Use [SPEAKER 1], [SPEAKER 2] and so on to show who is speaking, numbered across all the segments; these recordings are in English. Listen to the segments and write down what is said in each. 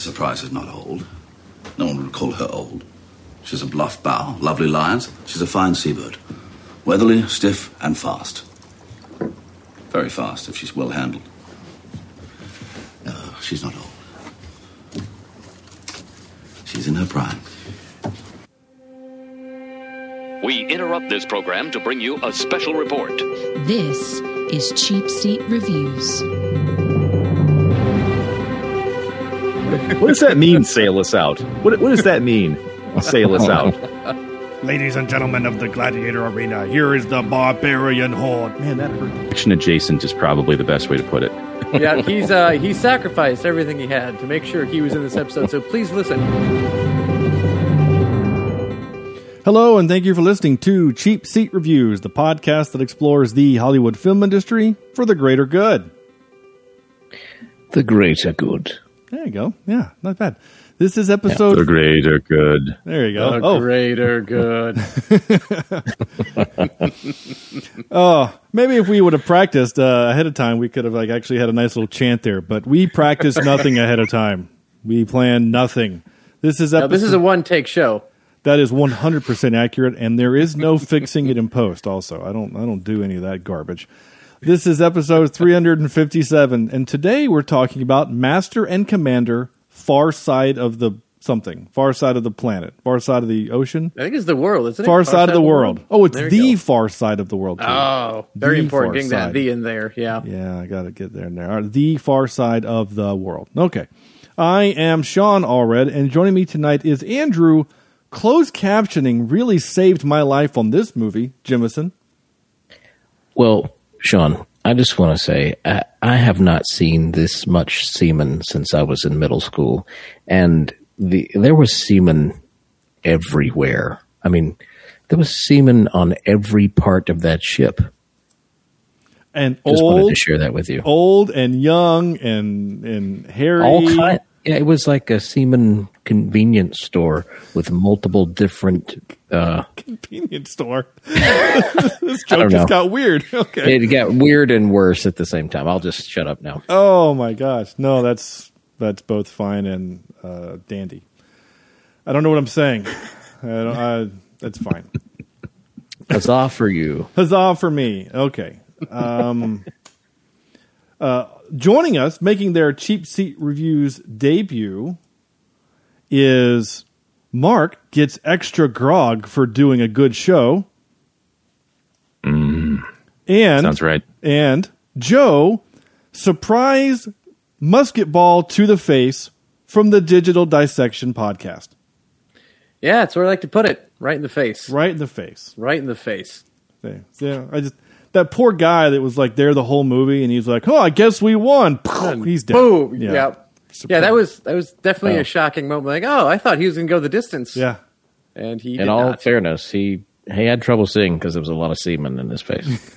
[SPEAKER 1] Surprise is not old. No one would call her old. She's a bluff bow, lovely lines. She's a fine seabird. Weatherly, stiff, and fast. Very fast if she's well handled. No, she's not old. She's in her prime.
[SPEAKER 2] We interrupt this program to bring you a special report.
[SPEAKER 3] This is Cheap Seat Reviews.
[SPEAKER 4] What does that mean, sail us out? What, what does that mean, sail us out?
[SPEAKER 5] Ladies and gentlemen of the Gladiator Arena, here is the Barbarian Horde.
[SPEAKER 4] Man, that hurt. Action adjacent is probably the best way to put it.
[SPEAKER 6] yeah, he's uh, he sacrificed everything he had to make sure he was in this episode. So please listen.
[SPEAKER 5] Hello, and thank you for listening to Cheap Seat Reviews, the podcast that explores the Hollywood film industry for the greater good.
[SPEAKER 7] The greater good.
[SPEAKER 5] There you go. Yeah, not bad. This is episode.
[SPEAKER 4] The greater good.
[SPEAKER 5] There you go.
[SPEAKER 6] The
[SPEAKER 5] oh,
[SPEAKER 6] greater good.
[SPEAKER 5] oh, maybe if we would have practiced uh, ahead of time, we could have like actually had a nice little chant there. But we practiced nothing ahead of time. We planned nothing. This is
[SPEAKER 6] Now,
[SPEAKER 5] episode.
[SPEAKER 6] this is a one take show.
[SPEAKER 5] That is 100% accurate and there is no fixing it in post also. I don't I don't do any of that garbage. This is episode 357 and today we're talking about Master and Commander Far Side of the something. Far side of the planet. Far side of the ocean.
[SPEAKER 6] I think it's the world, isn't it?
[SPEAKER 5] Far, side, of the world. Oh, it's
[SPEAKER 6] There
[SPEAKER 5] the
[SPEAKER 6] go.
[SPEAKER 5] far side of the world. Too.
[SPEAKER 6] Oh, very
[SPEAKER 5] The
[SPEAKER 6] important
[SPEAKER 5] far
[SPEAKER 6] getting that the in there. Yeah.
[SPEAKER 5] Yeah, I got to get there and there. All right, The far side of the world. Okay. I am Sean Allred, and joining me tonight is Andrew. Closed captioning really saved my life on this movie, Jimison.
[SPEAKER 7] Well, Sean, I just want to say I, I have not seen this much semen since I was in middle school, and the there was semen everywhere. I mean, there was semen on every part of that ship.
[SPEAKER 5] And
[SPEAKER 7] Just wanted
[SPEAKER 5] old,
[SPEAKER 7] to share that with you.
[SPEAKER 5] old and young and and hairy.
[SPEAKER 7] All kind. Yeah, it was like a semen convenience store with multiple different. Uh,
[SPEAKER 5] convenience store. this joke just got weird. Okay.
[SPEAKER 7] it got weird and worse at the same time. I'll just shut up now.
[SPEAKER 5] Oh my gosh. No, that's that's both fine and uh, dandy. I don't know what I'm saying. I don't, I, that's fine.
[SPEAKER 7] Huzzah for you!
[SPEAKER 5] Huzzah for me. Okay. Um, uh, joining us, making their cheap seat reviews debut, is Mark gets extra grog for doing a good show, mm. and
[SPEAKER 4] Sounds right.
[SPEAKER 5] and Joe surprise musket ball to the face from the Digital Dissection podcast,
[SPEAKER 6] Yeah, that's where I like to put it. Right in the face.
[SPEAKER 5] right in the face.
[SPEAKER 6] Right in the face.
[SPEAKER 5] Yeah, yeah, I just that poor guy that was like there the whole movie, and he's like, "Oh, I guess we won." He's dead.
[SPEAKER 6] Boom. Yeah. Yeah, that was that was definitely
[SPEAKER 7] Oh.
[SPEAKER 6] a shocking moment. Like, oh, I thought he was going to go the distance.
[SPEAKER 5] Yeah,
[SPEAKER 6] and he
[SPEAKER 7] In
[SPEAKER 6] did
[SPEAKER 7] all
[SPEAKER 6] not.
[SPEAKER 7] fairness, he he had trouble seeing because there was a lot of semen in his face.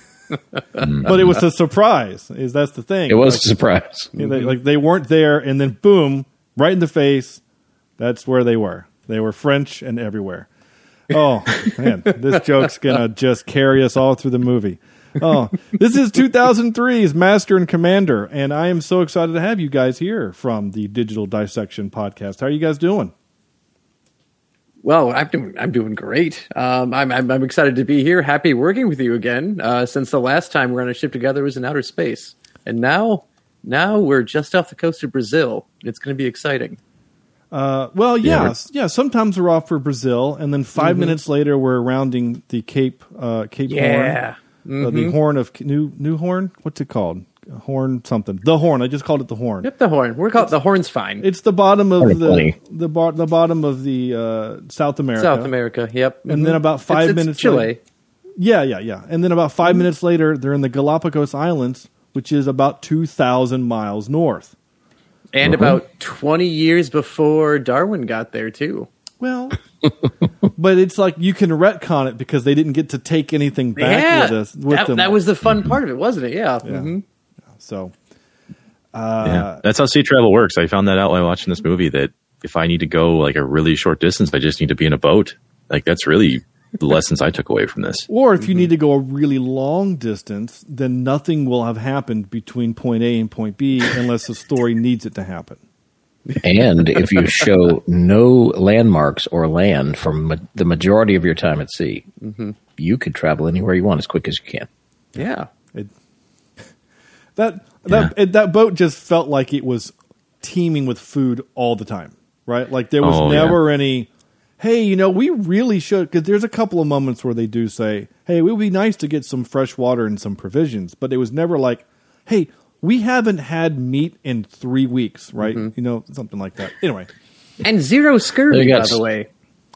[SPEAKER 7] Mm.
[SPEAKER 5] but it was a surprise. Is that's the thing?
[SPEAKER 7] It was
[SPEAKER 5] like,
[SPEAKER 7] a surprise.
[SPEAKER 5] you know, they, like they weren't there, and then boom, right in the face. That's where they were. They were French and everywhere. Oh man, this joke's gonna just carry us all through the movie. Oh, this is 2003's Master and Commander, and I am so excited to have you guys here from the Digital Dissection podcast. How are you guys doing?
[SPEAKER 6] Well, I'm doing I'm doing great. Um, I'm, I'm I'm excited to be here. Happy working with you again. Uh, since the last time we were on a ship together was in outer space, and now now we're just off the coast of Brazil. It's going to be exciting.
[SPEAKER 5] Uh, well,
[SPEAKER 4] Yeah,
[SPEAKER 5] yeah, yeah. Sometimes we're off for Brazil, and then 5 minutes later we're rounding the Cape uh, Cape
[SPEAKER 6] Yeah.
[SPEAKER 5] Horn, uh, the Horn of New New Horn. What's it called? Horn something. The Horn. I just called it the Horn.
[SPEAKER 6] Yep, the horn. We're called the horn's fine.
[SPEAKER 5] It's the bottom of
[SPEAKER 7] Horn
[SPEAKER 5] the
[SPEAKER 7] funny.
[SPEAKER 5] the bar, the bottom of the uh, South America.
[SPEAKER 6] South America. Yep.
[SPEAKER 5] And then
[SPEAKER 6] Mhm.
[SPEAKER 5] about five
[SPEAKER 6] It's- it's
[SPEAKER 5] minutes
[SPEAKER 6] Chile.
[SPEAKER 5] later- Yeah, yeah, yeah. And then about 5 minutes later, they're in the Galapagos Islands, which is about two thousand miles north.
[SPEAKER 6] and about 20 years before Darwin got there too.
[SPEAKER 5] Well, but it's like you can retcon it because they didn't get to take anything back
[SPEAKER 6] yeah,
[SPEAKER 5] with us with
[SPEAKER 6] that,
[SPEAKER 5] them.
[SPEAKER 6] that was the fun mm-hmm. part of it, wasn't it? Yeah.
[SPEAKER 5] Yeah.
[SPEAKER 6] Mhm.
[SPEAKER 5] so.
[SPEAKER 4] Uh, yeah. That's how sea travel works. I found that out while watching this movie that if I need to go like a really short distance, I just need to be in a boat. Like that's really the lessons I took away from this.
[SPEAKER 5] Or if you mm-hmm. need to go a really long distance, then nothing will have happened between point A and point B unless the story needs it to happen.
[SPEAKER 7] And if you show no landmarks or land for ma- the majority of your time at sea, mm-hmm. you could travel anywhere you want as quick as you can.
[SPEAKER 6] Yeah.
[SPEAKER 5] That that it, that boat just felt like it was teeming with food all the time, right? Like there was
[SPEAKER 4] Oh, yeah.
[SPEAKER 5] never any. Hey, you know, we really should because there's a couple of moments where they do say, "Hey, it would be nice to get some fresh water and some provisions," but it was never like, "Hey, we haven't had meat in three weeks," right?
[SPEAKER 6] Mm-hmm.
[SPEAKER 5] You know, something like that. Anyway,
[SPEAKER 6] And zero scurvy, by the way.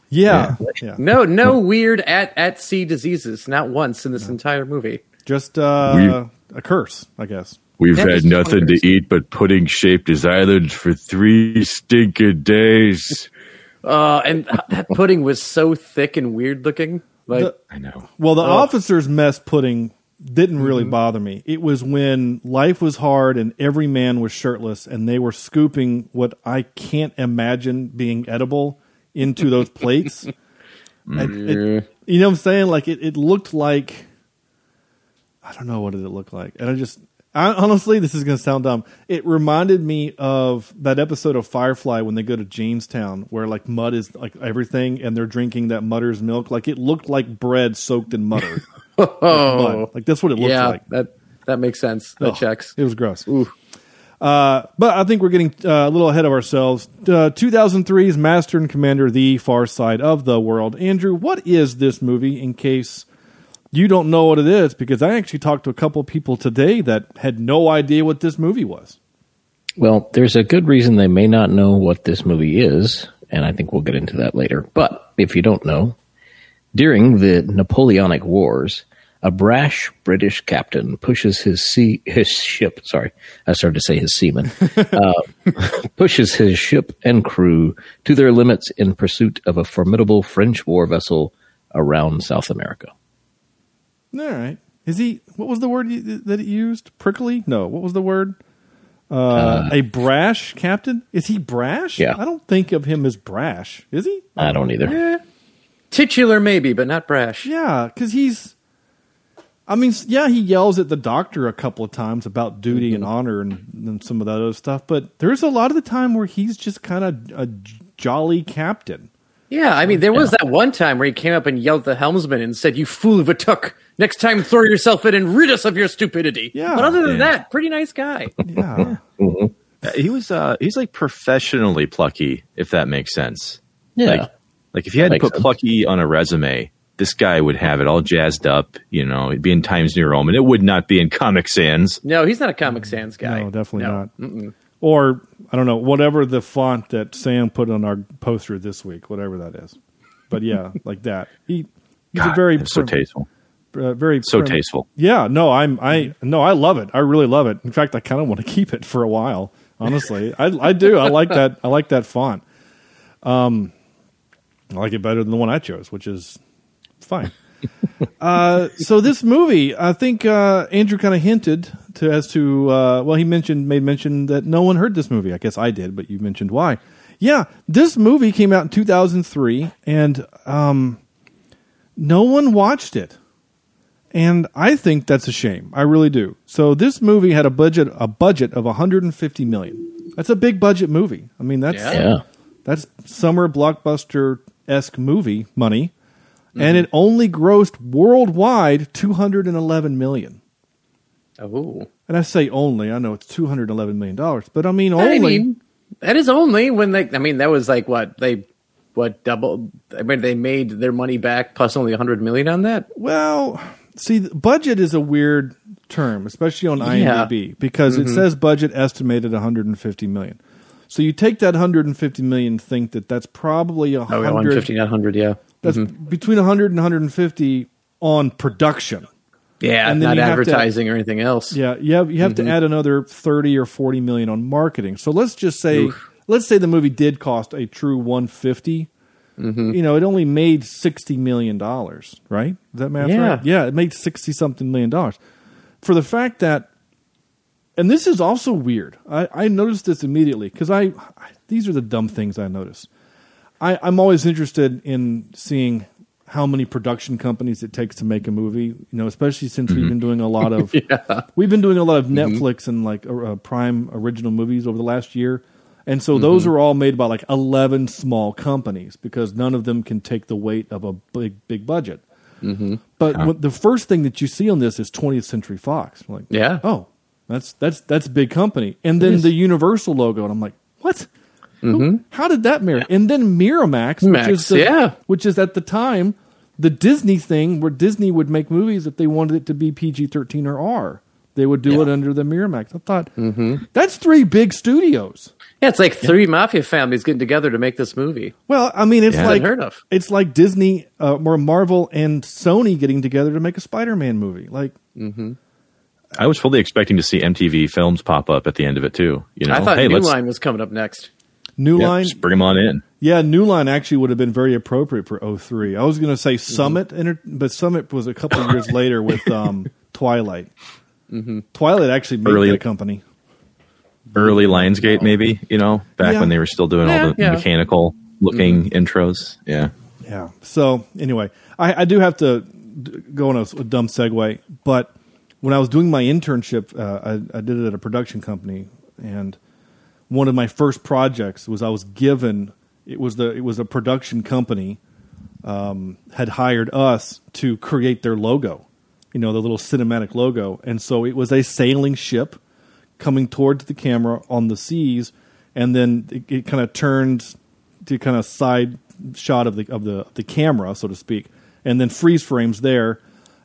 [SPEAKER 5] yeah, yeah,
[SPEAKER 6] No, no weird at at sea diseases. Not once in this entire movie.
[SPEAKER 5] just uh, a curse, I guess.
[SPEAKER 4] We've
[SPEAKER 6] That
[SPEAKER 4] had nothing to eat but pudding shaped as islands for three stinking days.
[SPEAKER 6] Uh, and that pudding was so thick and weird looking. Like,
[SPEAKER 5] The-
[SPEAKER 4] I know.
[SPEAKER 5] Well, the
[SPEAKER 6] Oh.
[SPEAKER 5] officers' mess pudding didn't really mm-hmm. bother me. It was when life was hard and every man was shirtless and they were scooping what I can't imagine being edible into those plates. It- it- you know what I'm saying? Like it, it looked like I don't know what did it look like, and I just I, honestly, this is going to sound dumb. It reminded me of that episode of Firefly when they go to Jamestown, where like mud is like everything, and they're drinking that mudder's milk. Like it looked like bread soaked in mutter.
[SPEAKER 6] oh,
[SPEAKER 5] Mud. Like that's what it looked
[SPEAKER 6] yeah,
[SPEAKER 5] like.
[SPEAKER 6] that that makes sense. That
[SPEAKER 5] Ugh,
[SPEAKER 6] checks.
[SPEAKER 5] It was gross. Uh, but I think we're getting uh, a little ahead of ourselves. Uh, 2003's Master and Commander: The Far Side of the World. Andrew, what is this movie? In case you don't know what it is, because I actually talked to a couple of people today that had no idea what this movie was.
[SPEAKER 7] Well, there's a good reason they may not know what this movie is, and I think we'll get into that later. But if you don't know, during the Napoleonic Wars, a brash British captain pushes his sea his ship. Sorry, I started to say his seaman. uh, pushes his ship and crew to their limits in pursuit of a formidable French war vessel around South America.
[SPEAKER 5] All right. Is he? What was the word you- that it used? Prickly? No. What was the word? Uh, a brash captain? Is he brash?
[SPEAKER 7] Yeah.
[SPEAKER 5] I don't think of him as brash. Is he?
[SPEAKER 7] I don't either.
[SPEAKER 6] Titular, maybe, but not brash.
[SPEAKER 5] Yeah, because he's. I mean, yeah, he yells at the doctor a couple of times about duty and honor and, and some of that other stuff, but there's a lot of the time where he's just kind of a jolly captain.
[SPEAKER 6] Yeah, I mean, there was that one time where he came up and yelled at the helmsman and said, "You fool of a took! Next time, throw yourself in and rid us of your stupidity."
[SPEAKER 5] Yeah.
[SPEAKER 6] but other than
[SPEAKER 4] Yeah.
[SPEAKER 6] that, pretty nice guy.
[SPEAKER 5] Yeah.
[SPEAKER 4] Uh, He was uh he's like professionally plucky, if that makes sense.
[SPEAKER 7] Yeah.
[SPEAKER 4] Like like if you had to put
[SPEAKER 7] sense.
[SPEAKER 4] plucky on a resume, this guy would have it all jazzed up, you know, it'd be in Times New Roman. It would not be in Comic Sans.
[SPEAKER 6] No, he's not a Comic Sans guy.
[SPEAKER 5] No, definitely
[SPEAKER 6] No.
[SPEAKER 5] not. Or I don't know, whatever the font that Sam put on our poster this week, whatever that is. But yeah, like that. He he's a
[SPEAKER 4] God,
[SPEAKER 5] very
[SPEAKER 4] it's so tasteful.
[SPEAKER 5] Uh, very
[SPEAKER 4] So
[SPEAKER 5] prim-
[SPEAKER 4] tasteful.
[SPEAKER 5] Yeah, no, I'm I no, I love it. I really love it. In fact, I kind of want to keep it for a while. Honestly, I I do. I like that. I like that font. Um, I like it better than the one I chose, which is fine. uh, so this movie, I think uh, Andrew kind of hinted to as to uh, well, he mentioned made mention that no one heard this movie. I guess I did, but you mentioned why. Yeah, this movie came out in 2003, and um, no one watched it. And I think that's a shame. I really do. So this movie had a budget a budget of 150 million. That's a big budget movie. I mean, that's
[SPEAKER 6] Yeah.
[SPEAKER 5] That's summer blockbuster esque movie money, and it mm-hmm. only grossed worldwide 211 million.
[SPEAKER 6] Oh,
[SPEAKER 5] And I say only. I know it's 211 million dollars, but I mean only.
[SPEAKER 6] I mean, that is only when they. I mean, that was like what they, what double. I mean, they made their money back plus only 100 million on that.
[SPEAKER 5] Well, see, budget is a weird term, especially on
[SPEAKER 6] Yeah.
[SPEAKER 5] IMDb, because it mm-hmm. says budget estimated 150 million. So you take that 150 million, think that that's probably a
[SPEAKER 6] Oh, yeah,
[SPEAKER 5] 100.
[SPEAKER 6] 150, not 100. Yeah,
[SPEAKER 5] That's mm-hmm. between 100 and 150 on production.
[SPEAKER 6] yeah,
[SPEAKER 5] And then
[SPEAKER 6] not
[SPEAKER 5] have to-
[SPEAKER 6] advertising or anything else.
[SPEAKER 5] Yeah, you have you have to mm-hmm. add another 30 or 40 million on marketing. So let's just say let's say the movie did cost a true 150. Mm-hmm. You know, it only made 60 million dollars, right? Is that math
[SPEAKER 6] Yeah.
[SPEAKER 5] right? Yeah, it made 60 something million dollars. For the fact that and this is also weird. I, I noticed this immediately because I, I these are the dumb things I notice. I, I'm always interested in seeing how many production companies it takes to make a movie. You know, especially since we've mm-hmm. been doing a lot of we've been doing a lot of mm-hmm. Netflix and like uh, Prime original movies over the last year, And so those are all made by like 11 small companies because none of them can take the weight of a big, big budget. But what, the first thing that you see on this is 20th Century Fox. I'm like,
[SPEAKER 6] Yeah.
[SPEAKER 5] oh, that's that's that's a big company. And then the Universal logo, and I'm like, what? Who- How did that marry? And then Miramax, which is the,
[SPEAKER 6] yeah.
[SPEAKER 5] which is at the time the Disney thing where Disney would make movies if they wanted it to be PG 13 or R. They would do it under the Miramax. I thought that's three big studios.
[SPEAKER 6] Yeah, it's like three mafia families getting together to make this movie.
[SPEAKER 5] Well, I mean, it's
[SPEAKER 4] Yeah.
[SPEAKER 5] like
[SPEAKER 6] Unheard of.
[SPEAKER 5] it's like Disney, uh, or Marvel and Sony getting together to make a Spider-Man movie. Like,
[SPEAKER 4] I was fully expecting to see MTV films pop up at the end of it too. You know,
[SPEAKER 6] I thought
[SPEAKER 4] hey,
[SPEAKER 6] New
[SPEAKER 4] let's
[SPEAKER 6] Line was coming up next.
[SPEAKER 5] New
[SPEAKER 4] yeah,
[SPEAKER 5] Line,
[SPEAKER 4] just bring them on in.
[SPEAKER 5] yeah, New Line actually would have been very appropriate for 03. I was going to say Summit, enter- but Summit was a couple of years later with um, Twilight. Twilight actually made
[SPEAKER 4] Early-
[SPEAKER 5] that company.
[SPEAKER 4] Early Lionsgate, maybe you know, back
[SPEAKER 5] Yeah.
[SPEAKER 4] when they were still doing
[SPEAKER 6] Yeah,
[SPEAKER 4] all the
[SPEAKER 6] yeah.
[SPEAKER 4] mechanical looking intros. Yeah,
[SPEAKER 5] Yeah. So anyway, I, I do have to d- go on a dumb segue, but when I was doing my internship, uh, I, I did it at a production company, and one of my first projects was I was given it was the it was a production company um, had hired us to create their logo, you know, the little cinematic logo, and so it was a sailing ship coming towards the camera on the seas, and then it, it kind of turned to kind of side shot of the of the the camera, so to speak, and then freeze frames there,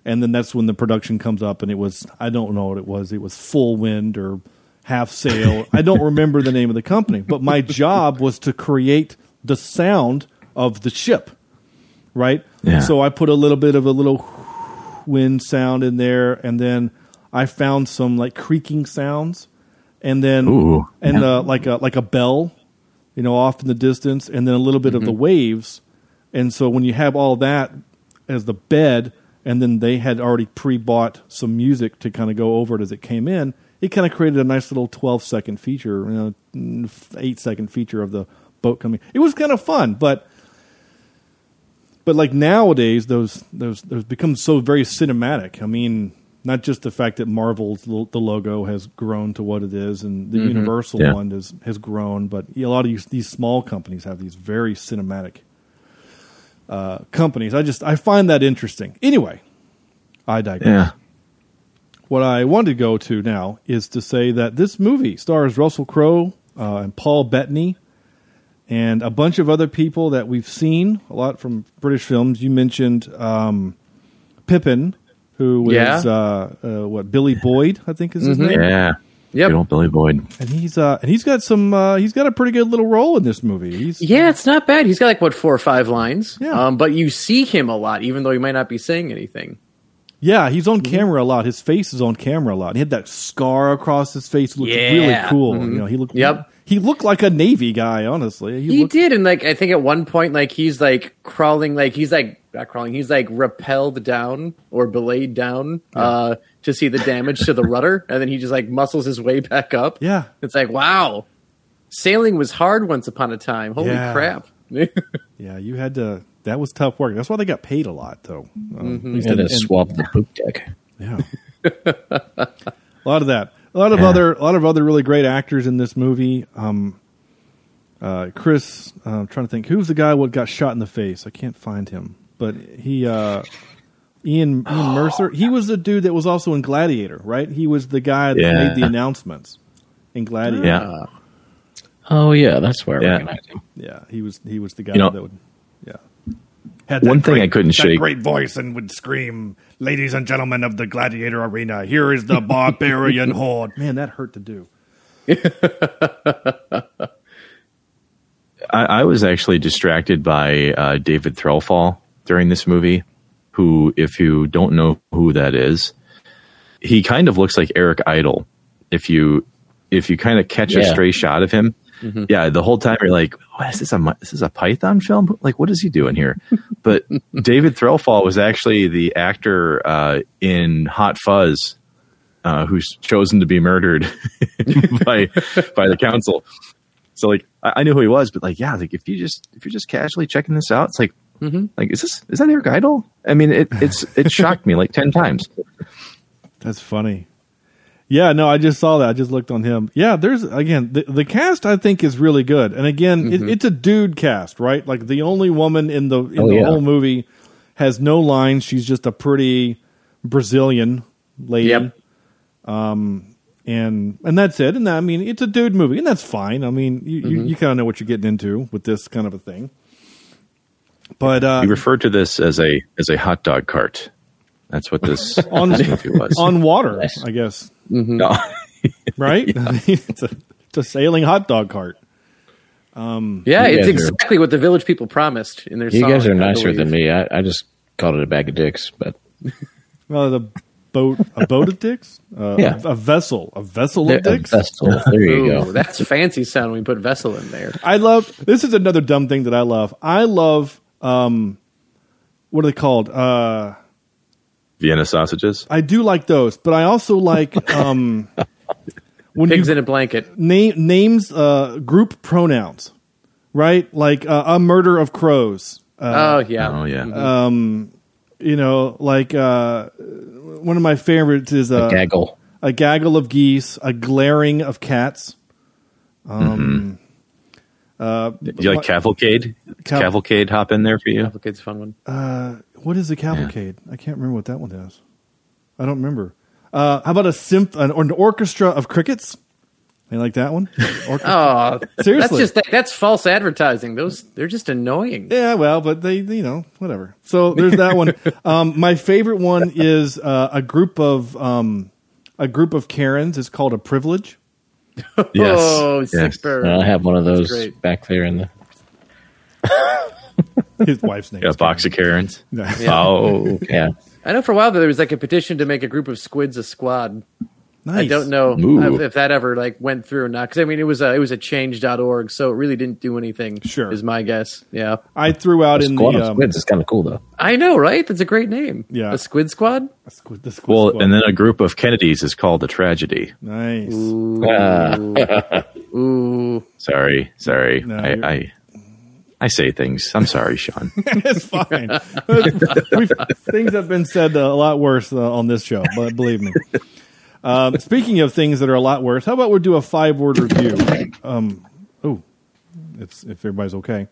[SPEAKER 5] and then that's when the production comes up, and it was I don't know what it was, it was full wind or half sail, I don't remember the name of the company, but my job was to create the sound of the ship, right?
[SPEAKER 4] Yeah.
[SPEAKER 5] So I put a little bit of a little wind sound in there, and then I found some like creaking sounds, and then
[SPEAKER 4] Ooh.
[SPEAKER 5] and uh, like a like a bell, you know, off in the distance, and then a little bit of the waves, and so when you have all that as the bed, and then they had already pre-bought some music to kind of go over it as it came in, it kind of created a nice little twelve second feature, you know, eight second feature of the boat coming. It was kind of fun, but but like nowadays those those those become so very cinematic i mean not just the fact that marvel's the logo has grown to what it is and the universal
[SPEAKER 4] Yeah.
[SPEAKER 5] one is, has grown but a lot of these, these small companies have these very cinematic uh, companies i just i find that interesting anyway i digress
[SPEAKER 4] yeah.
[SPEAKER 5] what I wanted to go to now is to say that this movie stars Russell Crowe uh, and Paul Bettany and a bunch of other people that we've seen a lot from British films. You mentioned um, Pippin, who was
[SPEAKER 6] Yeah.
[SPEAKER 5] uh, uh, what Billy Boyd, I think is his name,
[SPEAKER 4] Yeah.
[SPEAKER 6] Yep.
[SPEAKER 4] Good old Billy Boyd.
[SPEAKER 5] and he's uh, and he's got some uh, he's got a pretty good little role in this movie. He's
[SPEAKER 6] Yeah, it's not bad. He's got like what four or five lines.
[SPEAKER 5] Yeah.
[SPEAKER 6] Um, but you see him a lot, even though he might not be saying anything.
[SPEAKER 5] Yeah, he's on camera a lot. His face is on camera a lot. He had that scar across his face. It looked really
[SPEAKER 6] Yeah.
[SPEAKER 5] cool. You know, he looked.
[SPEAKER 6] Yep.
[SPEAKER 5] He looked like a Navy guy. Honestly,
[SPEAKER 6] He
[SPEAKER 5] looked,
[SPEAKER 6] did, and like I think at one point, like he's like crawling, like he's like not crawling, he's like rappelled down or belayed down uh, to see the damage to the rudder, and then he just like muscles his way back up.
[SPEAKER 5] Yeah.
[SPEAKER 6] it's like wow, sailing was hard once upon a time. Holy
[SPEAKER 5] Yeah.
[SPEAKER 6] crap!
[SPEAKER 5] Yeah, you had to. That was tough work. That's why they got paid a lot, though. Um, at least
[SPEAKER 7] Yeah,
[SPEAKER 5] in-
[SPEAKER 7] to
[SPEAKER 5] in-
[SPEAKER 7] swab the poop deck.
[SPEAKER 5] yeah, a lot of that. A lot of other, a lot of other really great actors in this movie. Um, uh, Chris, uh, I'm trying to think who's the guy what got shot in the face. I can't find him, but he, uh, Ian Ian Mercer. He was the dude that was also in Gladiator, right? He was the guy that
[SPEAKER 4] Yeah.
[SPEAKER 5] made the announcements in Gladiator.
[SPEAKER 4] Yeah.
[SPEAKER 7] Oh yeah, that's where I
[SPEAKER 4] Yeah.
[SPEAKER 7] recognize him.
[SPEAKER 5] Yeah, he was he was the guy
[SPEAKER 4] You know-
[SPEAKER 5] that would yeah. Had
[SPEAKER 4] One thing I couldn't
[SPEAKER 5] that
[SPEAKER 4] shake-
[SPEAKER 5] great voice and would scream, "Ladies and gentlemen of the gladiator arena, here is the barbarian horde." Man, that hurt to do.
[SPEAKER 4] I, I was actually distracted by uh, David Threlfall during this movie, who, if you don't know who that is, he kind of looks like Eric Idle. If you if you kind of catch a stray shot of him, yeah, the whole time you're like, "What is this? A this is a Python film? Like, what is he doing here?" But David Threlfall was actually the actor uh, in Hot Fuzz, uh, who's chosen to be murdered by by the council. So like I, I knew who he was, but like yeah, like if you just if you're just casually checking this out, it's like like is this is that Eric Idle? I mean it it's it shocked me like ten times.
[SPEAKER 5] That's funny. Yeah, no, I just saw that. I just looked on him. Yeah, there's again the, the cast. I think is really good, and again,
[SPEAKER 6] Mm-hmm.
[SPEAKER 5] it, it's a dude cast, right? Like the only woman in the in
[SPEAKER 7] Oh,
[SPEAKER 5] the
[SPEAKER 7] yeah.
[SPEAKER 5] whole movie has no lines. She's just a pretty Brazilian lady.
[SPEAKER 6] Yep.
[SPEAKER 5] and and that's it. And I mean, it's a dude movie, and that's fine. I mean, you you,
[SPEAKER 6] Mm-hmm.
[SPEAKER 5] you kind of know what you're getting into with this kind of a thing. But uh,
[SPEAKER 4] You referred to this as a as a hot dog cart. That's what this,
[SPEAKER 5] on
[SPEAKER 4] movie was.
[SPEAKER 5] on water, I guess,
[SPEAKER 4] No.
[SPEAKER 5] right? It's a it's a sailing hot dog cart.
[SPEAKER 6] Yeah, it's
[SPEAKER 7] guys are-
[SPEAKER 6] exactly what the village people promised in their
[SPEAKER 7] You
[SPEAKER 6] song.
[SPEAKER 7] guys are nicer than me. I, I just called it a bag of dicks, but
[SPEAKER 5] Well, the boat, a boat of dicks, uh,
[SPEAKER 7] Yeah.
[SPEAKER 5] a, a vessel, a vessel
[SPEAKER 7] They're
[SPEAKER 5] of
[SPEAKER 7] a
[SPEAKER 5] dicks.
[SPEAKER 7] vessel. There you
[SPEAKER 6] Ooh,
[SPEAKER 7] go.
[SPEAKER 6] that's fancy sound when we put vessel in there.
[SPEAKER 5] I love. This is another dumb thing that I love. I love. Um, what are they called? Uh,
[SPEAKER 4] Vienna sausages.
[SPEAKER 5] I do like those, but I also like um, when
[SPEAKER 6] Pigs
[SPEAKER 5] you
[SPEAKER 6] in a blanket.
[SPEAKER 5] name names uh, group pronouns, right? Like uh, a murder of crows. Uh,
[SPEAKER 6] oh yeah.
[SPEAKER 4] Oh yeah.
[SPEAKER 5] Um, you know, like uh, one of my favorites is uh,
[SPEAKER 7] Gaggle.
[SPEAKER 5] a gaggle of geese, a glaring of cats. Um, uh,
[SPEAKER 4] you like cavalcade?
[SPEAKER 5] Cav-
[SPEAKER 4] cavalcade hop in there for you?
[SPEAKER 6] Cavalcade's a fun one.
[SPEAKER 5] uh, what is a cavalcade? I can't remember what that one is. I don't remember. Uh, how about a symph- an, or an orchestra of crickets? You like that one? Orchestra.
[SPEAKER 6] Oh,
[SPEAKER 5] Seriously.
[SPEAKER 6] That's just that's false advertising. Those they're just annoying.
[SPEAKER 5] Yeah, well, but they, you know, whatever. So there's that one. Um, my favorite one is uh, a group of um, a group of Karens. It's called a privilege.
[SPEAKER 4] Yes.
[SPEAKER 6] Oh,
[SPEAKER 4] yes.
[SPEAKER 6] sick bird.
[SPEAKER 7] Uh, I have one of those back there in the.
[SPEAKER 5] His wife's name.
[SPEAKER 4] Yeah,
[SPEAKER 5] is
[SPEAKER 4] a box of Karens.
[SPEAKER 5] Karen.
[SPEAKER 4] Oh,
[SPEAKER 7] Yeah.
[SPEAKER 6] I know for a while there was like a petition to make a group of squids a squad.
[SPEAKER 5] Nice.
[SPEAKER 6] I don't know
[SPEAKER 4] Ooh.
[SPEAKER 6] if, if that ever like went through or not. Because I mean, it was a it was a change.org, so it really didn't do anything.
[SPEAKER 5] Sure.
[SPEAKER 6] is my guess. Yeah,
[SPEAKER 5] I threw out in
[SPEAKER 7] Squad
[SPEAKER 5] the
[SPEAKER 7] of
[SPEAKER 5] um,
[SPEAKER 7] squids is kind of cool though.
[SPEAKER 6] I know, right? That's a great name.
[SPEAKER 5] Yeah.
[SPEAKER 6] a squid squad.
[SPEAKER 5] squid, the squid
[SPEAKER 4] well,
[SPEAKER 5] squad.
[SPEAKER 4] and then a group of Kennedys is called a tragedy.
[SPEAKER 5] nice.
[SPEAKER 6] Ooh,
[SPEAKER 4] Sorry, sorry.
[SPEAKER 5] No,
[SPEAKER 4] I, I I say things. I'm sorry, Sean.
[SPEAKER 5] it's fine. We've, things have been said a lot worse uh, on this show, but believe me. Um, speaking of things that are a lot worse, how about we do a five word review? Um, oh, it's, if everybody's okay.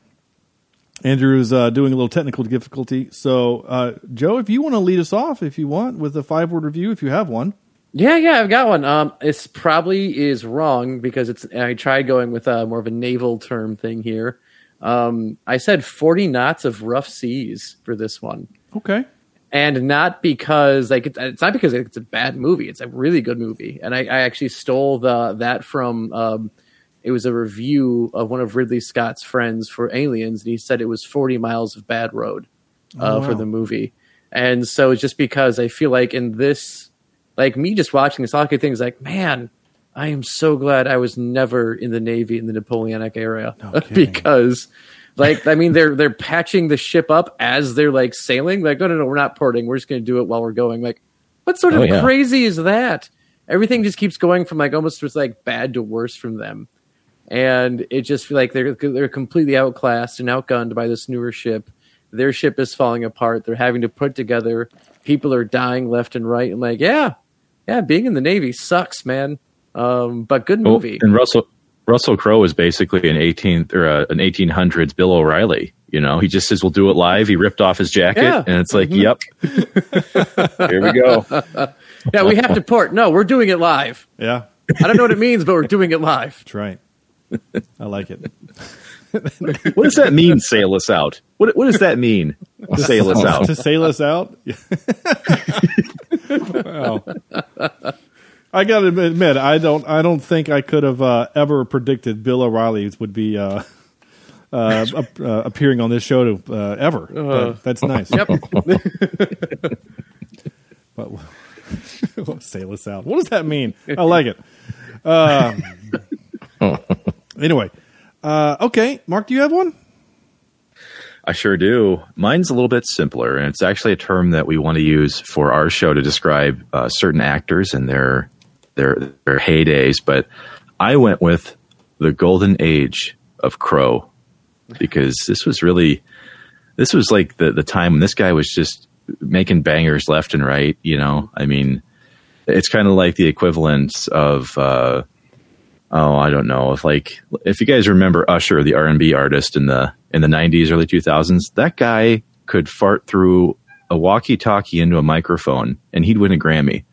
[SPEAKER 5] Andrew's uh, doing a little technical difficulty. So, uh, Joe, if you want to lead us off, if you want, with a five word review, if you have one.
[SPEAKER 6] yeah, yeah. I've got one. Um, it's probably is wrong because it's. I tried going with a more of a naval term thing here. Um, I said forty knots of rough seas for this one.
[SPEAKER 5] Okay.
[SPEAKER 6] And not because like it's, it's not because it's a bad movie. It's a really good movie, and I, I actually stole the that from. Um, it was a review of one of Ridley Scott's friends for Aliens, and he said it was forty miles of bad road uh,
[SPEAKER 5] Oh,
[SPEAKER 6] for the movie, and so it's just because I feel like in this, like me just watching this, all I could is like, man. I am so glad I was never in the Navy in the Napoleonic era
[SPEAKER 5] kidding.
[SPEAKER 6] because like I mean they're they're patching the ship up as they're like sailing. Like, no no no, we're not porting, we're just gonna do it while we're going. Like, what sort of
[SPEAKER 7] Oh, yeah.
[SPEAKER 6] crazy is that? Everything just keeps going from like almost just like bad to worse from them. And it just feel like they're they're completely outclassed and outgunned by this newer ship. Their ship is falling apart. They're having to put together. People are dying left and right. And like, yeah, yeah, being in the Navy sucks, man. Um, but good
[SPEAKER 4] Well,
[SPEAKER 6] movie.
[SPEAKER 4] and Russell Russell Crowe is basically an 18th or uh, an 1800s Bill O'Reilly. You know, he just says we'll do it live. He ripped off his jacket,
[SPEAKER 6] Yeah.
[SPEAKER 4] and it's like, yep, here we go.
[SPEAKER 6] yeah, we have to port. No, we're doing it live.
[SPEAKER 5] Yeah.
[SPEAKER 6] I don't know what it means, but we're doing it live.
[SPEAKER 5] That's right. I like it.
[SPEAKER 4] What does that mean? Sail us out. What What does that mean? Sail us out.
[SPEAKER 5] to sail us out. wow. I got to admit, I don't. I don't think I could have uh, ever predicted Bill O'Reilly would be uh, uh, ap- uh, appearing on this show to, uh, ever. But that's nice.
[SPEAKER 6] Yep.
[SPEAKER 5] But sail us out. What does that mean? I like it. Uh, anyway, uh, okay, Mark, do you have one?
[SPEAKER 4] I sure do. Mine's a little bit simpler, and it's actually a term that we want to use for our show to describe uh, certain actors and their their their heydays. But I went with the golden age of Crowe because this was really this was like the the time when this guy was just making bangers left and right. You know, I mean, it's kind of like the equivalent of uh, oh I don't know if like if you guys remember Usher the R and B artist in the in the '90s early 2000s that guy could fart through a walkie-talkie into a microphone and he'd win a Grammy.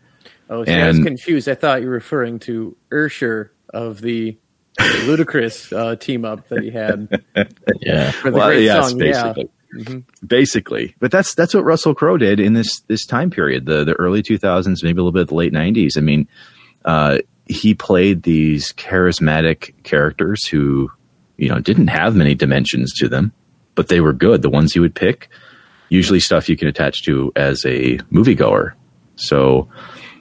[SPEAKER 6] Oh, see, I was confused. I thought you were referring to Usher of the Ludacris uh, team up that he had
[SPEAKER 7] Yeah.
[SPEAKER 6] for the
[SPEAKER 4] Well,
[SPEAKER 6] great
[SPEAKER 4] yes,
[SPEAKER 6] song. Yeah,
[SPEAKER 4] basically. Basically, but that's that's what Russell Crowe did in this this time period, the the early 2000s, maybe a little bit of the late 90s. I mean, uh, he played these charismatic characters who, you know, didn't have many dimensions to them, but they were good. The ones he would pick, usually stuff you can attach to as a moviegoer. So,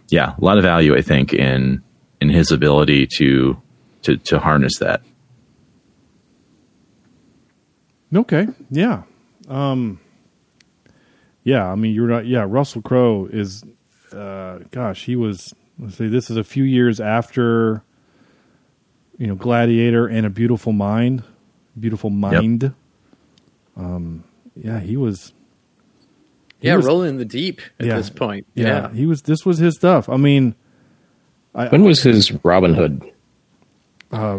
[SPEAKER 4] yeah, a lot of value, I think, in in his ability to to to harness that.
[SPEAKER 5] Okay. Yeah. Um, yeah. I mean, you're not. Yeah. Russell Crowe is. Uh, gosh, he was. Let's see. This is a few years after. You know, Gladiator and A Beautiful Mind. Beautiful Mind. Um. Yeah, he was. He
[SPEAKER 6] yeah,
[SPEAKER 5] was-
[SPEAKER 6] rolling in the deep at
[SPEAKER 5] Yeah.
[SPEAKER 6] this point.
[SPEAKER 5] Yeah,
[SPEAKER 6] Yeah,
[SPEAKER 5] he was. This was his stuff. I mean, I,
[SPEAKER 7] When was his Robin Hood?
[SPEAKER 4] Uh,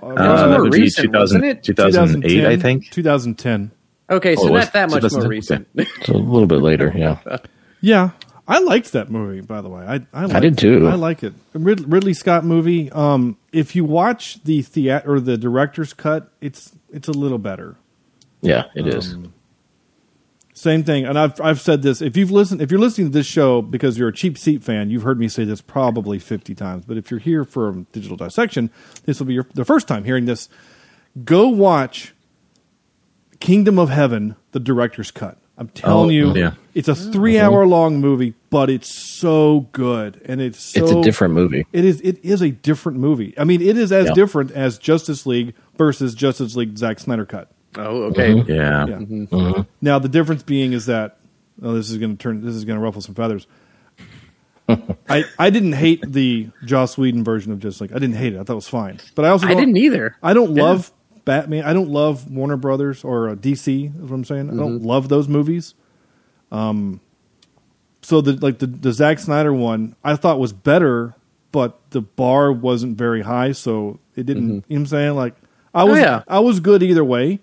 [SPEAKER 6] more
[SPEAKER 4] that would be
[SPEAKER 6] recent,
[SPEAKER 4] 2000
[SPEAKER 6] wasn't it?
[SPEAKER 4] 2008, I think.
[SPEAKER 5] 2010.
[SPEAKER 6] Okay, so
[SPEAKER 4] Oh,
[SPEAKER 6] not that much more recent.
[SPEAKER 7] It's a little bit later. Yeah.
[SPEAKER 5] Yeah, I liked that movie. By the way, I I, liked
[SPEAKER 7] did too.
[SPEAKER 5] I like it. Rid- Ridley Scott movie. Um, if you watch the theat or the director's cut, it's it's a little better.
[SPEAKER 7] Yeah, it is.
[SPEAKER 5] Same thing, and I've I've said this. If you've listened, if you're listening to this show because you're a cheap seat fan, you've heard me say this probably 50 times. But if you're here for digital dissection, this will be your the first time hearing this. Go watch Kingdom of Heaven, the director's cut. I'm telling
[SPEAKER 7] Oh,
[SPEAKER 5] you,
[SPEAKER 4] yeah.
[SPEAKER 5] it's a three hour long movie, but it's so good, and it's so
[SPEAKER 7] it's a different movie.
[SPEAKER 5] it is. It is a different movie. I mean, it is as
[SPEAKER 7] Yeah.
[SPEAKER 5] different as Justice League versus Justice League Zack Snyder cut.
[SPEAKER 6] Oh, okay.
[SPEAKER 4] Yeah.
[SPEAKER 5] Yeah.
[SPEAKER 7] Mm-hmm.
[SPEAKER 5] Now the difference being is that oh, this is going to turn. This is going to ruffle some feathers. I I didn't hate the Joss Whedon version of Justice League. I didn't hate it. I thought it was fine. But I also
[SPEAKER 6] I didn't either.
[SPEAKER 5] I don't
[SPEAKER 6] Yeah.
[SPEAKER 5] love Batman. I don't love Warner Brothers or uh, DC. Is what I'm saying. I don't love those movies. Um. So the like the the Zack Snyder one I thought was better, but the bar wasn't very high, so it didn't. You know what I'm saying? Like I was
[SPEAKER 6] yeah.
[SPEAKER 5] I was good either way.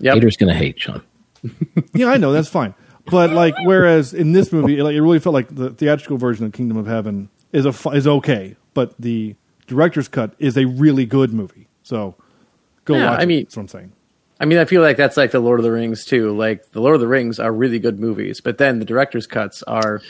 [SPEAKER 6] Yep.
[SPEAKER 7] Haters gonna hate Sean.
[SPEAKER 5] Yeah, I know that's fine. But like, whereas in this movie, like it really felt like the theatrical version of Kingdom of Heaven is a is okay, but the director's cut is a really good movie. So go
[SPEAKER 6] Yeah,
[SPEAKER 5] watch.
[SPEAKER 6] I
[SPEAKER 5] it.
[SPEAKER 6] mean-
[SPEAKER 5] that's what I'm saying.
[SPEAKER 6] I mean, I feel like that's like the Lord of the Rings too. Like the Lord of the Rings are really good movies, but then the director's cuts are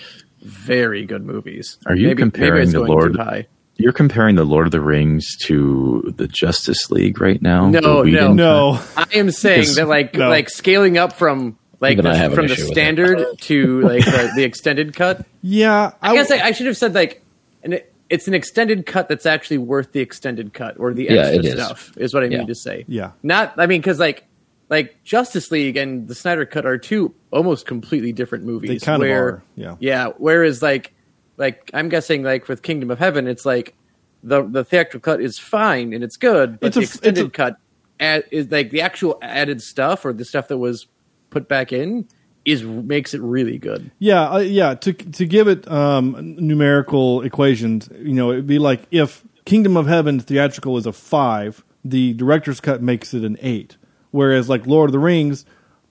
[SPEAKER 6] very good movies.
[SPEAKER 4] Are you
[SPEAKER 6] maybe,
[SPEAKER 4] comparing
[SPEAKER 6] maybe it's
[SPEAKER 4] the
[SPEAKER 6] going
[SPEAKER 4] Lord-
[SPEAKER 6] Too high.
[SPEAKER 4] You're comparing the Lord of the Rings to the Justice League right now?
[SPEAKER 6] No, no.
[SPEAKER 5] No,
[SPEAKER 6] I am saying that like
[SPEAKER 5] No.
[SPEAKER 6] like scaling up from like the,
[SPEAKER 7] have
[SPEAKER 6] from the standard to like the, the extended cut.
[SPEAKER 5] yeah,
[SPEAKER 6] I, guess I, I should have said like, and it, it's an extended cut that's actually worth the extended cut or the
[SPEAKER 7] Yeah,
[SPEAKER 6] extra
[SPEAKER 7] it is.
[SPEAKER 6] stuff is what I
[SPEAKER 7] Yeah.
[SPEAKER 6] mean to say.
[SPEAKER 5] Yeah.
[SPEAKER 6] not I mean because like like Justice League and the Snyder cut are two almost completely different movies.
[SPEAKER 5] They kind of
[SPEAKER 6] where,
[SPEAKER 5] are, yeah.
[SPEAKER 6] yeah. Whereas like like I'm guessing like with Kingdom of Heaven, it's like the the theatrical cut is fine and it's good, but
[SPEAKER 5] It's
[SPEAKER 6] the
[SPEAKER 5] it's
[SPEAKER 6] extended
[SPEAKER 5] a-
[SPEAKER 6] cut add, is like the actual added stuff or the stuff that was put back in is makes it really good.
[SPEAKER 5] yeah, uh, yeah. To to give it um, numerical equations, you know, it'd be like if Kingdom of Heaven theatrical is a five, the director's cut makes it an eight. Whereas like Lord of the Rings,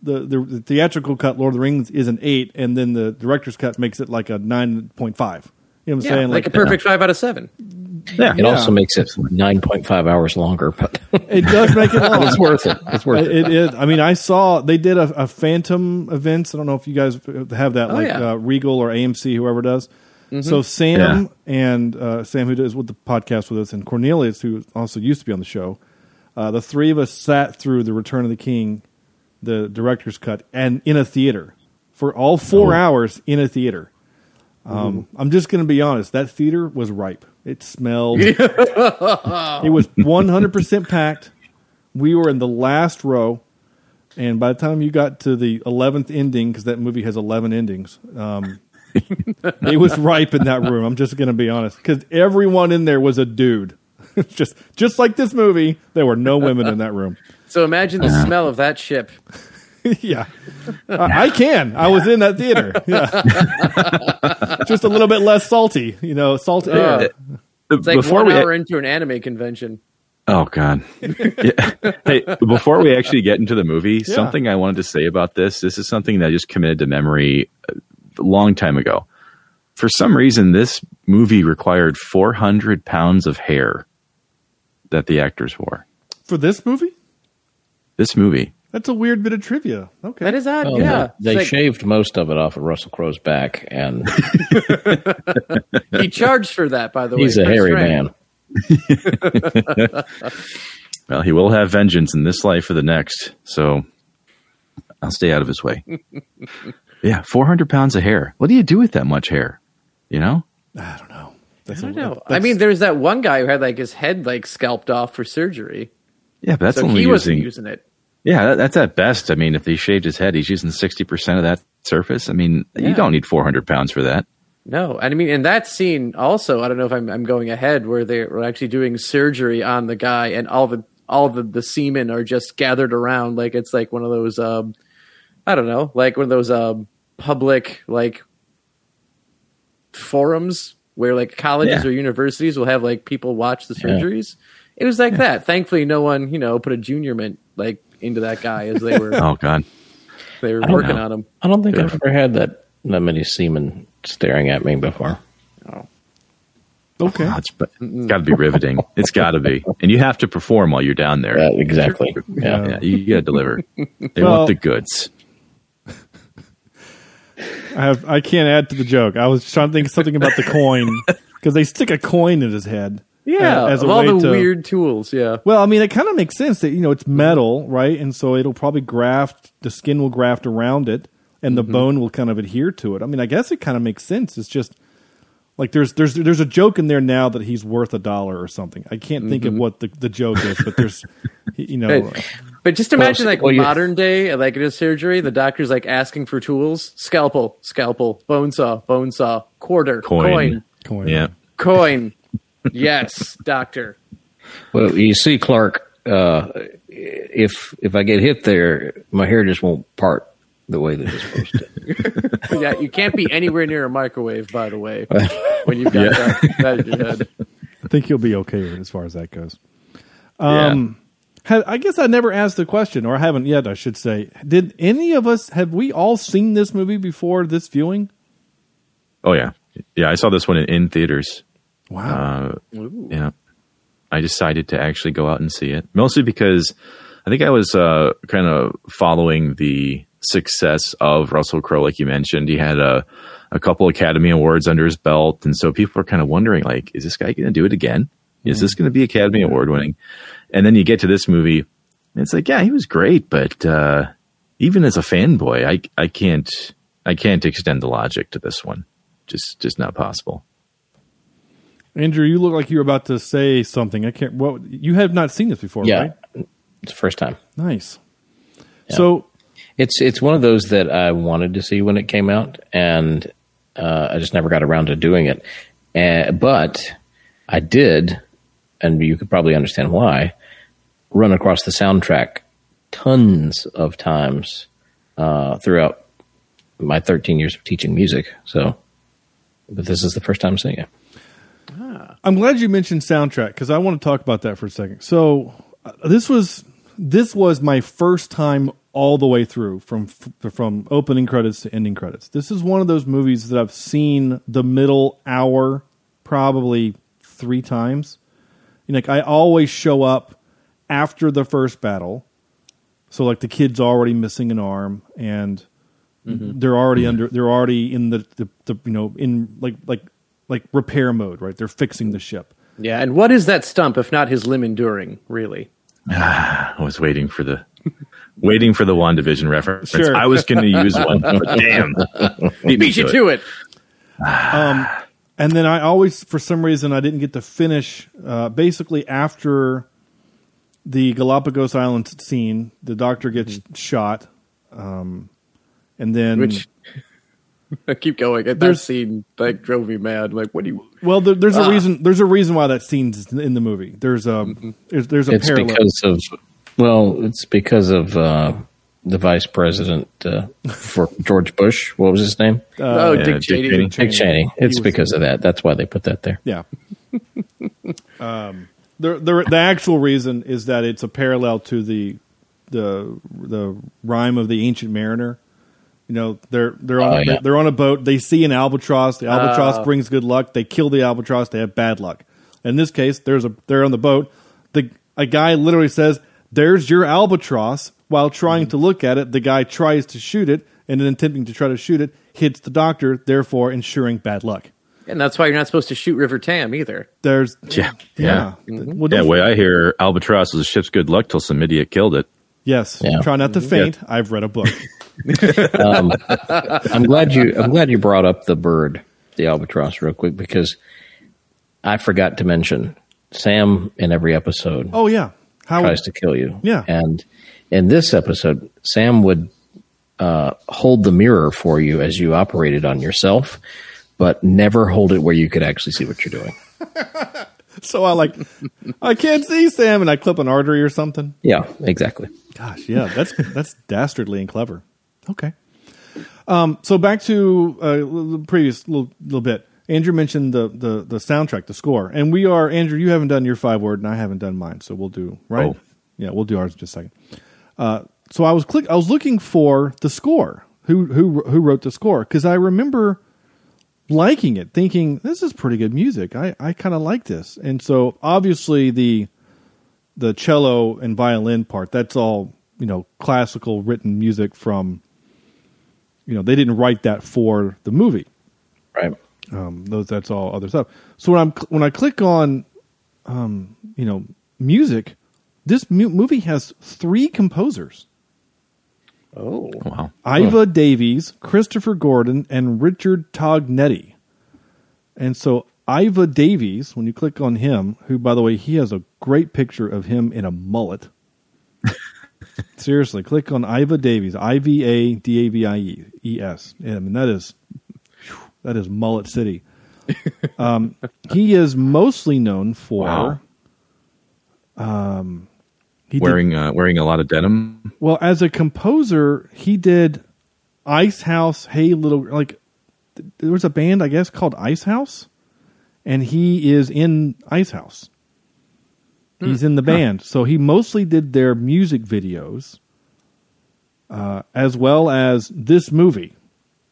[SPEAKER 5] the, the, the theatrical cut Lord of the Rings is an eight, and then the director's cut makes it like a nine point five. You know what I'm
[SPEAKER 6] Yeah,
[SPEAKER 5] saying?
[SPEAKER 6] like, a perfect five out of seven.
[SPEAKER 4] Yeah.
[SPEAKER 7] It
[SPEAKER 5] Yeah.
[SPEAKER 7] also makes it nine point five hours longer, but
[SPEAKER 5] it does make it long.
[SPEAKER 7] it's worth it. It's worth it.
[SPEAKER 5] it is. I mean, I saw they did a, a Fathom Events. I don't know if you guys have that,
[SPEAKER 6] Oh,
[SPEAKER 5] like
[SPEAKER 6] yeah.
[SPEAKER 5] uh, Regal or AMC, whoever does. So Sam
[SPEAKER 4] Yeah.
[SPEAKER 5] and uh, Sam, who does with the podcast with us, and Cornelius, who also used to be on the show, uh, the three of us sat through the Return of the King, the director's cut, and in a theater for all four hours in a theater. Um, I'm just going to be honest. That theater was ripe. It smelled. it was 100% packed. We were in the last row, and by the time you got to the 11th ending, because that movie has 11 endings, um, it was ripe in that room. I'm just going to be honest, because everyone in there was a dude. just just like this movie, there were no women in that room.
[SPEAKER 6] So imagine the smell of that ship.
[SPEAKER 5] yeah. I, I can. I was in that theater. Yeah. Just a little bit less salty, you know, salt uh, air.
[SPEAKER 6] It's like
[SPEAKER 4] before
[SPEAKER 6] one
[SPEAKER 4] we,
[SPEAKER 6] hour into an anime convention.
[SPEAKER 4] oh god, Yeah. hey, before we actually get into the movie,
[SPEAKER 5] Yeah.
[SPEAKER 4] something I wanted to say about this. This is something that I just committed to memory a long time ago. For some reason, this movie required 400 pounds of hair that the actors wore.
[SPEAKER 5] For this movie?
[SPEAKER 4] This movie,
[SPEAKER 5] That's a weird bit of trivia. Okay.
[SPEAKER 6] That is odd.
[SPEAKER 7] Oh,
[SPEAKER 6] yeah,
[SPEAKER 7] They, they
[SPEAKER 6] like,
[SPEAKER 7] shaved most of it off of Russell Crowe's back, and
[SPEAKER 6] he charged for that. By the way,
[SPEAKER 7] he's a hairy
[SPEAKER 6] Strang.
[SPEAKER 7] man.
[SPEAKER 4] well, he will have vengeance in this life or the next. So I'll stay out of his way. yeah, 400 pounds of hair. What do you do with that much hair? You know?
[SPEAKER 5] I don't know. That's
[SPEAKER 6] I don't
[SPEAKER 5] a-
[SPEAKER 6] know. I mean, there's that one guy who had like his head like scalped off for surgery,
[SPEAKER 4] Yeah, but that's
[SPEAKER 6] so
[SPEAKER 4] only
[SPEAKER 6] he wasn't
[SPEAKER 4] using.
[SPEAKER 6] using it.
[SPEAKER 4] Yeah, that, that's at best. I mean, if he shaved his head, he's using 60% of that surface. I mean,
[SPEAKER 6] Yeah.
[SPEAKER 4] you don't need 400 pounds for that.
[SPEAKER 6] No, and I mean, in that scene also, I don't know if I'm, I'm going ahead, where they were actually doing surgery on the guy, and all the all the the seamen are just gathered around, like it's like one of those, um, I don't know, like one of those um, public like forums where like colleges
[SPEAKER 4] Yeah.
[SPEAKER 6] or universities will have like people watch the
[SPEAKER 7] Yeah.
[SPEAKER 6] Surgeries. It was like that. Thankfully, no one you know put a junior mint like into that guy as they were
[SPEAKER 4] Oh, God.
[SPEAKER 6] they were working
[SPEAKER 4] know.
[SPEAKER 6] on him.
[SPEAKER 7] I don't think
[SPEAKER 4] Yeah.
[SPEAKER 7] I've ever had that that many seamen staring at me before.
[SPEAKER 5] okay.
[SPEAKER 4] Oh, it's it's got to be riveting. It's got to be. And you have to perform while you're down there.
[SPEAKER 7] Uh, exactly. Yeah.
[SPEAKER 4] yeah, you got to deliver. They
[SPEAKER 5] Well-
[SPEAKER 4] want the goods.
[SPEAKER 5] I have I can't add to the joke. I was trying to think something about the coin because they stick a coin in his head.
[SPEAKER 6] Yeah,
[SPEAKER 5] uh, as a
[SPEAKER 6] of all
[SPEAKER 5] way
[SPEAKER 6] the
[SPEAKER 5] to-
[SPEAKER 6] weird tools. Yeah,
[SPEAKER 5] Well, I mean, it kind of makes sense that you know it's metal, right? And so it'll probably graft. The skin will graft around it, and the bone will kind of adhere to it. I mean, I guess it kind of makes sense. It's just like there's there's there's a joke in there now that he's worth a dollar or something. I can't think of what the, the joke is, but there's you know
[SPEAKER 6] But, but just imagine like
[SPEAKER 7] well, you-
[SPEAKER 6] modern day, like in a surgery, the doctor's like asking for tools: scalpel, scalpel, bone saw, bone saw, quarter,
[SPEAKER 4] Coin.
[SPEAKER 6] coin,
[SPEAKER 5] coin.
[SPEAKER 4] Yeah.
[SPEAKER 6] coin. Yes, doctor.
[SPEAKER 7] Well, you see, Clark, uh, if if I get hit there, my hair just won't part the way that it's supposed to.
[SPEAKER 6] Yeah, you can't be anywhere near a microwave, by the way, when you've got that, that in your head.
[SPEAKER 5] I think you'll be okay as far as that goes. Um, ha- I guess I never asked the question, or I haven't yet. I should say. Did any of us have we all seen this movie before this viewing?
[SPEAKER 4] Oh, yeah. Yeah, I saw this one in, in theaters.
[SPEAKER 5] Wow.
[SPEAKER 4] Uh, yeah. I decided to actually go out and see it, mostly because I think I was uh, kind of following the success of Russell Crowe, like you mentioned. He had a, a couple Academy Awards under his belt, and so people are kind of wondering, like, is this guy going to do it again? Is this going to be Academy Award winning? And then you get to this movie, and it's like, yeah, he was great, but uh, even as a fanboy, I I can't I can't extend the logic to this one. Just just not possible.
[SPEAKER 5] Andrew, you look like you're about to say something. I can't. What you have not seen this before,
[SPEAKER 7] yeah,
[SPEAKER 5] right?
[SPEAKER 7] it's the first time.
[SPEAKER 5] Nice. So
[SPEAKER 7] It's it's one of those that I wanted to see when it came out, and uh, I just never got around to doing it. Uh, but I did, and you could probably understand why. Run across the soundtrack tons of times uh, throughout my 13 years of teaching music. So, but this is the first time seeing it. Ah.
[SPEAKER 5] I'm glad you mentioned soundtrack because I want to talk about that for a second. So uh, this was this was my first time all the way through from from opening credits to ending credits. This is one of those movies that I've seen the middle hour probably three times. You know, like I always show up after the first battle, so like the kid's already missing an arm and mm-hmm. they're already mm-hmm. under they're already in the, the, the you know in like like like repair mode right they're fixing the ship
[SPEAKER 6] Yeah, and what is that stump if not his limb enduring? Really?
[SPEAKER 4] I was waiting for the waiting for the WandaVision reference.
[SPEAKER 5] Sure.
[SPEAKER 4] I was going to use one, but damn, beat,
[SPEAKER 6] Beat you to it.
[SPEAKER 5] and then i always for some reason i didn't get to finish uh, basically after the galapagos island scene the doctor gets shot um, and then
[SPEAKER 6] Which keep going. That
[SPEAKER 5] There's-
[SPEAKER 6] scene like drove me mad. Like, what do you?
[SPEAKER 5] well there, there's
[SPEAKER 6] Ah.
[SPEAKER 5] a reason there's a reason why that scene's in the movie there's a there's, there's a
[SPEAKER 7] It's
[SPEAKER 5] parallel
[SPEAKER 7] because of well, it's because of uh, the vice president uh, for George Bush. What was his name?
[SPEAKER 6] oh,
[SPEAKER 4] yeah,
[SPEAKER 6] Dick
[SPEAKER 4] Dick
[SPEAKER 6] Cheney.
[SPEAKER 4] Cheney.
[SPEAKER 7] Dick Cheney. It's because of that. That's why they put that there.
[SPEAKER 5] Yeah. um, the, the the actual reason is that it's a parallel to the the the rhyme of the ancient mariner. You know, they're they're on
[SPEAKER 7] Oh,
[SPEAKER 5] a,
[SPEAKER 7] yeah.
[SPEAKER 5] they're on a boat. They see an albatross. The albatross
[SPEAKER 6] Oh.
[SPEAKER 5] brings good luck. They kill the albatross. They have bad luck. In this case, there's a they're on the boat. The a guy literally says, "There's your albatross." While trying to look at it, the guy tries to shoot it, and in attempting to try to shoot it, hits the doctor, therefore ensuring bad luck.
[SPEAKER 6] And that's why you're not supposed to shoot River Tam either.
[SPEAKER 5] There's
[SPEAKER 4] Yeah.
[SPEAKER 5] yeah.
[SPEAKER 4] Yeah.
[SPEAKER 5] Well,
[SPEAKER 4] Yeah, way I hear albatross was a ship's good luck till some idiot killed it.
[SPEAKER 5] Yes.
[SPEAKER 7] Yeah.
[SPEAKER 5] Try not to faint. I've read a book.
[SPEAKER 7] I'm glad you. I'm glad you brought up the bird, the albatross, real quick because I forgot to mention Sam in every episode
[SPEAKER 5] Oh yeah. How
[SPEAKER 7] tries to kill you.
[SPEAKER 5] Yeah.
[SPEAKER 7] and in this episode, Sam would uh, hold the mirror for you as you operated on yourself, but never hold it where you could actually see what you're doing.
[SPEAKER 5] so I like I can't see Sam and I clip an artery or something.
[SPEAKER 7] Yeah, exactly.
[SPEAKER 5] Gosh, yeah, that's that's dastardly and clever. Okay. Um, so back to uh, the previous little, little bit. Andrew mentioned the, the the soundtrack, the score, and we are Andrew. You haven't done your five word, and I haven't done mine, so we'll do right.
[SPEAKER 4] Oh.
[SPEAKER 5] Yeah, we'll do ours in just a second. Uh, so I was click. I was looking for the score. Who who who wrote the score? Because I remember liking it, thinking this is pretty good music. I I kind of like this, and so obviously the the cello and violin part that's all you know classical written music from you know they didn't write that for the movie
[SPEAKER 7] Right.
[SPEAKER 5] um, those that's all other stuff so when i'm when i click on um, you know music this mu- movie has three composers
[SPEAKER 6] Oh.
[SPEAKER 4] Wow.
[SPEAKER 5] Iva Davies, Christopher Gordon, and Richard Tognetti. And so Iva Davies, when you click on him, who by the way, he has a great picture of him in a mullet. Seriously, click on Iva Davies, I V A D A V I E E S. I mean that is that is mullet city. Um, he is mostly known for
[SPEAKER 4] Wow.
[SPEAKER 5] um, he did-
[SPEAKER 4] Wearing uh, wearing a lot of denim.
[SPEAKER 5] well, as a composer, he did Icehouse, Hey Little like th- there was a band I guess called Icehouse and he is in Icehouse. He's in the band. So he mostly did their music videos uh, as well as this movie.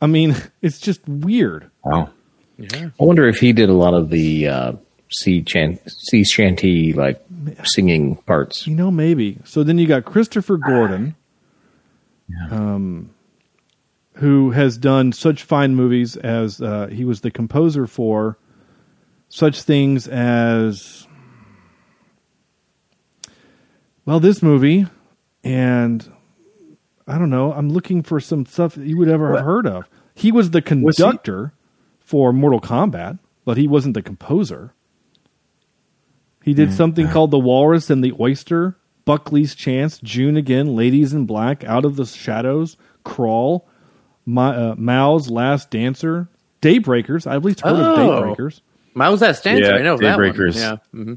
[SPEAKER 5] I mean, it's just weird.
[SPEAKER 4] Wow. Yeah.
[SPEAKER 7] I wonder if he did a lot of the uh, sea chan- sea shanty like singing parts.
[SPEAKER 5] You know, maybe. So then you got Christopher Gordon, um, who has done such fine movies as uh, he was the composer for such things as, well, this movie, and I don't know. I'm looking for some stuff that you would ever have heard of. He was the
[SPEAKER 4] Was he-
[SPEAKER 5] conductor for Mortal Kombat, but he wasn't the composer. He did something called The Walrus and the Oyster, Buckley's Chance, June Again, Ladies in Black, Out of the Shadows, Crawl, My, uh, Mao's Last Dancer, Daybreakers. I've at least heard of
[SPEAKER 6] Oh.
[SPEAKER 5] Daybreakers.
[SPEAKER 6] Miles that stanza.
[SPEAKER 4] Yeah,
[SPEAKER 6] I know that one.
[SPEAKER 4] Daybreakers.
[SPEAKER 6] Yeah. hmm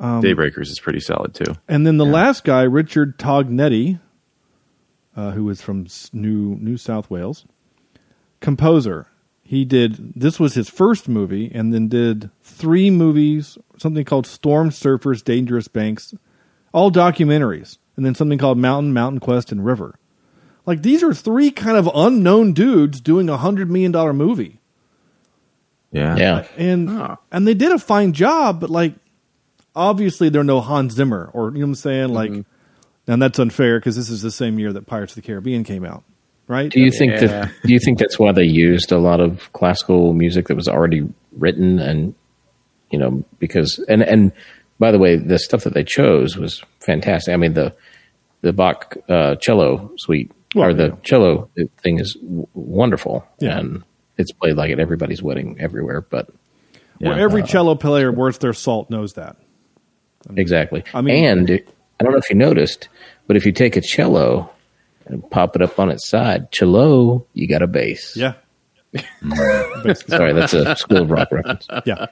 [SPEAKER 5] Um,
[SPEAKER 4] Daybreakers is pretty solid too.
[SPEAKER 5] And then the last guy, Richard Tognetti, uh, who is from S- New New South Wales, composer. He did this was his first movie, and then did three movies, something called Storm Surfers, Dangerous Banks, all documentaries, and then something called Mountain, Mountain Quest, and River. Like these are three kind of unknown dudes doing a hundred million dollar movie,
[SPEAKER 4] Yeah.
[SPEAKER 7] Yeah,
[SPEAKER 5] and
[SPEAKER 6] Huh.
[SPEAKER 5] and they did a fine job, but like obviously they're no Hans Zimmer or you know what I'm saying, like. Mm-hmm. And that's unfair because this is the same year that Pirates of the Caribbean came out, right?
[SPEAKER 7] Do you think
[SPEAKER 6] Yeah.
[SPEAKER 7] that? Do you think that's why they used a lot of classical music that was already written, and you know, because and and by the way, the stuff that they chose was fantastic. I mean the the Bach uh, cello suite
[SPEAKER 5] Well,
[SPEAKER 7] or the
[SPEAKER 5] yeah.
[SPEAKER 7] cello thing is w- wonderful,
[SPEAKER 5] Yeah.
[SPEAKER 7] and it's played like at everybody's wedding everywhere. But
[SPEAKER 5] Well,
[SPEAKER 4] Yeah.
[SPEAKER 5] every cello player worth their salt knows that.
[SPEAKER 7] exactly,
[SPEAKER 5] I mean-
[SPEAKER 7] and I don't know if you noticed, but if you take a cello and pop it up on its side, cello, you got a bass.
[SPEAKER 5] Yeah, mm.
[SPEAKER 7] Sorry, that's a School of Rock reference.
[SPEAKER 5] yeah.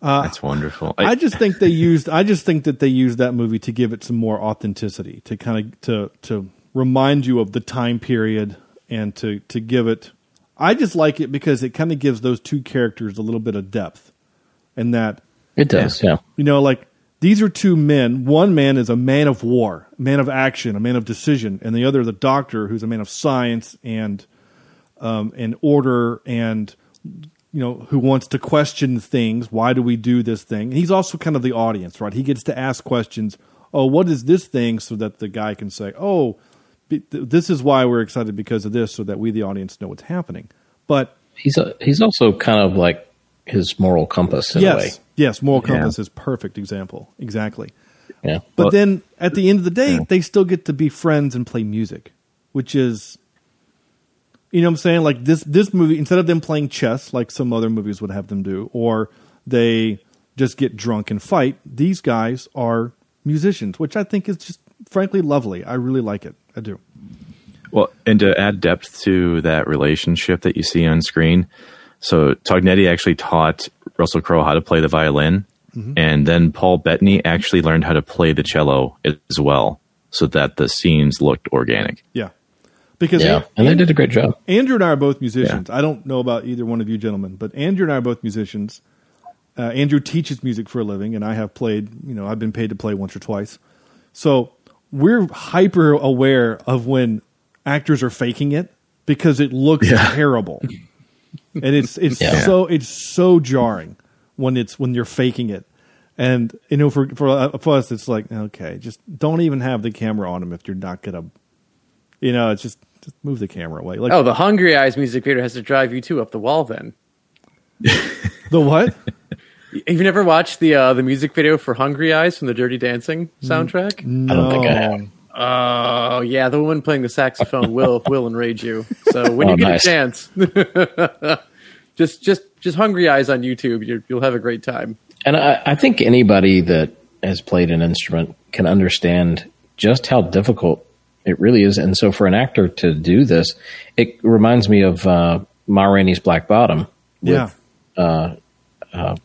[SPEAKER 4] Uh, that's wonderful.
[SPEAKER 5] I just think they used. I just think that they used that movie to give it some more authenticity, to kind of to to remind you of the time period, and to to give it. I just like it because it kind of gives those two characters a little bit of depth, and that
[SPEAKER 7] It does, yeah.
[SPEAKER 5] you know, like these are two men. One man is a man of war, a man of action, a man of decision, and the other is a doctor who's a man of science and um, and order and you know who wants to question things. Why do we do this thing? And he's also kind of the audience, right? He gets to ask questions. Oh, what is this thing? So that the guy can say, "Oh, this is why we're excited because of this," so that we, the audience, know what's happening. But
[SPEAKER 7] He's a, he's also kind of like his moral compass in a way.
[SPEAKER 5] yes, yes, moral compass is perfect example. Exactly.
[SPEAKER 7] Yeah.
[SPEAKER 5] But
[SPEAKER 4] Well-
[SPEAKER 5] then at the end of the day, they still get to be friends and play music, which is, you know what I'm saying? Like this, this movie, instead of them playing chess like some other movies would have them do, or they just get drunk and fight, these guys are musicians, which I think is just frankly lovely. I really like it. I do.
[SPEAKER 4] Well, and to add depth to that relationship that you see on screen, so Tognetti actually taught Russell Crowe how to play the violin, and then Paul Bettany actually learned how to play the cello as well, so that the scenes looked organic.
[SPEAKER 5] Yeah. Because
[SPEAKER 7] Yeah.
[SPEAKER 5] An-
[SPEAKER 7] And they did a great job.
[SPEAKER 5] Andrew and I are both musicians. I don't know about either one of you gentlemen, but Andrew and I are both musicians. Uh, Andrew teaches music for a living, and I have played. You know, I've been paid to play once or twice. So we're hyper aware of when actors are faking it because it looks terrible, and it's it's
[SPEAKER 7] Yeah.
[SPEAKER 5] so it's so jarring when it's when you're faking it. And you know, for for, uh, for us, it's like okay, just don't even have the camera on him if you're not gonna, you know, it's just just move the camera away. Like
[SPEAKER 6] Oh, the Hungry Eyes music video has to drive you two up the wall. Then
[SPEAKER 5] the what?
[SPEAKER 6] have you never watched the uh, the music video for Hungry Eyes from the Dirty Dancing soundtrack?
[SPEAKER 7] I don't think I have.
[SPEAKER 6] Oh yeah, the woman playing the saxophone will will enrage you. So when
[SPEAKER 7] Oh,
[SPEAKER 6] you get
[SPEAKER 7] nice.
[SPEAKER 6] a chance, just just just Hungry Eyes on YouTube, you you'll have a great time.
[SPEAKER 7] And I, I think anybody that has played an instrument can understand just how difficult it really is. And so for an actor to do this, it reminds me of uh, Ma Rainey's Black Bottom. with
[SPEAKER 5] Yeah.
[SPEAKER 7] Uh,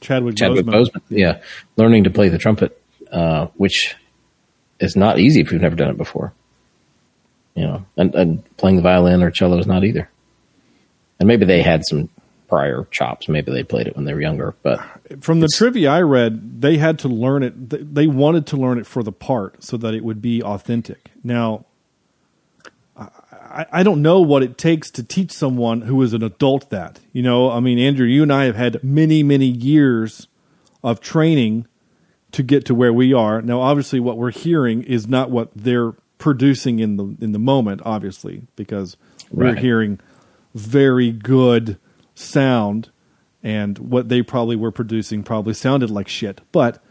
[SPEAKER 5] Chadwick,
[SPEAKER 7] Chadwick
[SPEAKER 5] Boseman.
[SPEAKER 7] Boseman. Yeah. Learning to play the trumpet, uh, which is not easy if you've never done it before. You know, and, and playing the violin or cello is not either. And maybe they had some prior chops. Maybe they played it when they were younger, but
[SPEAKER 5] From the trivia I read, they had to learn it. They wanted to learn it for the part so that it would be authentic. Now, I, I- I don't know what it takes to teach someone who is an adult that. You know, I mean, Andrew, you and I have had many, many years of training to get to where we are. Now, obviously, what we're hearing is not what they're producing in the in the moment, obviously, because we're
[SPEAKER 7] Right.
[SPEAKER 5] hearing very good sound, and what they probably were producing probably sounded like shit. But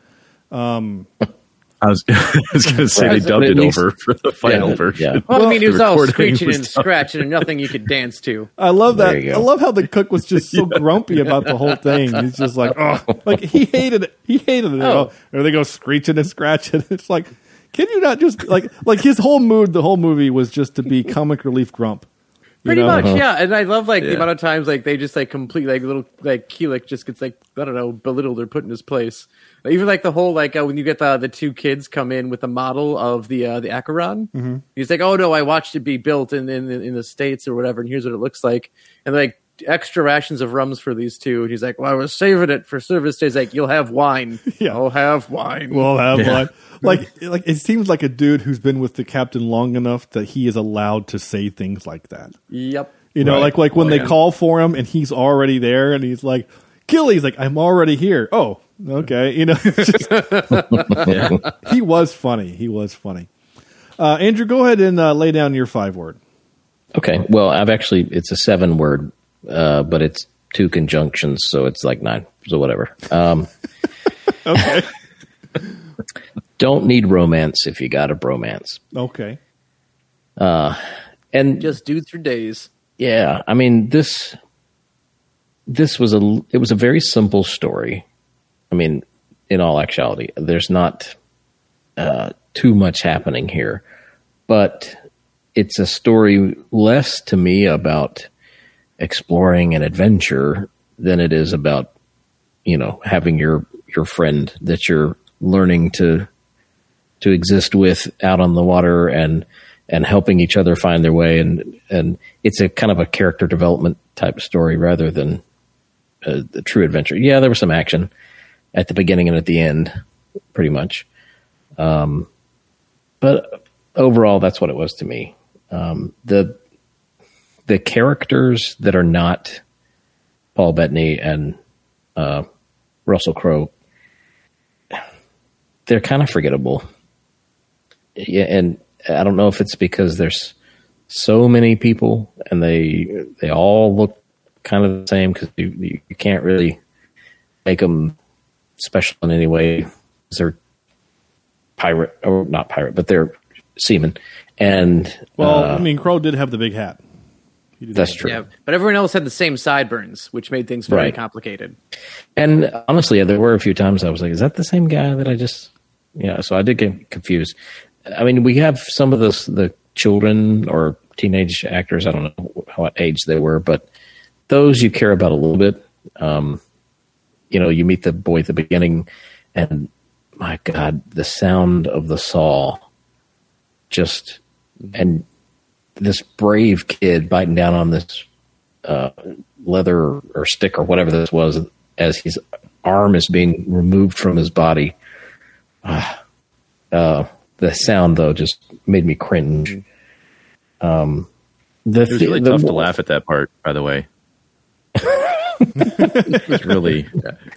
[SPEAKER 5] um,
[SPEAKER 4] I was, I was going to say
[SPEAKER 7] Right.
[SPEAKER 4] they dubbed it
[SPEAKER 7] least-
[SPEAKER 4] over for the final
[SPEAKER 7] Yeah,
[SPEAKER 4] version.
[SPEAKER 7] yeah.
[SPEAKER 6] Well, I mean, it was all screeching
[SPEAKER 4] was
[SPEAKER 6] and
[SPEAKER 4] done.
[SPEAKER 6] scratching and nothing you could dance to.
[SPEAKER 5] I love that.
[SPEAKER 7] There you go.
[SPEAKER 5] I love how the cook was just so grumpy about the whole thing. He's just like, oh, like he hated it. He hated it.
[SPEAKER 6] Oh.
[SPEAKER 5] oh or they go screeching and scratching. It's like, can you not just like like his whole mood? The whole movie was just to be comic relief grump. you
[SPEAKER 6] Pretty
[SPEAKER 5] know?
[SPEAKER 6] much, uh-huh. yeah. And I love like the amount of times like they just like complete like little like Killick just gets like I don't know belittled or put in his place. Even like the whole like uh, when you get the the two kids come in with the model of the uh, the Acheron.
[SPEAKER 5] Mm-hmm.
[SPEAKER 6] He's like, oh no, I watched it be built in, in in the states or whatever, and here's what it looks like. And like extra rations of rums for these two. And he's like, well, I was saving it for service days. Like you'll have wine.
[SPEAKER 5] Yeah.
[SPEAKER 6] I'll have wine.
[SPEAKER 5] We'll have one. Like like it seems like a dude who's been with the captain long enough that he is allowed to say things like that.
[SPEAKER 6] yep.
[SPEAKER 5] You know,
[SPEAKER 7] Right.
[SPEAKER 5] like like when
[SPEAKER 7] Oh,
[SPEAKER 5] they
[SPEAKER 7] yeah.
[SPEAKER 5] call for him and he's already there and he's like, Gilly's like, I'm already here. Oh, okay. You know, it's just- he was funny. He was funny. Uh, Andrew, go ahead and uh, lay down your five word.
[SPEAKER 7] Okay. Well, I've actually it's a seven word, uh, but it's two conjunctions, so it's like nine. So whatever. Um,
[SPEAKER 5] Okay.
[SPEAKER 7] don't need romance if you got a bromance.
[SPEAKER 5] okay.
[SPEAKER 7] Uh, And
[SPEAKER 6] Just dudes for days.
[SPEAKER 7] yeah, I mean this this was a it was a very simple story. I mean, in all actuality, there's not uh, too much happening here, but it's a story less to me about exploring an adventure than it is about you know having your your friend that you're learning to to exist with out on the water and and helping each other find their way and and it's a kind of a character development type story rather than a, a true adventure. Yeah, there was some action at the beginning and at the end, pretty much. Um, but overall, that's what it was to me. Um, the the characters that are not Paul Bettany and uh, Russell Crowe, they're kind of forgettable. Yeah, and I don't know if it's because there's so many people and they they all look kind of the same because you, you, you can't really make them special in any way. They're pirate or not pirate, but they're seamen. And
[SPEAKER 5] Well,
[SPEAKER 7] uh,
[SPEAKER 5] I mean, Crowe did have the big hat. He did
[SPEAKER 7] that's
[SPEAKER 5] have-
[SPEAKER 7] true.
[SPEAKER 6] Yeah, but everyone else had the same sideburns, which made things very
[SPEAKER 7] Right.
[SPEAKER 6] complicated.
[SPEAKER 7] And honestly, there were a few times I was like, "Is that the same guy that I just?" Yeah, so I did get confused. I mean, we have some of the the children or teenage actors. I don't know what age they were, but those you care about a little bit. Um, you know, you meet the boy at the beginning, and my God, the sound of the saw, just and this brave kid biting down on this uh, leather or stick or whatever this was as his arm is being removed from his body. Ah, uh, the sound though just made me cringe. Um, the
[SPEAKER 4] It was really
[SPEAKER 7] the-
[SPEAKER 4] tough to laugh at that part, by the way. It was really,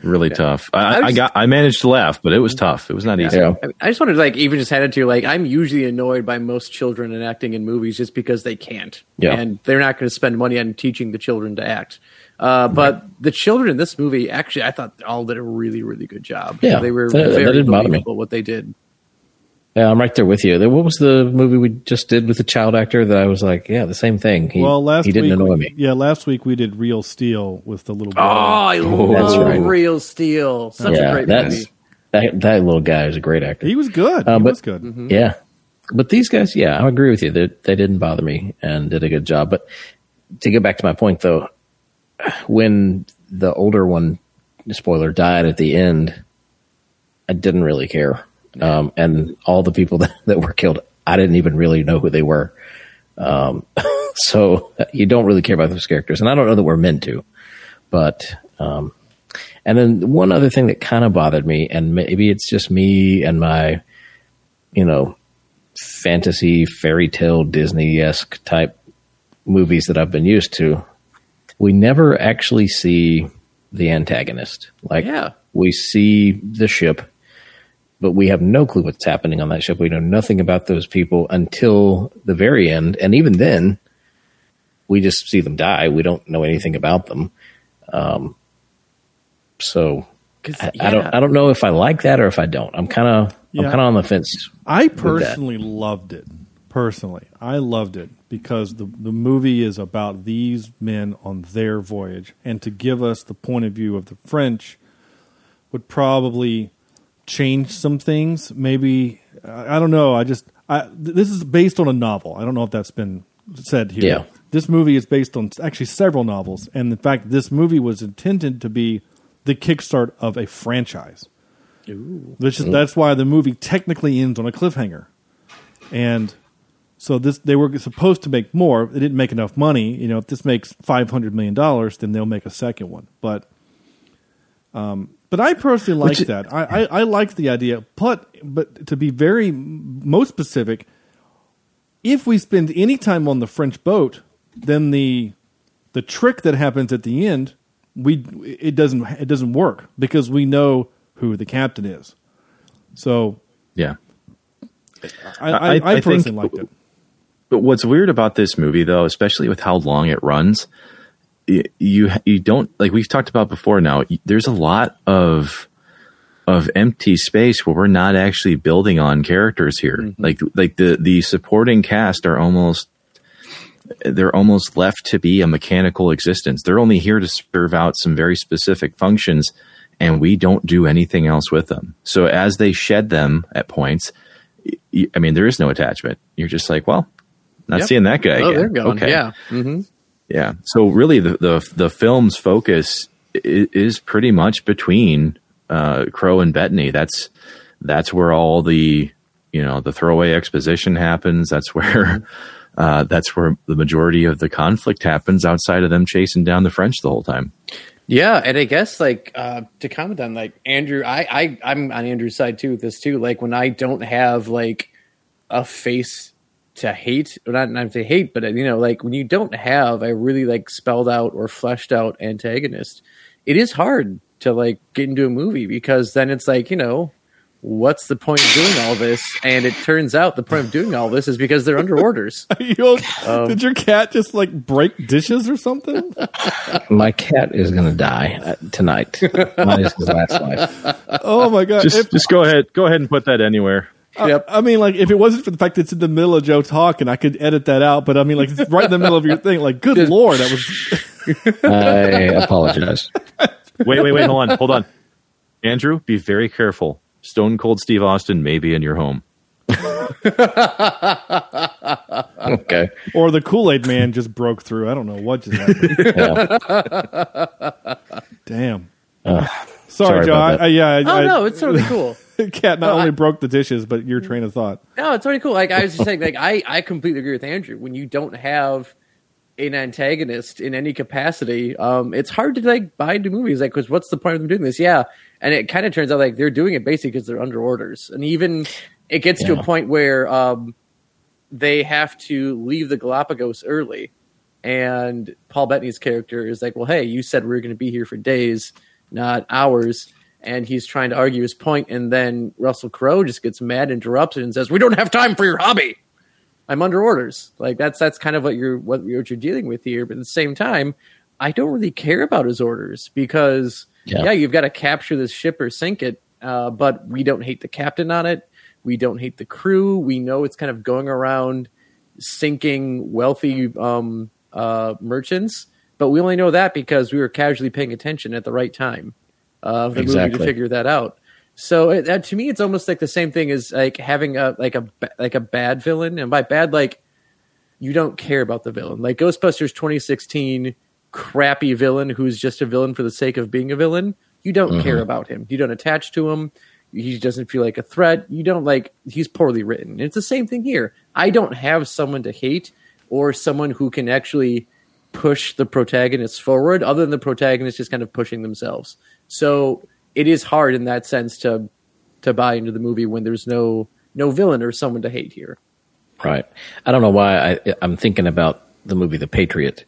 [SPEAKER 4] really tough. I,
[SPEAKER 6] I
[SPEAKER 4] I got, I managed to laugh, but it was tough. It was not easy.
[SPEAKER 7] Yeah.
[SPEAKER 6] I, I just wanted to like even just head into like I'm usually annoyed by most children in acting in movies just because they can't,
[SPEAKER 7] Yeah.
[SPEAKER 6] and they're not going to spend money on teaching the children to act. Uh, but the children in this movie, actually, I thought all did a really, really good job.
[SPEAKER 7] Yeah,
[SPEAKER 6] they were
[SPEAKER 7] that- that
[SPEAKER 6] very
[SPEAKER 7] didn't bother me.
[SPEAKER 6] believable what they did.
[SPEAKER 7] Yeah, I'm right there with you. What was the movie we just did with the child actor that I was like, yeah, the same thing. He,
[SPEAKER 5] well, last
[SPEAKER 7] he didn't
[SPEAKER 5] week,
[SPEAKER 7] annoy me.
[SPEAKER 5] Yeah, last week we did Real Steel with the little boy.
[SPEAKER 6] Oh, I
[SPEAKER 7] that's
[SPEAKER 6] love
[SPEAKER 7] right.
[SPEAKER 6] Real Steel. Such a great
[SPEAKER 7] that's
[SPEAKER 6] movie.
[SPEAKER 7] that that little guy is a great actor.
[SPEAKER 5] he was good.
[SPEAKER 7] Um,
[SPEAKER 5] he
[SPEAKER 7] but-
[SPEAKER 5] was good.
[SPEAKER 6] Mm-hmm.
[SPEAKER 7] Yeah, but these guys, yeah, I agree with you. They they didn't bother me and did a good job. But to get back to my point, though, when the older one, spoiler, died at the end, I didn't really care. Um, and all the people that, that were killed, I didn't even really know who they were. Um, so you don't really care about those characters, and I don't know that we're meant to. But um, and then one other thing that kind of bothered me, and maybe it's just me and my, you know, fantasy fairy tale Disney esque type movies that I've been used to. We never actually see the antagonist. Like
[SPEAKER 6] Yeah.
[SPEAKER 7] we see the ship, but we have no clue what's happening on that ship. We know nothing about those people until the very end, and even then, we just see them die. We don't know anything about them. Um, so I, I don't. I don't know if I like that or if I don't. I'm kind of. I'm kind of on the fence.
[SPEAKER 5] I personally loved it. Personally, I loved it because the the movie is about these men on their voyage, and to give us the point of view of the French would probably change some things. Maybe I, I don't know. I just I, th- this is based on a novel. I don't know if that's been said here.
[SPEAKER 7] Yeah.
[SPEAKER 5] This movie is based on actually several novels, and in fact, this movie was intended to be the kickstart of a franchise. Which is, that's why the movie technically ends on a cliffhanger, and so this they were supposed to make more. They didn't make enough money. You know, if this makes five hundred million dollars, then they'll make a second one. But, um, but I personally like
[SPEAKER 7] Which-
[SPEAKER 5] that. I, I I like the idea. But but to be very most specific, if we spend any time on the French boat, then the the trick that happens at the end, we it doesn't it doesn't work because we know who the captain is. So
[SPEAKER 4] Yeah.
[SPEAKER 5] I I,
[SPEAKER 4] I-
[SPEAKER 5] I,
[SPEAKER 4] I think-
[SPEAKER 5] personally liked it.
[SPEAKER 4] But what's weird about this movie, though, especially with how long it runs, you you don't like we've talked about before. Now there's a lot of of empty space where we're not actually building on characters here. Like like the the supporting cast are almost they're almost left to be a mechanical existence. They're only here to serve out some very specific functions, and we don't do anything else with them. So as they shed them at points, i mean, there is no attachment. You're just like, well, not
[SPEAKER 6] Yep.
[SPEAKER 4] seeing that guy.
[SPEAKER 6] Oh,
[SPEAKER 4] again.
[SPEAKER 6] they're gone.
[SPEAKER 4] Okay.
[SPEAKER 6] Yeah. hmm
[SPEAKER 4] Yeah. So really, the the the film's focus is, is pretty much between uh, Crowe and Bettany. That's that's where all the you know the throwaway exposition happens. That's where uh, that's where the majority of the conflict happens. Outside of them chasing down the French the whole time.
[SPEAKER 6] Yeah, and I guess like uh, to comment on like Andrew, I, I I'm on Andrew's side too with this too. Like when I don't have like a face to hate, or not not to hate, but you know, like when you don't have a really like spelled out or fleshed out antagonist, it is hard to like get into a movie because then it's like you know what's the point of doing all this? And it turns out the point of doing all this is because they're under orders.
[SPEAKER 5] You- did your cat just like break dishes or something?
[SPEAKER 7] My cat is going to die uh, tonight. Mine is his last life.
[SPEAKER 5] Oh my god!
[SPEAKER 4] Just
[SPEAKER 5] If-
[SPEAKER 4] just go ahead go ahead and put that anywir.
[SPEAKER 6] Yep.
[SPEAKER 5] I mean, like, if it wasn't for the fact that it's in the middle of Joe talking, I could edit that out. But I mean, like, it's right in the middle of your thing. Like, good lord, that was.
[SPEAKER 7] I apologize.
[SPEAKER 4] Wait wait wait hold on hold on. Andrew, be very careful. Stone Cold Steve Austin may be in your home.
[SPEAKER 7] Okay.
[SPEAKER 5] Or the Kool Aid Man just broke through. I don't know what just happened.
[SPEAKER 7] Yeah.
[SPEAKER 5] Damn.
[SPEAKER 7] Uh,
[SPEAKER 5] Sorry,
[SPEAKER 7] sorry
[SPEAKER 5] Joe. I. I, yeah.
[SPEAKER 6] Oh
[SPEAKER 5] I-
[SPEAKER 6] no, it's totally cool.
[SPEAKER 5] cat not
[SPEAKER 6] No,
[SPEAKER 5] only
[SPEAKER 6] I-
[SPEAKER 5] broke the dishes, but your train of thought.
[SPEAKER 6] No, it's totally cool. Like I was just saying, like I, I completely agree with Andrew. When you don't have an antagonist in any capacity, um, it's hard to like buy into movies. Like, because what's the point of them doing this? Yeah, and it kind of turns out like they're doing it basically because they're under orders, and even it gets to a point where um, they have to leave the Galapagos early, and Paul Bettany's character is like, "Well, hey, you said we are going to be here for days, not hours." And he's trying to argue his point, and then Russell Crowe just gets mad, interrupts it, and says, "We don't have time for your hobby. I'm under orders." Like that's that's kind of what you're what, you're- what you're dealing with here. But at the same time, I don't really care about his orders because
[SPEAKER 7] Yeah.
[SPEAKER 6] yeah, you've got to capture this ship or sink it, uh, but we don't hate the captain on it. We don't hate the crew. We know it's kind of going around sinking wealthy um, uh, merchants, but we only know that because we were casually paying attention at the right time of the movie
[SPEAKER 7] Exactly.
[SPEAKER 6] to figure that out. So it, that, to me, it's almost like the same thing as like having a like a like a bad villain, and by bad, like you don't care about the villain. Like Ghostbusters 2016, crappy villain who's just a villain for the sake of being a villain. You don't mm-hmm. care about him. You don't attach to him. He doesn't feel like a threat. You don't like. He's poorly written. It's the same thing here. I don't have someone to hate or someone who can actually push the protagonists forward, other than the protagonists just kind of pushing themselves. So it is hard in that sense to to buy into the movie when there's no no villain or someone to hate here.
[SPEAKER 7] Right. I don't know why I, I'm thinking about the movie The Patriot,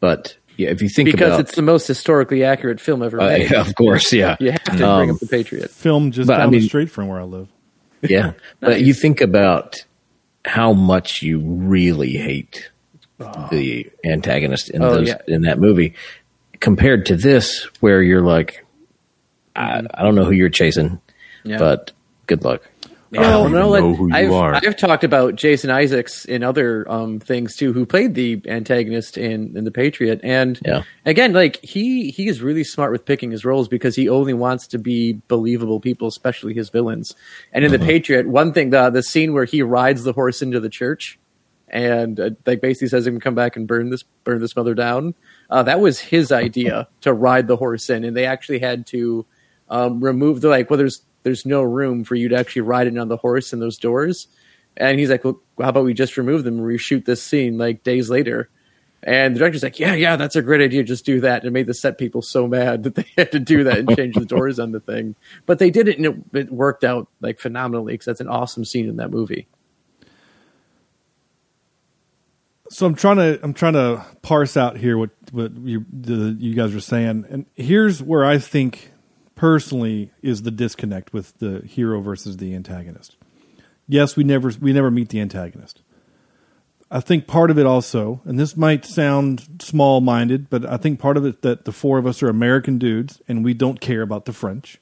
[SPEAKER 7] but yeah, if you think
[SPEAKER 6] because
[SPEAKER 7] about,
[SPEAKER 6] it's the most historically accurate film ever
[SPEAKER 7] uh,
[SPEAKER 6] made.
[SPEAKER 7] of course, yeah,
[SPEAKER 6] You have to bring
[SPEAKER 7] Um,
[SPEAKER 6] up the Patriot.
[SPEAKER 5] Film just
[SPEAKER 7] But, I
[SPEAKER 5] down the street from where I live.
[SPEAKER 7] yeah. But you think about how much you really hate the antagonist in
[SPEAKER 6] Oh,
[SPEAKER 7] those
[SPEAKER 6] yeah.
[SPEAKER 7] in that movie, compared to this, where you're like, I, I don't know who you're chasing,
[SPEAKER 6] Yeah.
[SPEAKER 7] but good luck.
[SPEAKER 6] Yeah,
[SPEAKER 4] I don't
[SPEAKER 6] well, no,
[SPEAKER 4] even know
[SPEAKER 6] like,
[SPEAKER 4] who you
[SPEAKER 6] I've,
[SPEAKER 4] are.
[SPEAKER 6] I've talked about Jason Isaacs in other um, things too, who played the antagonist in, in the Patriot, and
[SPEAKER 7] Yeah.
[SPEAKER 6] again, like he he is really smart with picking his roles because he only wants to be believable people, especially his villains. And in the Patriot, one thing the the scene where he rides the horse into the church, and uh, like basically says him come back and burn this burn this mother down. Uh, that was his idea to ride the horse in, and they actually had to um, remove the like well there's there's no room for you to actually ride in on the horse in those doors. And he's like well how about we just remove them and reshoot this scene like days later? And the director's like yeah yeah that's a great idea just do that. And it made the set people so mad that they had to do that and change the doors on the thing. But they did it and it, it worked out like phenomenally because that's an awesome scene in that movie.
[SPEAKER 5] So I'm trying to I'm trying to parse out here what what you the, you guys are saying, and here's where I think personally is the disconnect with the hero versus the antagonist. Yes, we never we never meet the antagonist. I think part of it also, and this might sound small minded, but I think part of it that the four of us are American dudes and we don't care about the French.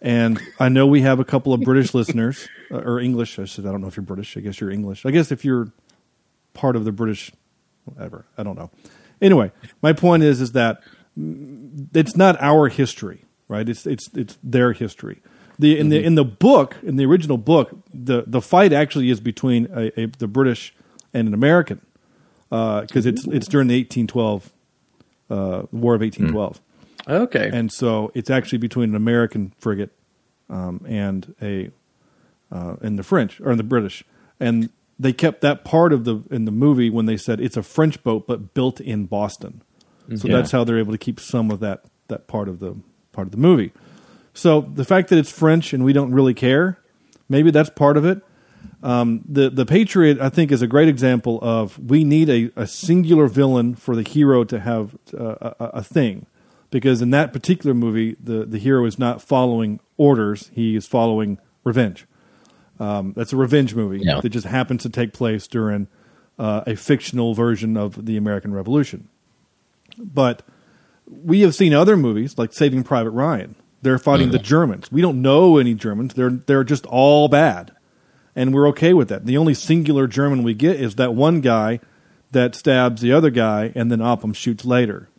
[SPEAKER 5] And I know we have a couple of British listeners uh, or English. I said I don't know if you're British. I guess you're English. I guess if you're part of the British, whatever. I don't know. Anyway, my point is is that mm, it's not our history, right? It's it's it's their history. The in the in the book in the original book, the the fight actually is between a, a the British and an American because it's it's during the eighteen twelve uh, War of eighteen twelve.
[SPEAKER 6] Okay.
[SPEAKER 5] and so it's actually between an American frigate um, and a uh, and the French or the British, and they kept that part of the in the movie when they said it's a French boat but built in Boston. So
[SPEAKER 4] Yeah.
[SPEAKER 5] that's how they're able to keep some of that that part of the part of the movie. So the fact that it's French and we don't really care, maybe that's part of it. Um, the the Patriot, I think, is a great example of we need a, a singular villain for the hero to have uh, a, a, thing, because in that particular movie, the the hero is not following orders; he is following revenge. Um, that's a revenge movie
[SPEAKER 7] Yeah.
[SPEAKER 5] that just happens to take place during uh, a fictional version of the American Revolution. But we have seen other movies like Saving Private Ryan. They're fighting the Germans. We don't know any Germans. They're they're just all bad, and we're okay with that. The only singular German we get is that one guy that stabs the other guy, and then Upham shoots later.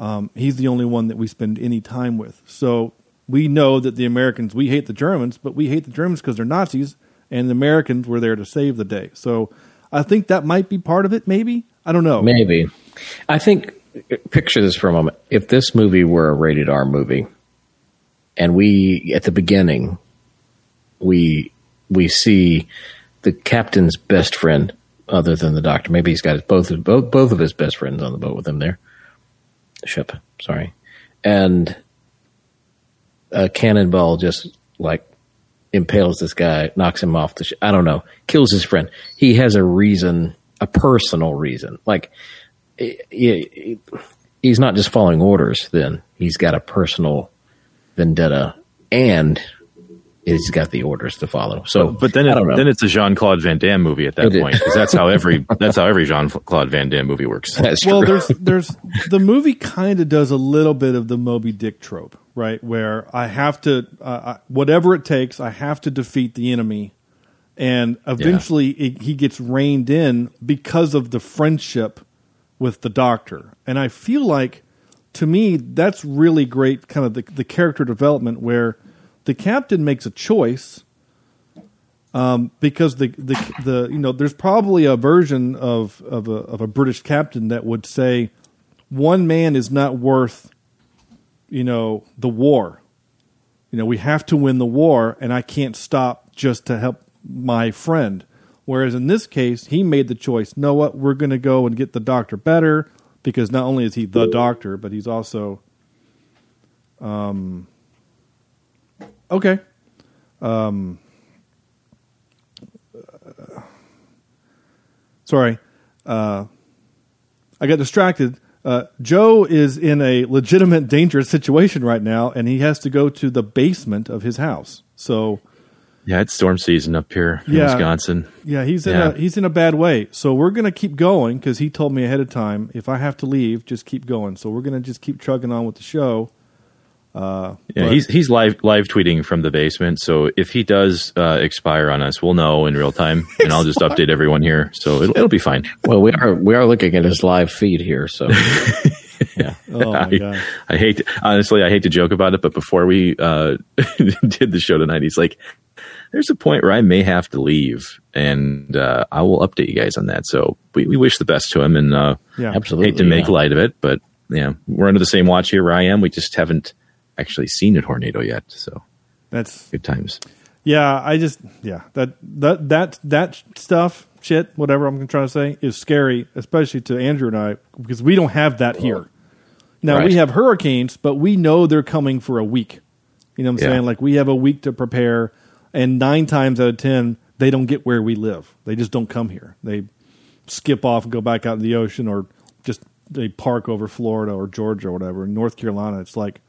[SPEAKER 5] Um, he's the only one that we spend any time with. So we know that the Americans we hate the Germans, but we hate the Germans because they're Nazis, and the Americans were there to save the day. So I think that might be part of it. Maybe I don't know.
[SPEAKER 7] Maybe. I think, picture this for a moment. If this movie were a rated R movie, and we, at the beginning, we we see the captain's best friend, other than the doctor. Maybe he's got both both both of his best friends on the boat with him there. Ship, sorry, and a cannonball just like impales this guy, knocks him off the. Sh- I don't know, kills his friend. He has a reason, a personal reason. Like i- i- he's not just following orders. Then he's got a personal vendetta, and he's got the orders to follow. So,
[SPEAKER 4] But then, it, then it's a Jean Claude Van Damme movie at that
[SPEAKER 7] It is.
[SPEAKER 4] point because that's how every that's how every Jean Claude Van Damme movie works.
[SPEAKER 7] That's
[SPEAKER 5] well,
[SPEAKER 7] true.
[SPEAKER 5] there's there's the movie kind of does a little bit of the Moby Dick trope, right? Where I have to uh, I- whatever it takes, I have to defeat the enemy, and eventually it, he gets reined in because of the friendship with the doctor. And I feel like, to me, that's really great, kind of the, the character development where the captain makes a choice um, because the, the the you know there's probably a version of of a, of a British captain that would say one man is not worth you know the war. You know we have to win the war, and I can't stop just to help my friend. Whereas in this case, he made the choice. Know what? We're going to go and get the doctor better because not only is he the doctor, but he's also um okay. sorry, uh, I got distracted. Uh, Joe is in a legitimate dangerous situation right now, and he has to go to the basement of his house. So,
[SPEAKER 4] Yeah, it's storm season up here in
[SPEAKER 5] Yeah.
[SPEAKER 4] Wisconsin.
[SPEAKER 5] yeah, he's in
[SPEAKER 4] Yeah.
[SPEAKER 5] a he's in a bad way. So we're gonna keep going because he told me ahead of time if I have to leave, just keep going. So we're gonna just keep chugging on with the show.
[SPEAKER 4] Yeah,
[SPEAKER 5] But-
[SPEAKER 4] he's he's live live tweeting from the basement. So if he does uh, expire on us, we'll know in real time, and I'll just update everyone here. So it'll, it'll be fine.
[SPEAKER 7] well, we are we are looking at his live feed here, so yeah.
[SPEAKER 5] Oh my
[SPEAKER 4] I,
[SPEAKER 5] god!
[SPEAKER 4] I hate to, honestly, I hate to joke about it, but before we uh, did the show tonight, he's like, "There's a point where I may have to leave, and uh, I will update you guys on that." So we, we wish the best to him, and uh,
[SPEAKER 5] Yeah,
[SPEAKER 7] Absolutely.
[SPEAKER 4] hate to make
[SPEAKER 7] yeah.
[SPEAKER 4] light of it, but yeah, we're under the same watch here where I am. We just haven't actually seen a tornado yet, so
[SPEAKER 5] That's
[SPEAKER 4] good times.
[SPEAKER 5] Yeah, I just yeah that that that that stuff shit whatever I'm trying to try to say is scary, especially to Andrew and I because we don't have that here. Now
[SPEAKER 7] Right.
[SPEAKER 5] we have hurricanes, but we know they're coming for a week. You know what I'm
[SPEAKER 4] Yeah.
[SPEAKER 5] saying? Like we have a week to prepare, and nine times out of ten they don't get where we live. They just don't come here. They skip off and go back out in the ocean, or just they park over Florida or Georgia or whatever. In North Carolina, it's like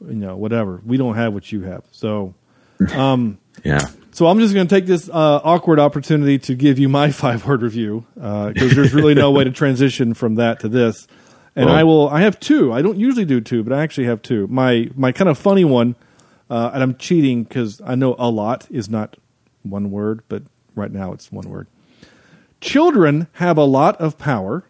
[SPEAKER 5] you know whatever. We don't have what you have, so.
[SPEAKER 4] Um, Yeah,
[SPEAKER 5] So I'm just going to take this uh, awkward opportunity to give you my five word review because there's really no way to transition from that to this. And
[SPEAKER 4] Well-
[SPEAKER 5] I will. I have two. I don't usually do two, but I actually have two. My my kind of funny one, uh, and I'm cheating because I know a lot is not one word, but right now it's one word. Children have a lot of power.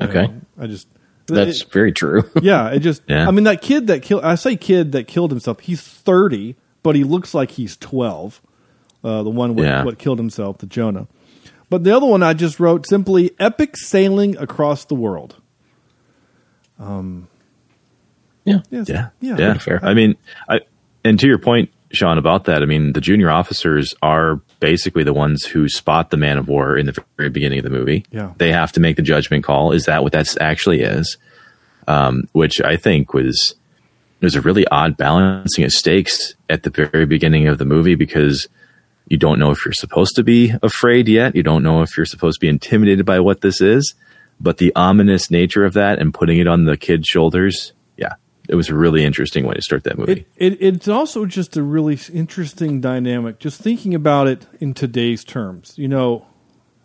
[SPEAKER 7] Okay,
[SPEAKER 5] I just
[SPEAKER 7] that's very true.
[SPEAKER 5] yeah, it just.
[SPEAKER 4] Yeah.
[SPEAKER 5] I mean, that kid that killed. I say kid that killed himself. He's thirty, but he looks like he's twelve. Uh, the one with
[SPEAKER 4] Yeah.
[SPEAKER 5] what killed himself, the Jonah. But the other one I just wrote simply epic sailing across the world.
[SPEAKER 7] Yeah.
[SPEAKER 5] Yes.
[SPEAKER 4] Yeah,
[SPEAKER 5] Yeah.
[SPEAKER 4] yeah.
[SPEAKER 7] fair.
[SPEAKER 4] I mean, I and to your point, Sean, about that. I mean, the junior officers are basically the ones who spot the man of war in the very beginning of the movie.
[SPEAKER 5] Yeah.
[SPEAKER 4] they have to make the judgment call. Is that what that's actually is? Um, which I think was was a really odd balancing of stakes at the very beginning of the movie because you don't know if you're supposed to be afraid yet. You don't know if you're supposed to be intimidated by what this is. But the ominous nature of that and putting it on the kid's shoulders, yeah, it was a really interesting way to start that movie.
[SPEAKER 5] It, it it's also just a really interesting dynamic. Just thinking about it in today's terms, you know,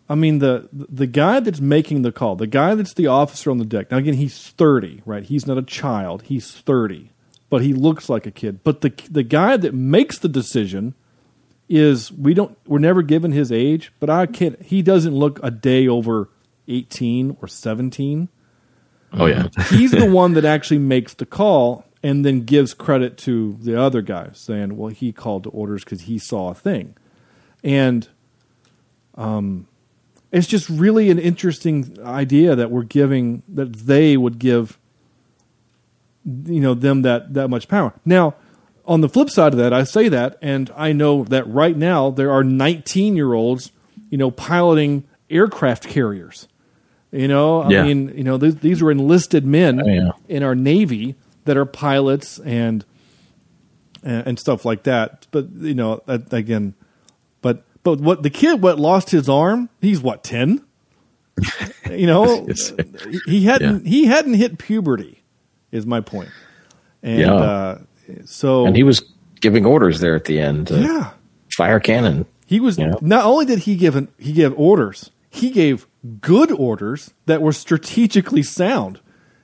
[SPEAKER 5] I mean the the guy that's making the call, the guy that's the officer on the deck. Now again, he's thirty, right? He's not a child. He's thirty, but he looks like a kid. But the the guy that makes the decision is we don't we're never given his age, but I can't. He doesn't look a day over eighteen or seventeen
[SPEAKER 4] oh yeah,
[SPEAKER 5] he's the one that actually makes the call and then gives credit to the other guy, saying, "Well, he called the orders because he saw a thing," and um, it's just really an interesting idea that we're giving that they would give, you know, them that that much power. Now, on the flip side of that, I say that, and I know that right now there are 19 year olds, you know, piloting aircraft carriers. You know, I
[SPEAKER 4] Yeah.
[SPEAKER 5] mean, you know, these, these are enlisted men
[SPEAKER 7] Oh, yeah.
[SPEAKER 5] in our navy that are pilots and and, and stuff like that. But you know, that, again, but but what the kid what lost his arm? He's what ten? You know,
[SPEAKER 4] Yes.
[SPEAKER 5] he hadn't he hadn't hit puberty. Is my point. And
[SPEAKER 7] Yeah.
[SPEAKER 5] uh, so
[SPEAKER 7] And he was giving orders there at the end. uh,
[SPEAKER 5] yeah.
[SPEAKER 7] Fire cannon.
[SPEAKER 5] He was
[SPEAKER 7] Yeah.
[SPEAKER 5] not only did he give an, he gave orders, he gave good orders that were strategically sound.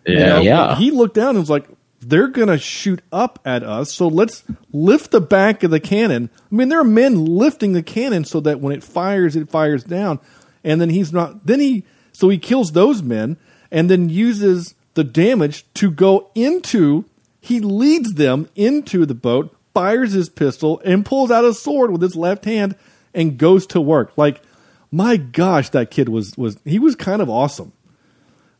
[SPEAKER 5] You
[SPEAKER 4] yeah,
[SPEAKER 5] know,
[SPEAKER 7] Yeah.
[SPEAKER 5] He looked down and was like, "They're gonna shoot up at us, so let's lift the back of the cannon." I mean, there are men lifting the cannon so that when it fires, it fires down, and then he's not. Then he so he kills those men and then uses the damage to go into. He leads them into the boat, fires his pistol, and pulls out a sword with his left hand and goes to work. Like, my gosh, that kid was was he was kind of awesome.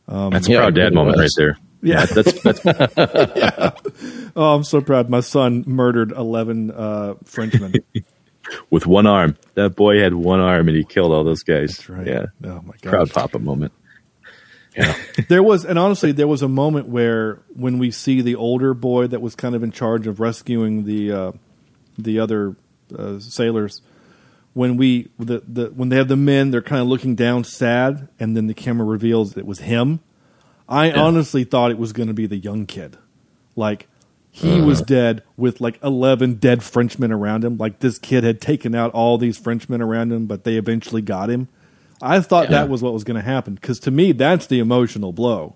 [SPEAKER 4] that's a
[SPEAKER 7] Yeah,
[SPEAKER 4] proud dad moment right there.
[SPEAKER 5] Yeah.
[SPEAKER 4] that's that's
[SPEAKER 5] Oh, I'm so proud. My son murdered 11 uh, Frenchmen.
[SPEAKER 4] with one arm. That boy had one arm and he killed all those guys.
[SPEAKER 5] That's right.
[SPEAKER 4] Yeah,
[SPEAKER 5] Oh, my gosh.
[SPEAKER 4] proud papa moment. Yeah.
[SPEAKER 5] there was, and honestly, there was a moment where when we see the older boy that was kind of in charge of rescuing the uh, the other uh, sailors, when we the, the when they have the men, they're kind of looking down, sad, and then the camera reveals it was him. I honestly thought it was going to be the young kid, like he uh-huh. was dead with like eleven dead Frenchmen around him. Like this kid had taken out all these Frenchmen around him, but they eventually got him. I thought
[SPEAKER 7] Yeah.
[SPEAKER 5] that was what was going to happen because to me, that's the emotional blow.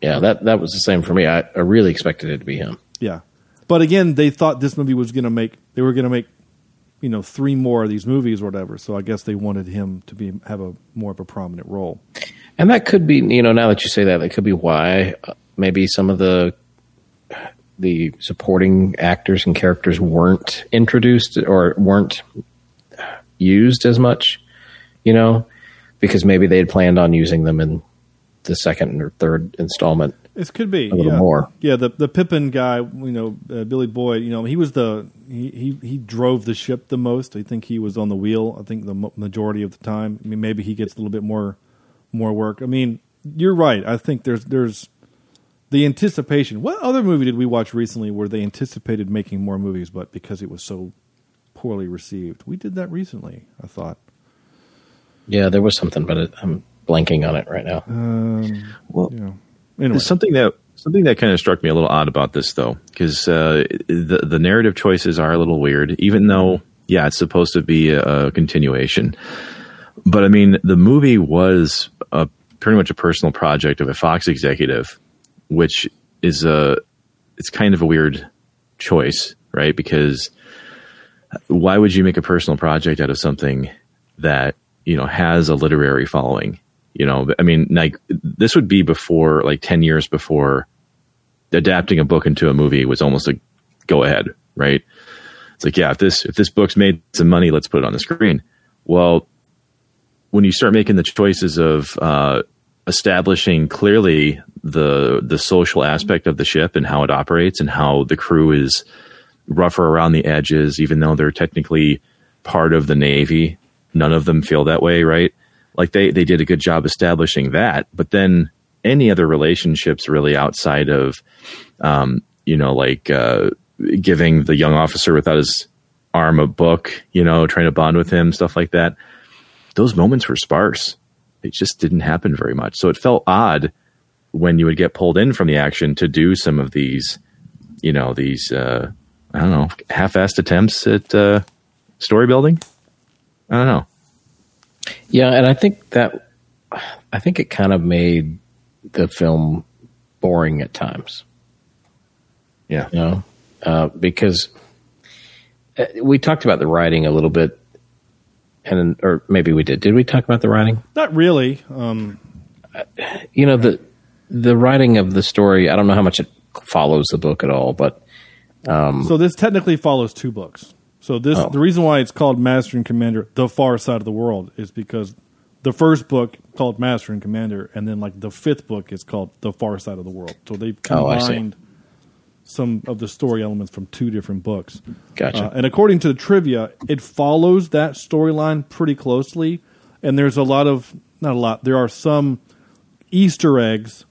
[SPEAKER 7] Yeah, that that was the same for me. I, I really expected it to be him.
[SPEAKER 5] Yeah, but again, they thought this movie was going to make they were going to make you know three more of these movies or whatever. So I guess they wanted him to be have a more of a prominent role.
[SPEAKER 7] And that could be, you know, now that you say that, that could be why uh, maybe some of the the supporting actors and characters weren't introduced or weren't used as much, you know, because maybe they had planned on using them in the second or third installment.
[SPEAKER 5] This could be
[SPEAKER 7] A little
[SPEAKER 5] yeah.
[SPEAKER 7] more.
[SPEAKER 5] Yeah, the the Pippin guy, you know, uh, Billy Boyd. You know, he was the he, he he drove the ship the most. I think he was on the wheel. I think the majority of the time. I mean, maybe he gets a little bit more more work. I mean, you're right. I think there's there's the anticipation. What other movie did we watch recently where they anticipated making more movies, but because it was so poorly received? We did that recently. I thought.
[SPEAKER 7] Yeah, there was something, but it, I'm blanking on it right now.
[SPEAKER 4] Well,
[SPEAKER 5] You know. Anyway,
[SPEAKER 4] something that something that kind of struck me a little odd about this though, because uh, the the narrative choices are a little weird. Even though, yeah, it's supposed to be a, a continuation, but I mean, the movie was a pretty much a personal project of a Fox executive, which is a it's kind of a weird choice, right? Because why would you make a personal project out of something that you know has a literary following? You know, I mean, like this would be before, like ten years before adapting a book into a movie was almost a go ahead, right? It's like, yeah, if this if this book's made some money, let's put it on the screen. Well, when you start making the choices of uh, establishing clearly the the social aspect of the ship and how it operates and how the crew is rougher around the edges, even though they're technically part of the Navy. None of them feel that way, right? Like they they did a good job establishing that, but then any other relationships really outside of, um, you know, like uh, giving the young officer without his arm a book, you know, trying to bond with him, stuff like that. Those moments were sparse. It just didn't happen very much. So it felt odd when you would get pulled in from the action to do some of these, you know, these uh, I don't know, half-assed attempts at uh, story building. I don't know.
[SPEAKER 7] Yeah, and I think that I think it kind of made the film boring at times.
[SPEAKER 4] Yeah,
[SPEAKER 7] you know, uh, because uh, we talked about the writing a little bit, and or maybe we did. Did we talk about the writing?
[SPEAKER 5] Not really. Um,
[SPEAKER 7] you know the the writing of the story. I don't know how much it follows the book at all, but um,
[SPEAKER 5] so this technically follows two books. So this
[SPEAKER 7] Oh.
[SPEAKER 5] the reason why it's called Master and Commander: The Far Side of the World is because the first book called Master and Commander, and then like the fifth book is called The Far Side of the World. So they've
[SPEAKER 7] Oh,
[SPEAKER 5] combined some of the story elements from two different books.
[SPEAKER 7] Gotcha.
[SPEAKER 5] Uh, and according to the trivia, it follows that storyline pretty closely. And there's a lot of not a lot. There are some Easter eggs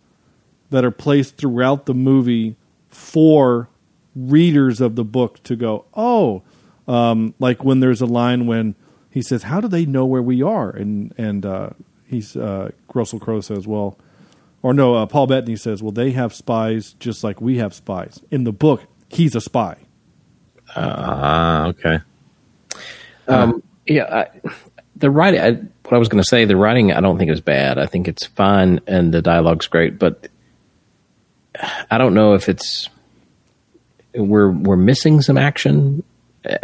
[SPEAKER 5] that are placed throughout the movie for readers of the book to go, oh, um, like when there's a line when he says, "How do they know where we are?" and and uh, he's uh, Russell Crowe says, "Well." Or no, uh, Paul Bettany says, "Well, they have spies just like we have spies." In the book, he's a spy.
[SPEAKER 4] Ah, okay.
[SPEAKER 7] Um, yeah, I, the writing. I, what I was going to say, the writing, I don't think is bad. I think it's fine, and the dialogue's great. But I don't know if it's we're we're missing some action,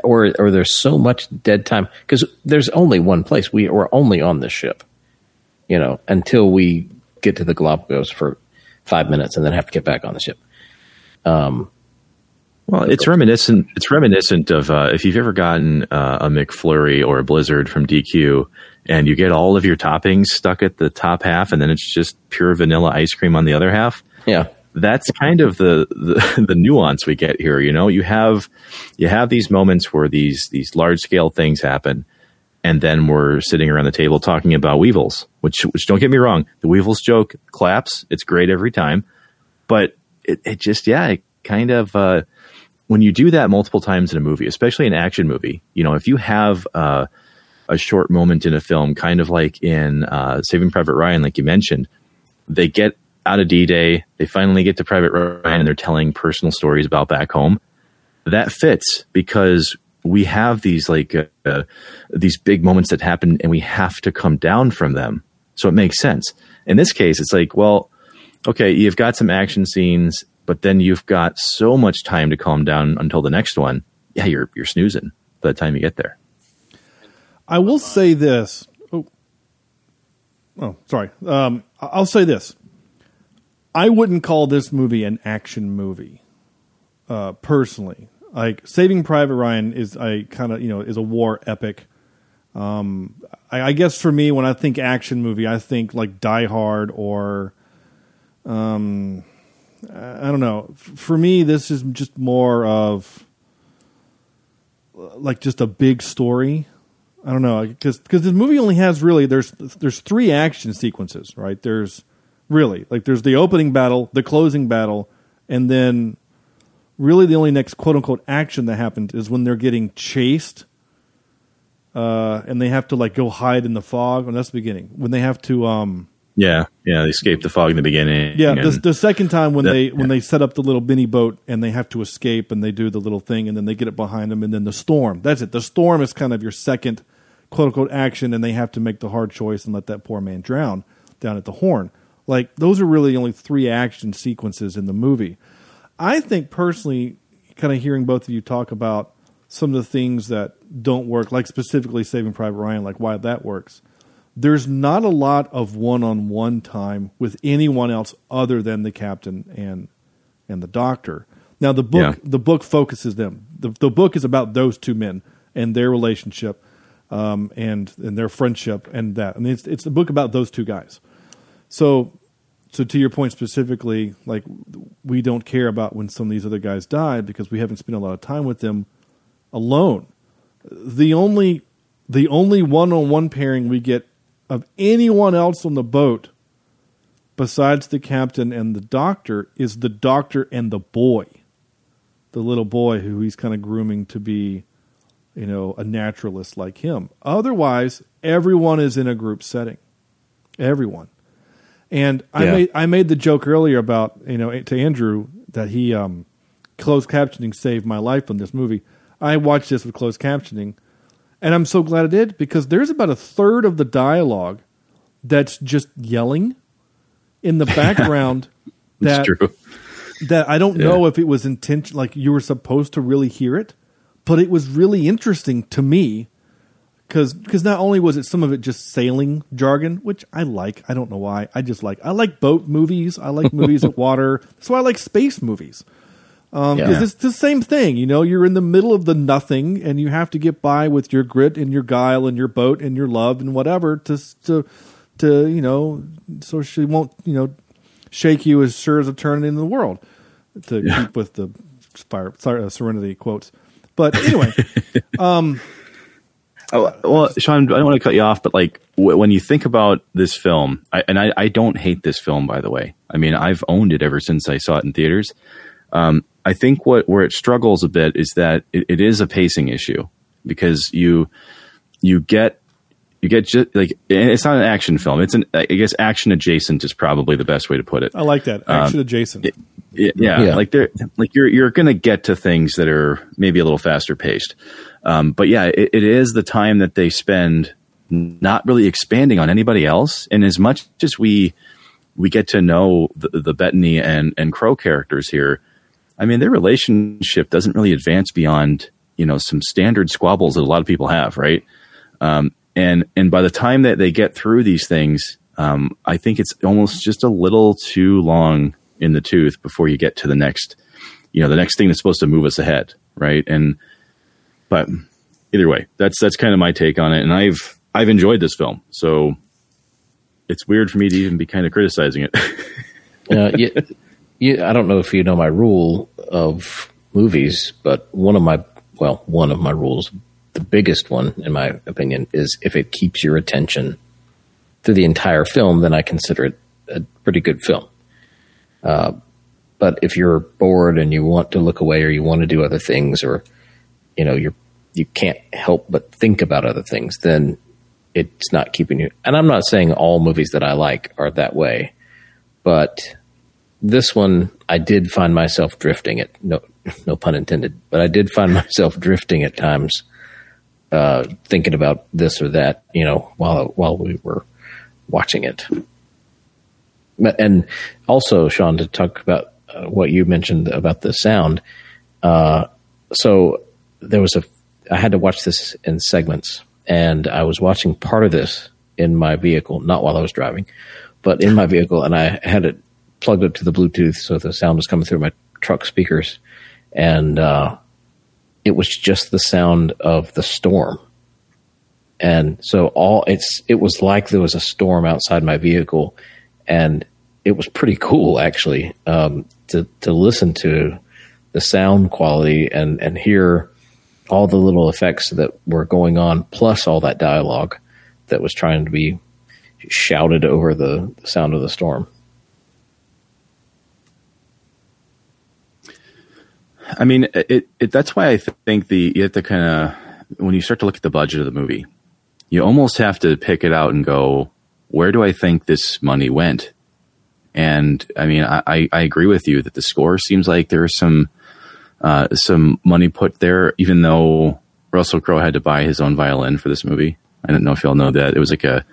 [SPEAKER 7] or or there's so much dead time because there's only one place. We we're only on this ship, you know, until we get to the Galapagos for five minutes, and then have to get back on the ship. Um,
[SPEAKER 4] Well, it's reminiscent. It's reminiscent of uh, if you've ever gotten uh, a McFlurry or a Blizzard from DQ, and you get all of your toppings stuck at the top half, and then it's just pure vanilla ice cream on the other half.
[SPEAKER 7] yeah,
[SPEAKER 4] That's kind of the, the the nuance we get here. You know, you have you have these moments where these these large scale things happen, and then we're sitting around the table talking about weevils. Which which don't get me wrong, the weevils joke claps. It's great every time, but it, it just yeah, it kind of. Uh, when you do that multiple times in a movie, especially an action movie, you know, if you have uh, a short moment in a film, kind of like in uh, Saving Private Ryan, like you mentioned, they get out of D Day, they finally get to Private Ryan, and they're telling personal stories about back home. That fits because we have these like uh, uh, these big moments that happen, and we have to come down from them. So it makes sense. In this case, it's like, well, okay, you've got some action scenes, but then you've got so much time to calm down until the next one. Yeah, you're you're snoozing by the time you get there.
[SPEAKER 5] I will say this. Oh, oh sorry. Um, I'll say this. I wouldn't call this movie an action movie, uh, personally. Like Saving Private Ryan is I kind of you know is a war epic. Um, I, I guess for me, when I think action movie, I think like Die Hard or, um, I don't know. For me, this is just more of like just a big story. I don't know because because this movie only has really there's there's three action sequences right there's really like there's the opening battle the closing battle and then really the only next quote unquote action that happened is when they're getting chased uh, and they have to like go hide in the fog and that's the beginning when they have to um
[SPEAKER 4] Yeah, yeah. They escape the fog in the beginning.
[SPEAKER 5] yeah, the, the second time when
[SPEAKER 4] That-
[SPEAKER 5] they when they set up the little mini boat and they have to escape and they do the little thing and then they get it behind them and then the storm. That's it. The storm is kind of your second quote unquote action and they have to make the hard choice and let that poor man drown down at the horn. Like those are really only three action sequences in the movie. I think personally, kind of hearing both of you talk about some of the things that don't work, like specifically Saving Private Ryan, like why that works there's not a lot of one-on-one time with anyone else other than the captain and and the doctor. Now the book
[SPEAKER 4] Yeah.
[SPEAKER 5] the book focuses them. The the book is about those two men and their relationship um, and and their friendship and that. And it's it's a book about those two guys. So so to your point specifically, like we don't care about when some of these other guys die because we haven't spent a lot of time with them alone. The only the only one on one pairing we get of anyone else on the boat besides the captain and the doctor is the doctor and the boy. The little boy who he's kind of grooming to be, you know, a naturalist like him. Otherwise, everyone is in a group setting. Everyone. And I
[SPEAKER 4] Yeah.
[SPEAKER 5] made I made the joke earlier about you know to Andrew that he um, closed captioning saved my life on this movie. I watched this with closed captioning, and I'm so glad I did because there's about a third of the dialogue that's just yelling in the background. that
[SPEAKER 4] true.
[SPEAKER 5] that I don't know if it was intention like you were supposed to really hear it, but it was really interesting to me because not only was it some of it just sailing jargon, which I like. I don't know why. I just like I like boat movies. I like movies at water. That's why I like space movies. Um, because
[SPEAKER 7] Yeah.
[SPEAKER 5] it's the same thing, you know. You're in the middle of the nothing, and you have to get by with your grit and your guile and your boat and your love and whatever to to to you know, so she won't you know shake you as sure as a turn in the world to keep with the fire, sorry, uh, Serenity quotes. But anyway,
[SPEAKER 4] Oh, well, Sean, I don't want to cut you off, but like w- when you think about this film, I, and I, I don't hate this film, by the way. I mean, I've owned it ever since I saw it in theaters. Um, I think what where it struggles a bit is that it, it is a pacing issue because you you get you get just like it's not an action film. It's an I guess action adjacent is probably the best way to put it.
[SPEAKER 5] I like that action adjacent.
[SPEAKER 4] Yeah, yeah,
[SPEAKER 7] Yeah.
[SPEAKER 4] like they're like you're you're gonna get to things that are maybe a little faster paced, um, but yeah, it, it is the time that they spend not really expanding on anybody else, and as much as we we get to know the, the Bettany and and Crowe characters here, I mean their relationship doesn't really advance beyond you know some standard squabbles that a lot of people have, right? Um, and and by the time that they get through these things, um, I think it's almost just a little too long in the tooth before you get to the next, you know, the next thing that's supposed to move us ahead, right? And but either way, that's that's kind of my take on it, and I've I've enjoyed this film, so it's weird for me to even be kind of criticizing it.
[SPEAKER 7] Uh, you, you, I don't know if you know my rule of movies, but one of my well, one of my rules, the biggest one in my opinion, is if it keeps your attention through the entire film, then I consider it a pretty good film. Uh, but if you're bored and you want to look away or you want to do other things or you know you're you can't help but think about other things, then it's not keeping you. And I'm not saying all movies that I like are that way but this one I did find myself drifting it. No, no pun intended. But I did find myself drifting at times, uh, thinking about this or that. You know, while while we were watching it. And also, Sean, to talk about uh, what you mentioned about the sound. Uh, so there was a. I had to watch this in segments, and I was watching part of this in my vehicle, not while I was driving, but in my vehicle, and I had it plugged up to the Bluetooth, so the sound was coming through my truck speakers, and uh, it was just the sound of the storm. And so all it's it was like there was a storm outside my vehicle, and it was pretty cool actually um, to to listen to the sound quality and and hear all the little effects that were going on, plus all that dialogue that was trying to be shouted over the, sound of the storm.
[SPEAKER 4] I mean, it, it that's why I think the you have to kind of when you start to look at the budget of the movie, you almost have to pick it out and go, where do I think this money went? And I mean, I, I- agree with you that the score seems like there's some uh, some money put there, even though Russell Crowe had to buy his own violin for this movie. I don't know if y'all know that it was like a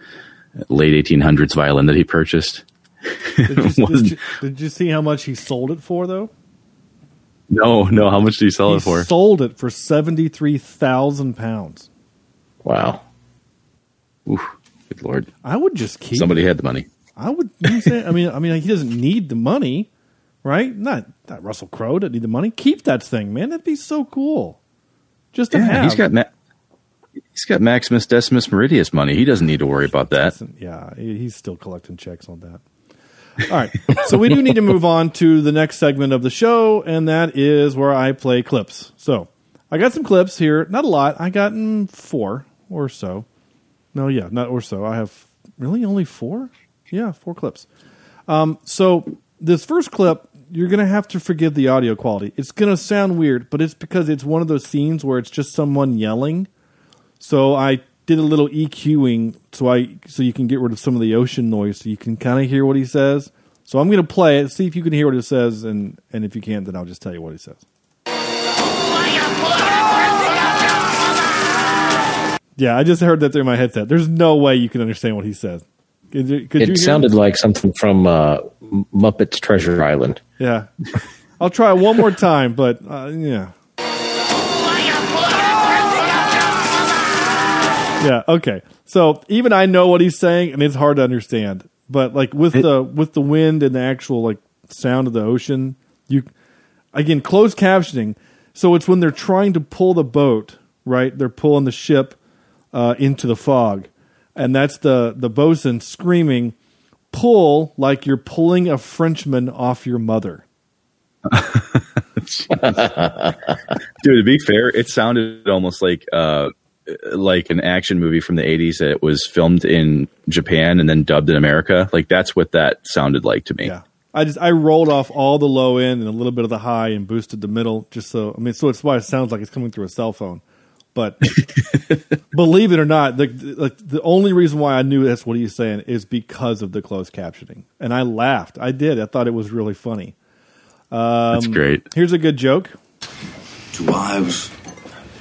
[SPEAKER 4] late 1800s violin that he purchased.
[SPEAKER 5] Did you, did, you, did you see how much he sold it for though?
[SPEAKER 4] No, no. How much did he sell
[SPEAKER 5] He
[SPEAKER 4] it for?
[SPEAKER 5] sold it for seventy three thousand pounds.
[SPEAKER 7] Wow.
[SPEAKER 4] Oof, good lord!
[SPEAKER 5] I would just keep.
[SPEAKER 4] Somebody had the money.
[SPEAKER 5] I would. You know what I'm saying? I mean, I mean, he doesn't need the money, right? Not not Russell Crowe doesn't need the money. Keep that thing, man. That'd be so cool. Just to
[SPEAKER 4] Yeah,
[SPEAKER 5] have.
[SPEAKER 4] he's got Ma- he's got Maximus Decimus Meridius money. He doesn't need to worry about that.
[SPEAKER 5] Yeah, he's still collecting checks on that. All right. So we do need to move on to the next segment of the show, and that is where I play clips. So I got some clips here. Not a lot. I got mm, four or so. No, yeah, not or so. I have really only four. Yeah, four clips. Um, so this first clip, you're gonna have to forgive the audio quality. It's gonna sound weird, but it's because it's one of those scenes where it's just someone yelling. So I did a little EQing so I so you can get rid of some of the ocean noise, so you can kind of hear what he says. So I'm gonna play it, see if you can hear what it says, and and if you can't, then I'll just tell you what he says. Yeah, I just heard that through my headset. There's no way you can understand what he says. Could, you- could
[SPEAKER 7] It sounded
[SPEAKER 5] it?
[SPEAKER 7] like something from uh, Muppets Treasure Island.
[SPEAKER 5] Yeah. I'll try one more time, but uh, yeah. Yeah, okay. So even I know what he's saying and it's hard to understand. But like with the with the wind and the actual like sound of the ocean, you again closed captioning. So it's when they're trying to pull the boat, right? They're pulling the ship uh, into the fog. And that's the the bosun screaming, "Pull like you're pulling a Frenchman off your mother."
[SPEAKER 4] Dude, to be fair, it sounded almost like uh, like an action movie from the '80s that was filmed in Japan and then dubbed in America. Like that's what that sounded like to me.
[SPEAKER 5] Yeah. I just I rolled off all the low end and a little bit of the high and boosted the middle just so I mean so it's why it sounds like it's coming through a cell phone. But believe it or not, the, the the only reason why I knew that's what he's saying is because of the closed captioning, and I laughed. I did. I thought it was really funny.
[SPEAKER 4] That's great.
[SPEAKER 5] Here's a good joke.
[SPEAKER 1] To wives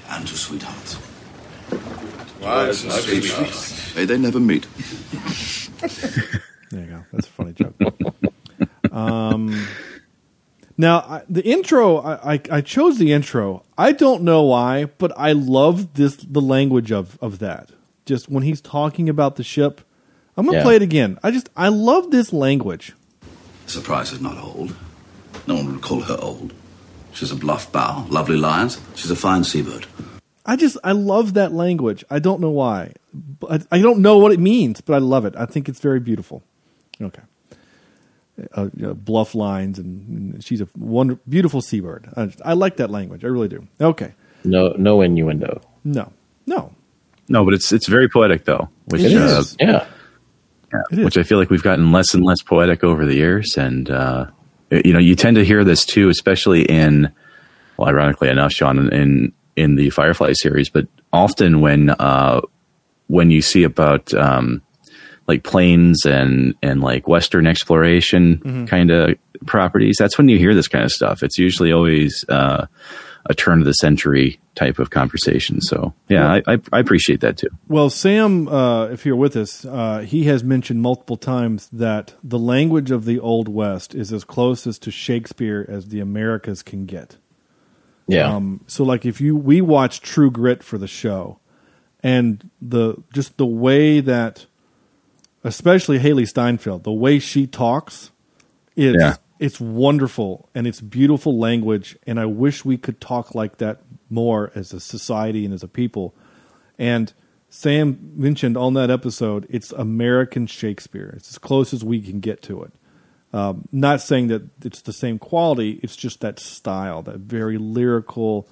[SPEAKER 1] and to sweethearts.
[SPEAKER 8] Wives and sweethearts.
[SPEAKER 1] May they never meet.
[SPEAKER 5] There you go. That's a funny joke. um, now I, the intro, I, I, I chose the intro. I don't know why, but I love this the language of of that. Just when he's talking about the ship, I'm gonna
[SPEAKER 7] Yeah.
[SPEAKER 5] play it again. I just I love this language.
[SPEAKER 1] The surprise is not old. No one would call her old. She's a bluff bow, lovely lines. She's a fine seabird.
[SPEAKER 5] I just I love that language. I don't know why. But I, I don't know what it means, but I love it. I think it's very beautiful. Okay. Uh, you know, bluff lines, and, and she's a wonder, beautiful seabird. I, just, I like that language. I really do. Okay.
[SPEAKER 7] No, no innuendo.
[SPEAKER 5] No, no,
[SPEAKER 4] No, but it's it's very poetic though, which
[SPEAKER 5] It
[SPEAKER 4] uh,
[SPEAKER 5] is.
[SPEAKER 7] Yeah.
[SPEAKER 5] It is.
[SPEAKER 4] which I feel like we've gotten less and less poetic over the years, and uh, you know, you tend to hear this too, especially in, well, ironically enough, Sean, in in the Firefly series, but often when uh, when you see about um, like planes and and like Western exploration kind of properties, that's when you hear this kind of stuff. It's usually always uh, a turn of the century type of conversation. So yeah, I, I, I appreciate that too.
[SPEAKER 5] Well, Sam, uh, if you're with us, uh, he has mentioned multiple times that the language of the Old West is as close as to Shakespeare as the Americas can get.
[SPEAKER 7] Yeah.
[SPEAKER 5] Um, so, like, if you we watch True Grit for the show, and the just the way that, especially Hailee Steinfeld, the way she talks, it's
[SPEAKER 4] Yeah.
[SPEAKER 5] it's wonderful and it's beautiful language. And I wish we could talk like that more as a society and as a people. And Sam mentioned on that episode, it's American Shakespeare. It's as close as we can get to it. Um, not saying that it's the same quality. It's just that style, that very lyrical,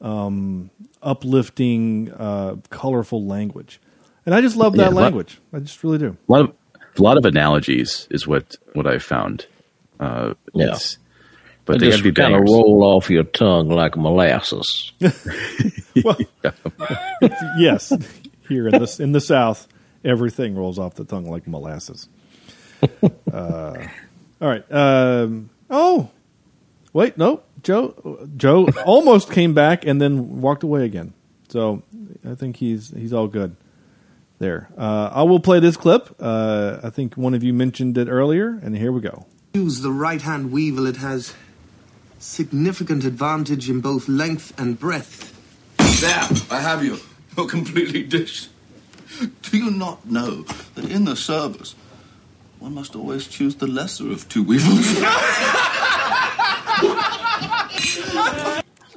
[SPEAKER 5] um, uplifting, uh, colorful language. And I just love that
[SPEAKER 4] Yeah, lo-
[SPEAKER 5] language. I just really do.
[SPEAKER 4] a lot of a lot of analogies is what what I've found. Uh,
[SPEAKER 7] Yeah.
[SPEAKER 4] but
[SPEAKER 7] It
[SPEAKER 4] they got
[SPEAKER 7] just
[SPEAKER 4] be
[SPEAKER 7] kind of roll off your tongue like molasses.
[SPEAKER 5] Well, yes, here in the in the South, everything rolls off the tongue like molasses. uh, all right. Um, oh, wait, no, Joe. Joe almost came back and then walked away again. So I think he's he's all good there. Uh, I will play this clip. Uh, I think one of you mentioned it earlier, and here we go.
[SPEAKER 8] Use the right hand weevil, it has significant advantage in both length and breadth.
[SPEAKER 1] There, I have you. You're completely dished. Do you not know that in the service, one must always choose the lesser of two weevils?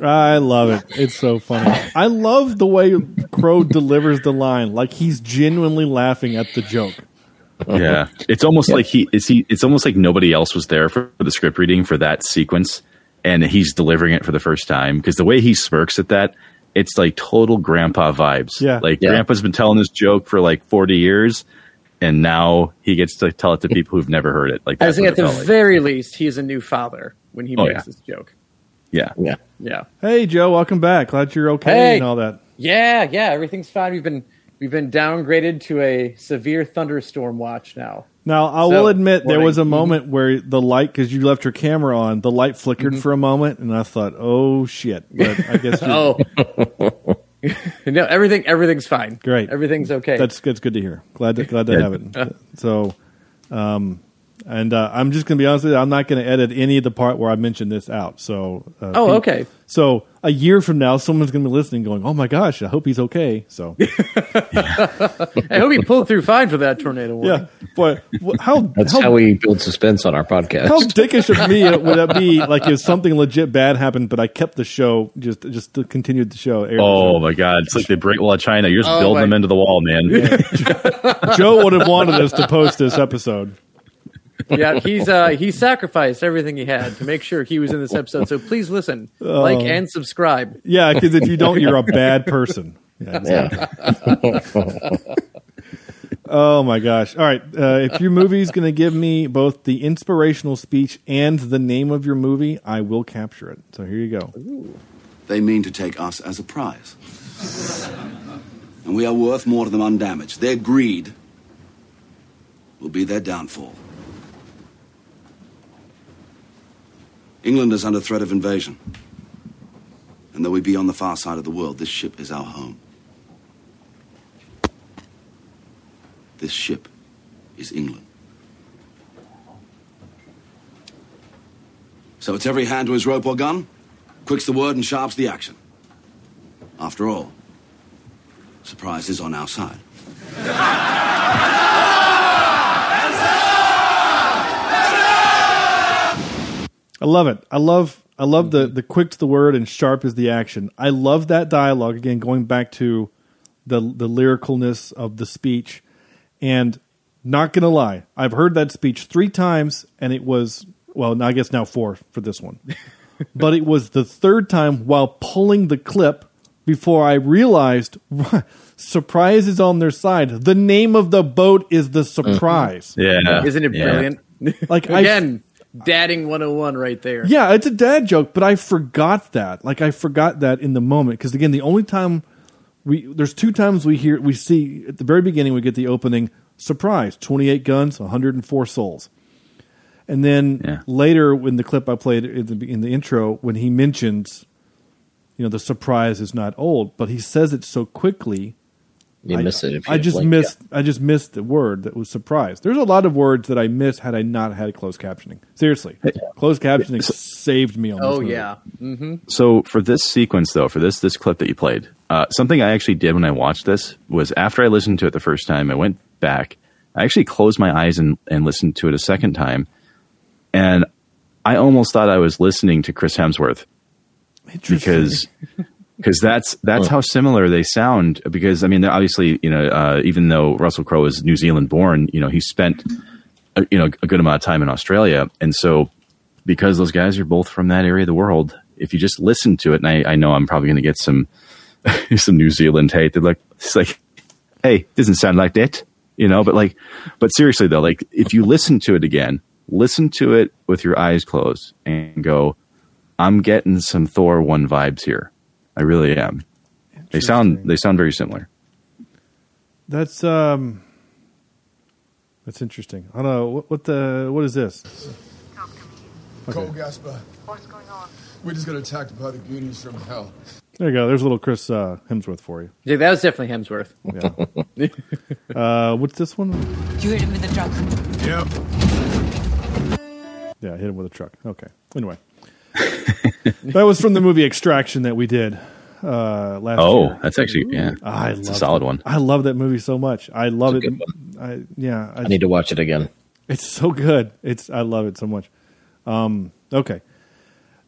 [SPEAKER 5] I love it. It's so funny. I love the way Crowe delivers the line, like he's genuinely laughing at the joke.
[SPEAKER 4] yeah, it's almost like he is he. It's almost like nobody else was there for the script reading for that sequence, and he's delivering it for the first time because the way he smirks at that, it's like total grandpa vibes.
[SPEAKER 5] Yeah.
[SPEAKER 4] like
[SPEAKER 7] Yeah.
[SPEAKER 4] grandpa's been telling this joke for like forty years, and now he gets to tell it to people who've never heard it. Like
[SPEAKER 6] I think at the
[SPEAKER 4] like.
[SPEAKER 6] very least, he is a new father when he
[SPEAKER 4] Oh,
[SPEAKER 6] makes
[SPEAKER 4] yeah.
[SPEAKER 6] this joke.
[SPEAKER 4] Yeah.
[SPEAKER 7] Yeah.
[SPEAKER 6] Yeah.
[SPEAKER 5] Hey, Joe, welcome back. Glad you're okay
[SPEAKER 6] Hey.
[SPEAKER 5] and all that.
[SPEAKER 6] Yeah, yeah, everything's fine. We've been we've been downgraded to a severe thunderstorm watch now.
[SPEAKER 5] Now, I
[SPEAKER 6] So,
[SPEAKER 5] will admit there was a moment where the light, because you left your camera on, the light flickered
[SPEAKER 6] Mm-hmm.
[SPEAKER 5] for a moment, and I thought, "Oh shit!" But I guess you're-
[SPEAKER 6] Oh. no, everything everything's fine.
[SPEAKER 5] Great.
[SPEAKER 6] Everything's okay.
[SPEAKER 5] that's that's good to hear. Glad to, glad to have it. So, um, and uh, I'm just gonna be honest with you. I'm not gonna edit any of the part where I mentioned this out. So, uh,
[SPEAKER 6] oh,
[SPEAKER 5] pe-
[SPEAKER 6] okay.
[SPEAKER 5] So a year from now, someone's gonna be listening, going, "Oh my gosh, I hope he's okay." So,
[SPEAKER 6] I hope he pulled through fine for that tornado warning.
[SPEAKER 5] yeah, but how
[SPEAKER 7] That's
[SPEAKER 5] how,
[SPEAKER 7] how we build suspense on our podcast.
[SPEAKER 5] How dickish of me would that be? Like if something legit bad happened, but I kept the show, just just continued the show. aired
[SPEAKER 4] Oh
[SPEAKER 5] show.
[SPEAKER 4] my god, it's like the Great Wall of China. You're just
[SPEAKER 6] Oh,
[SPEAKER 4] building
[SPEAKER 6] my-
[SPEAKER 4] them into the wall, man.
[SPEAKER 5] Joe would have wanted us to post this episode.
[SPEAKER 6] Yeah, he's uh he sacrificed everything he had to make sure he was in this episode. So please listen, like
[SPEAKER 5] Oh.
[SPEAKER 6] and subscribe.
[SPEAKER 5] Yeah, because if you don't, you're a bad person. Yeah, exactly.
[SPEAKER 7] yeah.
[SPEAKER 5] Oh my gosh! All right, uh, if your movie's going to give me both the inspirational speech and the name of your movie, I will capture it. So here you go.
[SPEAKER 1] They mean to take us as a prize. and we are worth more to them undamaged. Their greed will be their downfall. England is under threat of invasion. And though we be on the far side of the world, this ship is our home. This ship is England. So it's every hand to his rope or gun. Quick's the word and sharp's the action. After all, surprise is on our side.
[SPEAKER 5] I love it. I love I love the mm-hmm. the quick to the word and sharp is the action. I love that dialogue again going back to the the lyricalness of the speech and not going to lie. I've heard that speech 3 times and it was well, I guess now 4 for this one. but it was the third time while pulling the clip before I realized surprise is on their side. The name of the boat is the mm-hmm. surprise.
[SPEAKER 4] Yeah,
[SPEAKER 6] Isn't it
[SPEAKER 4] Yeah.
[SPEAKER 6] brilliant?
[SPEAKER 5] Like I
[SPEAKER 6] Again, dadding 101 right there.
[SPEAKER 5] Yeah, it's a dad joke, but I forgot that. Like I forgot that in the moment because again, the only time we there's two times we hear we see at the very beginning we get the opening surprise 28 guns 104 souls and then
[SPEAKER 4] Yeah.
[SPEAKER 5] later when the clip i played in the, in the intro when he mentions you know the surprise is not old but he says it so quickly
[SPEAKER 7] You
[SPEAKER 5] I,
[SPEAKER 7] miss it if you
[SPEAKER 5] I just
[SPEAKER 7] blink,
[SPEAKER 5] missed I just missed the word that was surprise. There's a lot of words that I missed had I not had closed captioning. Seriously, closed captioning saved me on this
[SPEAKER 6] Oh
[SPEAKER 5] movie.
[SPEAKER 6] yeah.
[SPEAKER 4] So for this sequence, though, for this this clip that you played, uh, something I actually did when I watched this was after I listened to it the first time, I went back. I actually closed my eyes and, and listened to it a second time, and I almost thought I was listening to Chris Hemsworth because because that's that's how similar they sound. Because I mean, obviously, you know, uh, even though Russell Crowe is New Zealand born, you know, he spent a, you know a good amount of time in Australia, and so because those guys are both from that area of the world, if you just listen to it, and I, I know I'm probably going to get some some New Zealand hate. They're like, it's like, hey, doesn't sound like that, you know. But like, but seriously though, like if you listen to it again, listen to it with your eyes closed and go, I'm getting some Thor one vibes here. I really am. They sound they sound very similar.
[SPEAKER 5] That's um, that's interesting. I don't know what, what the what is this?
[SPEAKER 9] Cole Gaspar.
[SPEAKER 10] What's going on?
[SPEAKER 9] We just got attacked by the Goonies from hell.
[SPEAKER 5] There you go. There's a little Chris uh, Hemsworth for you.
[SPEAKER 6] Yeah, that was definitely Hemsworth.
[SPEAKER 5] Yeah. uh, what's this one?
[SPEAKER 10] You hit him with a truck.
[SPEAKER 9] Yep.
[SPEAKER 5] Yeah, I hit him with a truck. Okay. Anyway, that was from the movie Extraction that we did uh, last
[SPEAKER 4] Oh,
[SPEAKER 5] year.
[SPEAKER 4] that's actually yeah,
[SPEAKER 5] I
[SPEAKER 4] it's a solid
[SPEAKER 5] that-
[SPEAKER 4] one.
[SPEAKER 5] I love that movie so much. I love it. I, yeah, I,
[SPEAKER 7] I need to watch it again.
[SPEAKER 5] it's so good. It's I love it so much. Um, okay,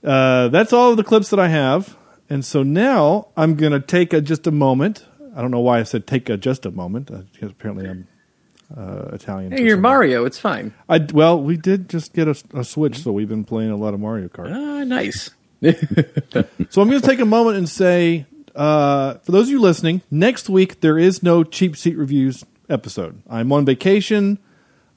[SPEAKER 5] uh, that's all of the clips that I have, and so now I'm gonna take a, just a moment. I don't know why I said take a, just a moment. Uh, because apparently I'm uh, Italian.
[SPEAKER 6] Hey, you're Mario. It's fine.
[SPEAKER 5] I well, we did just get a, a Switch, so we've been playing a lot of Mario Kart.
[SPEAKER 6] Ah, nice.
[SPEAKER 5] So I'm going to take a moment and say, uh, for those of you listening, next week there is no cheap seat reviews episode. I'm on vacation,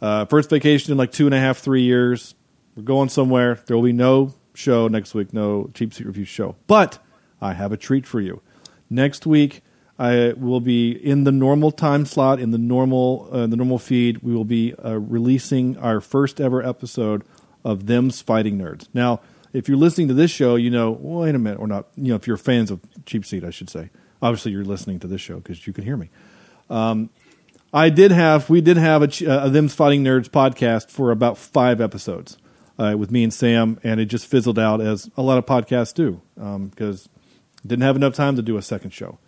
[SPEAKER 5] uh, first vacation in like two and a half, three years. We're going somewhere. There will be no show next week, no cheap seat review show. But I have a treat for you. Next week, I will be in the normal time slot in the normal uh, the normal feed. We will be uh, releasing our first ever episode of Them's Fighting Nerds. Now, if you're listening to this show, you know. Wait a minute, or not. You know, if you're fans of Cheap Seat, I should say. Obviously, you're listening to this show because you can hear me. Um, I did have we did have a, a Them's Fighting Nerds podcast for about five episodes uh, with me and Sam, and it just fizzled out as a lot of podcasts do because didn't have enough time to do a second show.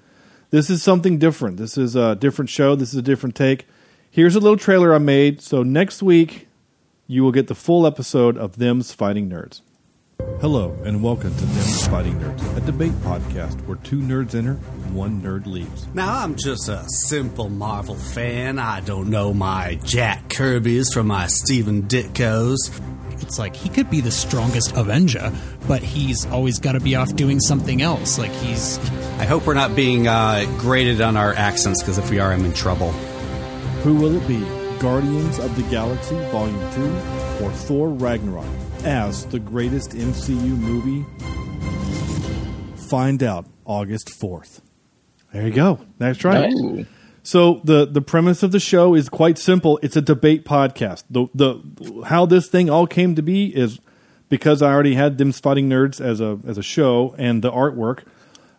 [SPEAKER 5] This is something different. This is a different show. This is a different take. Here's a little trailer I made. So next week, you will get the full episode of Them's Fighting Nerds. Hello, and welcome to Them's Fighting Nerds, a debate podcast where two nerds enter and one nerd leaves.
[SPEAKER 11] Now, I'm just a simple Marvel fan. I don't know my Jack Kirby's from my Steven Ditko's.
[SPEAKER 12] It's like he could be the strongest Avenger, but he's always got to be off doing something else. Like he's.
[SPEAKER 11] I hope we're not being uh, graded on our accents, because if we are, I'm in trouble.
[SPEAKER 5] Who will it be? Guardians of the Galaxy Volume 2 or Thor Ragnarok as the greatest MCU movie? Find out August 4th. There you go. That's right.
[SPEAKER 7] Nice.
[SPEAKER 5] So the the premise of the show is quite simple. It's a debate podcast. The the how this thing all came to be is because I already had them fighting nerds as a as a show and the artwork.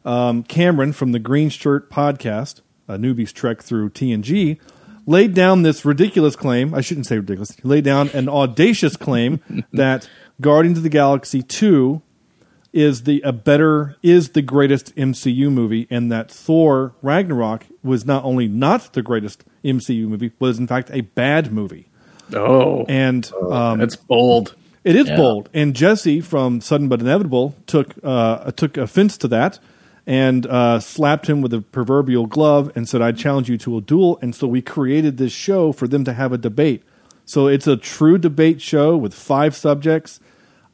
[SPEAKER 5] Um, Cameron from the Green Shirt podcast, a newbie's trek through TNG, laid down this ridiculous claim. I shouldn't say ridiculous. He laid down an audacious claim that Guardians of the Galaxy two is the a better is the greatest MCU movie, and that Thor Ragnarok was not only not the greatest MCU movie, was in fact a bad movie.
[SPEAKER 6] Oh,
[SPEAKER 5] And um,
[SPEAKER 6] that's bold.
[SPEAKER 5] it is
[SPEAKER 7] Yeah.
[SPEAKER 5] bold. And Jesse from Sudden But Inevitable took uh, took offense to that and uh, slapped him with a proverbial glove and said, "I challenge you to a duel." And so we created this show for them to have a debate. So it's a true debate show with five subjects.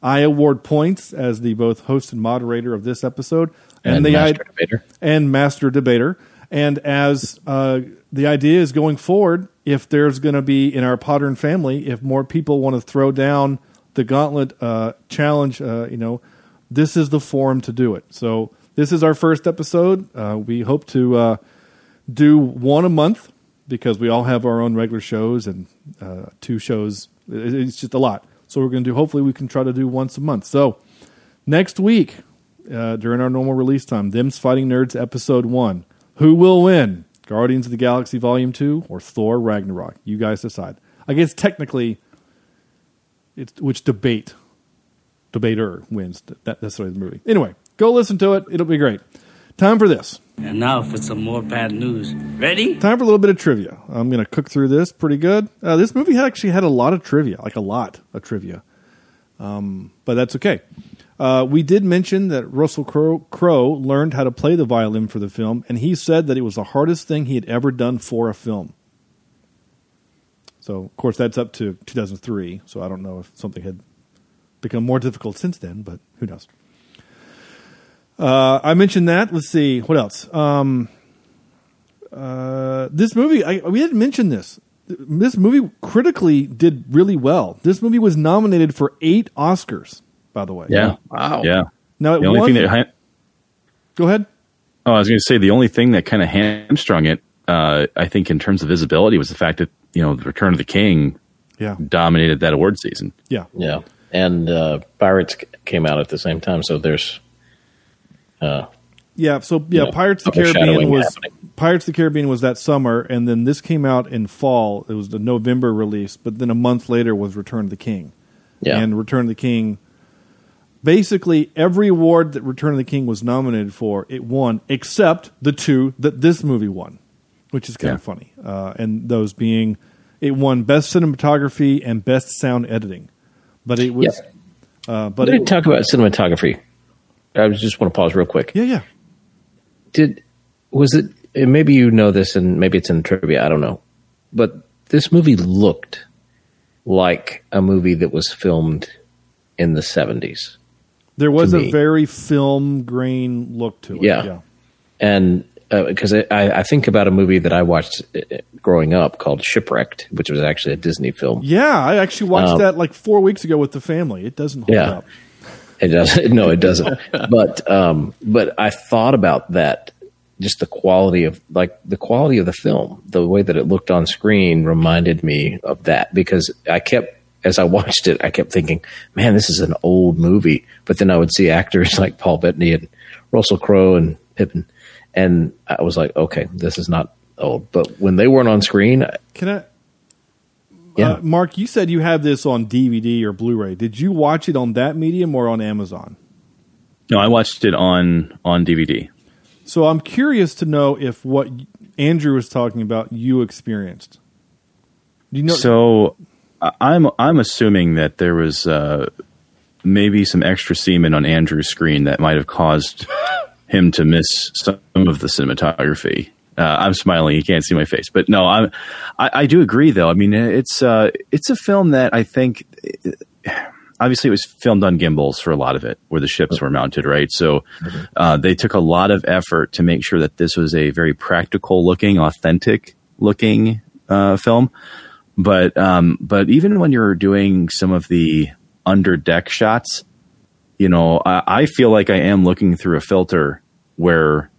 [SPEAKER 5] I award points as the both host and moderator of this episode,
[SPEAKER 7] And
[SPEAKER 5] the
[SPEAKER 7] master
[SPEAKER 5] i-
[SPEAKER 7] debater.
[SPEAKER 5] and master debater. And as uh, the idea is going forward, if there's going to be in our Potter and family, if more people want to throw down the gauntlet uh, challenge, uh, you know, this is the forum to do it. So this is our first episode. Uh, we hope to uh, do one a month because we all have our own regular shows and uh, two shows. It's just a lot. So we're going to do. Hopefully, we can try to do once a month. So next week, uh, during our normal release time, Them's Fighting Nerds episode one. Who will win? Guardians of the Galaxy Volume Two or Thor Ragnarok? You guys decide. I guess technically, it's which debate debater wins. That, that's the movie. Anyway, go listen to it. It'll be great. Time for this.
[SPEAKER 13] And now for some more bad news. Ready?
[SPEAKER 5] Time for a little bit of trivia. I'm going to cook through this pretty good. Uh, this movie actually had a lot of trivia, like a lot of trivia. Um, but that's okay. Uh, we did mention that Russell Crowe, Crowe learned how to play the violin for the film, and he said that it was the hardest thing he had ever done for a film. So, of course, that's up to 2003. So I don't know if something had become more difficult since then, but who knows? Uh, I mentioned that. Let's see what else. Um, uh, this movie, I, we didn't mention this. This movie critically did really well. This movie was nominated for eight Oscars, by the way.
[SPEAKER 4] Yeah.
[SPEAKER 6] Wow.
[SPEAKER 4] Yeah.
[SPEAKER 5] Now
[SPEAKER 4] the only
[SPEAKER 5] won-
[SPEAKER 4] thing that ha-
[SPEAKER 5] Go ahead.
[SPEAKER 4] oh, I was going to say the only thing that kind of hamstrung it, uh, I think, in terms of visibility, was the fact that you know, the Return of the King
[SPEAKER 5] Yeah.
[SPEAKER 4] dominated that award season.
[SPEAKER 5] Yeah.
[SPEAKER 7] Yeah, and uh, Pirates came out at the same time, so there's. Uh,
[SPEAKER 5] Yeah, so yeah,
[SPEAKER 7] Yeah,
[SPEAKER 5] Pirates of the Caribbean was
[SPEAKER 7] happening.
[SPEAKER 5] Pirates of the Caribbean was that summer, and then this came out in fall. It was the November release, but then a month later was Return of the King.
[SPEAKER 7] Yeah.
[SPEAKER 5] and Return of the King. Basically, every award that Return of the King was nominated for, it won, except the two that this movie won, which is kind of funny. Uh, and those being, it won Best Cinematography and Best Sound Editing, but it was, uh, but it,
[SPEAKER 7] talk about cinematography. I just want to pause real quick.
[SPEAKER 5] yeah, yeah.
[SPEAKER 7] Did was it? and Maybe you know this, and maybe it's in trivia. I don't know. But this movie looked like a movie that was filmed in the 70s.
[SPEAKER 5] There was a
[SPEAKER 7] me.
[SPEAKER 5] very film grain look to it.
[SPEAKER 7] Yeah. yeah. And because I, I think about a movie that I watched uh, growing up called Shipwrecked, which was actually a Disney film.
[SPEAKER 5] Yeah, I actually watched
[SPEAKER 7] Um,
[SPEAKER 5] that like four weeks ago with the family. It doesn't hold
[SPEAKER 7] Yeah.
[SPEAKER 5] up.
[SPEAKER 7] It doesn't. No, it doesn't. but um, but I thought about that. Just the quality of like the quality of the film, the way that it looked on screen reminded me of that because I kept as I watched it, I kept thinking, "Man, this is an old movie." But then I would see actors like Paul Bettany and Russell Crowe and Pippin, and I was like, "Okay, this is not old." But when they weren't on screen,
[SPEAKER 5] Can I?
[SPEAKER 7] Yeah.
[SPEAKER 5] Uh, Mark, you said you have this on DVD or Blu-ray. Did you watch it on that medium or on Amazon?
[SPEAKER 4] No, I watched it on on DVD.
[SPEAKER 5] So I'm curious to know if what Andrew was talking about you experienced. Do you know?
[SPEAKER 4] so I'm I'm assuming that there was uh, maybe some extra semen on Andrew's screen that might have caused him to miss some of the cinematography. Uh, I'm smiling; you can't see my face, but no, I'm. I, I do agree, though. I mean, it's uh, it's a film that I think. Obviously, it was filmed on gimbals for a lot of it, where the ships were mounted, right? So uh, they took a lot of effort to make sure that this was a very practical looking, authentic looking uh, film but um, but even when you're doing some of the under deck shots, you know, I, I feel like I am looking through a filter where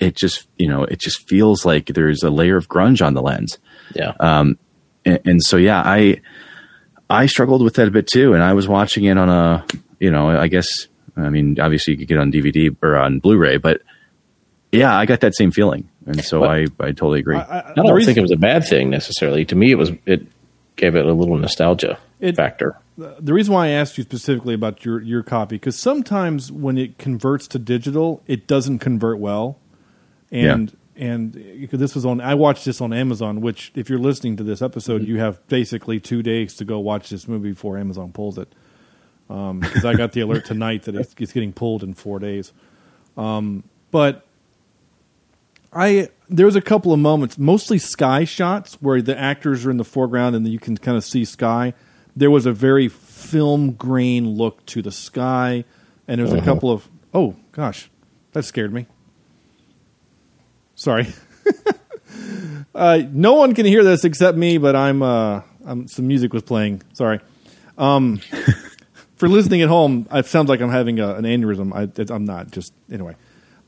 [SPEAKER 4] it just you know it just feels like there's a layer of grunge on the lens.
[SPEAKER 7] Yeah.
[SPEAKER 4] Um, and, and so yeah, I I struggled with that a bit too, and I was watching it on a you know I guess I mean obviously you could get on DVD or on Blu-ray, but yeah, I got that same feeling, and so I I totally agree.
[SPEAKER 7] I don't think it was a bad thing necessarily. To me, it was it gave it a little nostalgia
[SPEAKER 5] It-
[SPEAKER 7] factor.
[SPEAKER 5] the reason why I asked you specifically about your your copy because sometimes when it converts to digital, it doesn't convert well, and and because this was on, I watched this on Amazon. Which, if you're listening to this episode, you have basically two days to go watch this movie before Amazon pulls it. Because I got the alert tonight that it's, it's getting pulled in four days. Um, but I there was a couple of moments, mostly sky shots, where the actors are in the foreground and you can kind of see sky. There was a very film grain look to the sky, and there was a
[SPEAKER 7] Mhm.
[SPEAKER 5] couple of oh gosh, that scared me. Sorry. uh, no one can hear this except me, but I'm uh, I'm some music was playing. Sorry. Um, for listening at home, it sounds like I'm having a, an aneurysm. I, I'm not. Just anyway.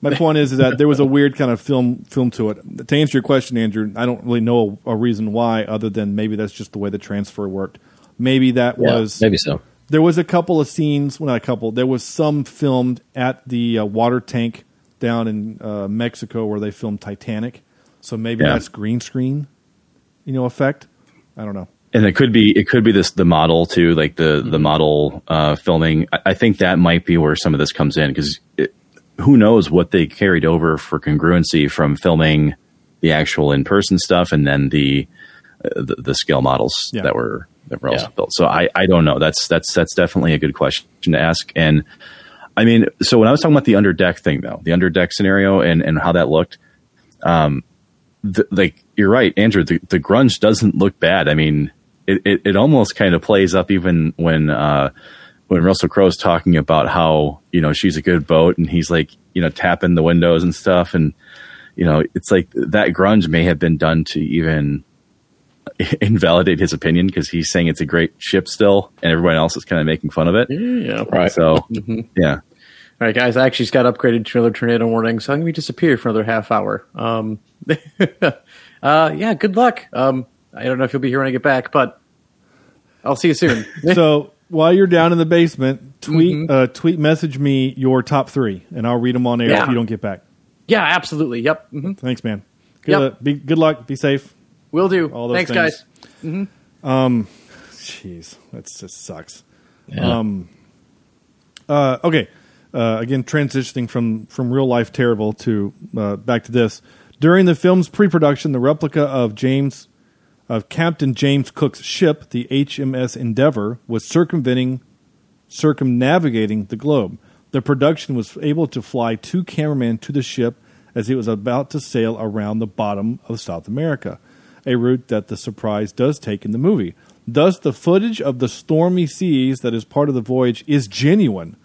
[SPEAKER 5] My point is, is that there was a weird kind of film film to it. To answer your question, Andrew, I don't really know a, a reason why, other than maybe that's just the way the transfer worked. Maybe that
[SPEAKER 7] Yeah,
[SPEAKER 5] was
[SPEAKER 7] maybe so.
[SPEAKER 5] There was a couple of scenes, well, not a couple. There was some filmed at the uh, water tank down in uh, Mexico where they filmed Titanic. So maybe
[SPEAKER 4] Yeah.
[SPEAKER 5] that's green screen, you know, effect. I don't know.
[SPEAKER 4] and it could be it could be this the model too like the the model uh filming I, I think that might be where some of this comes in because who knows what they carried over for congruency from filming the actual in-person stuff and then the uh, the, the scale models
[SPEAKER 5] Yeah.
[SPEAKER 4] that were that were also
[SPEAKER 7] Yeah.
[SPEAKER 4] built so i i don't know that's that's that's definitely a good question to ask and i mean so when i was talking about the under deck thing though the under deck scenario and and how that looked um the, like you're right, Andrew. The, the grunge doesn't look bad. I mean, it, it, it almost kind of plays up even when uh, when Russell Crowe's talking about how you know she's a good boat, and he's like you know tapping the windows and stuff, and you know it's like that grunge may have been done to even invalidate his opinion because he's saying it's a great ship still, and everyone else is kind of making fun of it.
[SPEAKER 6] Yeah.
[SPEAKER 7] Right.
[SPEAKER 4] So
[SPEAKER 6] Mhm.
[SPEAKER 4] yeah,
[SPEAKER 6] All right, guys. I actually just got upgraded to another tornado warning, so I'm gonna be disappear for another half hour. Um, uh, yeah. Good luck. Um, I don't know if you'll be here when I get back, but I'll see you soon.
[SPEAKER 5] so while you're down in the basement, tweet uh, tweet message me your top three, and I'll read them on air
[SPEAKER 6] Yeah.
[SPEAKER 5] if you don't get back.
[SPEAKER 6] yeah, absolutely. Yep. hmm
[SPEAKER 5] Thanks, man. Good,
[SPEAKER 6] Yep.
[SPEAKER 5] uh, be, good luck. Be safe.
[SPEAKER 6] Will do.
[SPEAKER 5] All those
[SPEAKER 6] Thanks,
[SPEAKER 5] things.
[SPEAKER 6] guys. hmm
[SPEAKER 5] Um, jeez, that just sucks.
[SPEAKER 7] Yeah.
[SPEAKER 5] Um, uh, okay. Uh, again, transitioning from from real life terrible to uh, back to this. During the film's pre-production, the replica of James of Captain James Cook's ship, the HMS Endeavour, was circumventing circumnavigating the globe. The production was able to fly two cameramen to the ship as it was about to sail around the bottom of South America. A route that the Surprise does take in the movie. Thus, the footage of the stormy seas that is part of the voyage is genuine.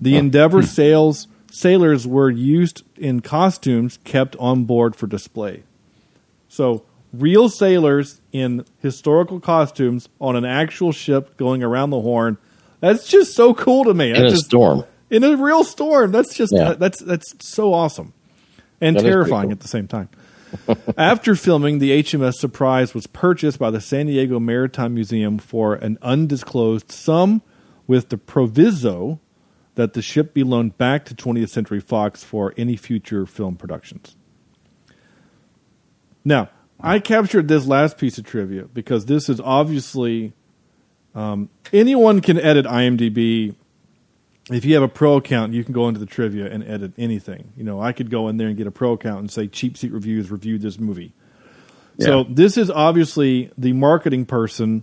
[SPEAKER 5] The oh. Endeavor hmm. sails sailors were used in costumes kept on board for display. So, real sailors in historical costumes on an actual ship going around the Horn. That's just so cool to me.
[SPEAKER 7] In
[SPEAKER 5] That's
[SPEAKER 7] a
[SPEAKER 5] just-
[SPEAKER 7] storm.
[SPEAKER 5] In a real storm. That's just
[SPEAKER 7] Yeah.
[SPEAKER 5] that's that's so awesome and
[SPEAKER 7] That
[SPEAKER 5] terrifying
[SPEAKER 7] cool.
[SPEAKER 5] at the same time. After filming, the HMS Surprise was purchased by the San Diego Maritime Museum for an undisclosed sum, with the proviso that the ship be loaned back to 20th Century Fox for any future film productions. Now, I captured this last piece of trivia because this is obviously um, anyone can edit IMDb. If you have a pro account, you can go into the trivia and edit anything. You know, I could go in there and get a pro account and say Cheap Seat Reviews reviewed this movie. So
[SPEAKER 4] Yeah.
[SPEAKER 5] this is obviously the marketing person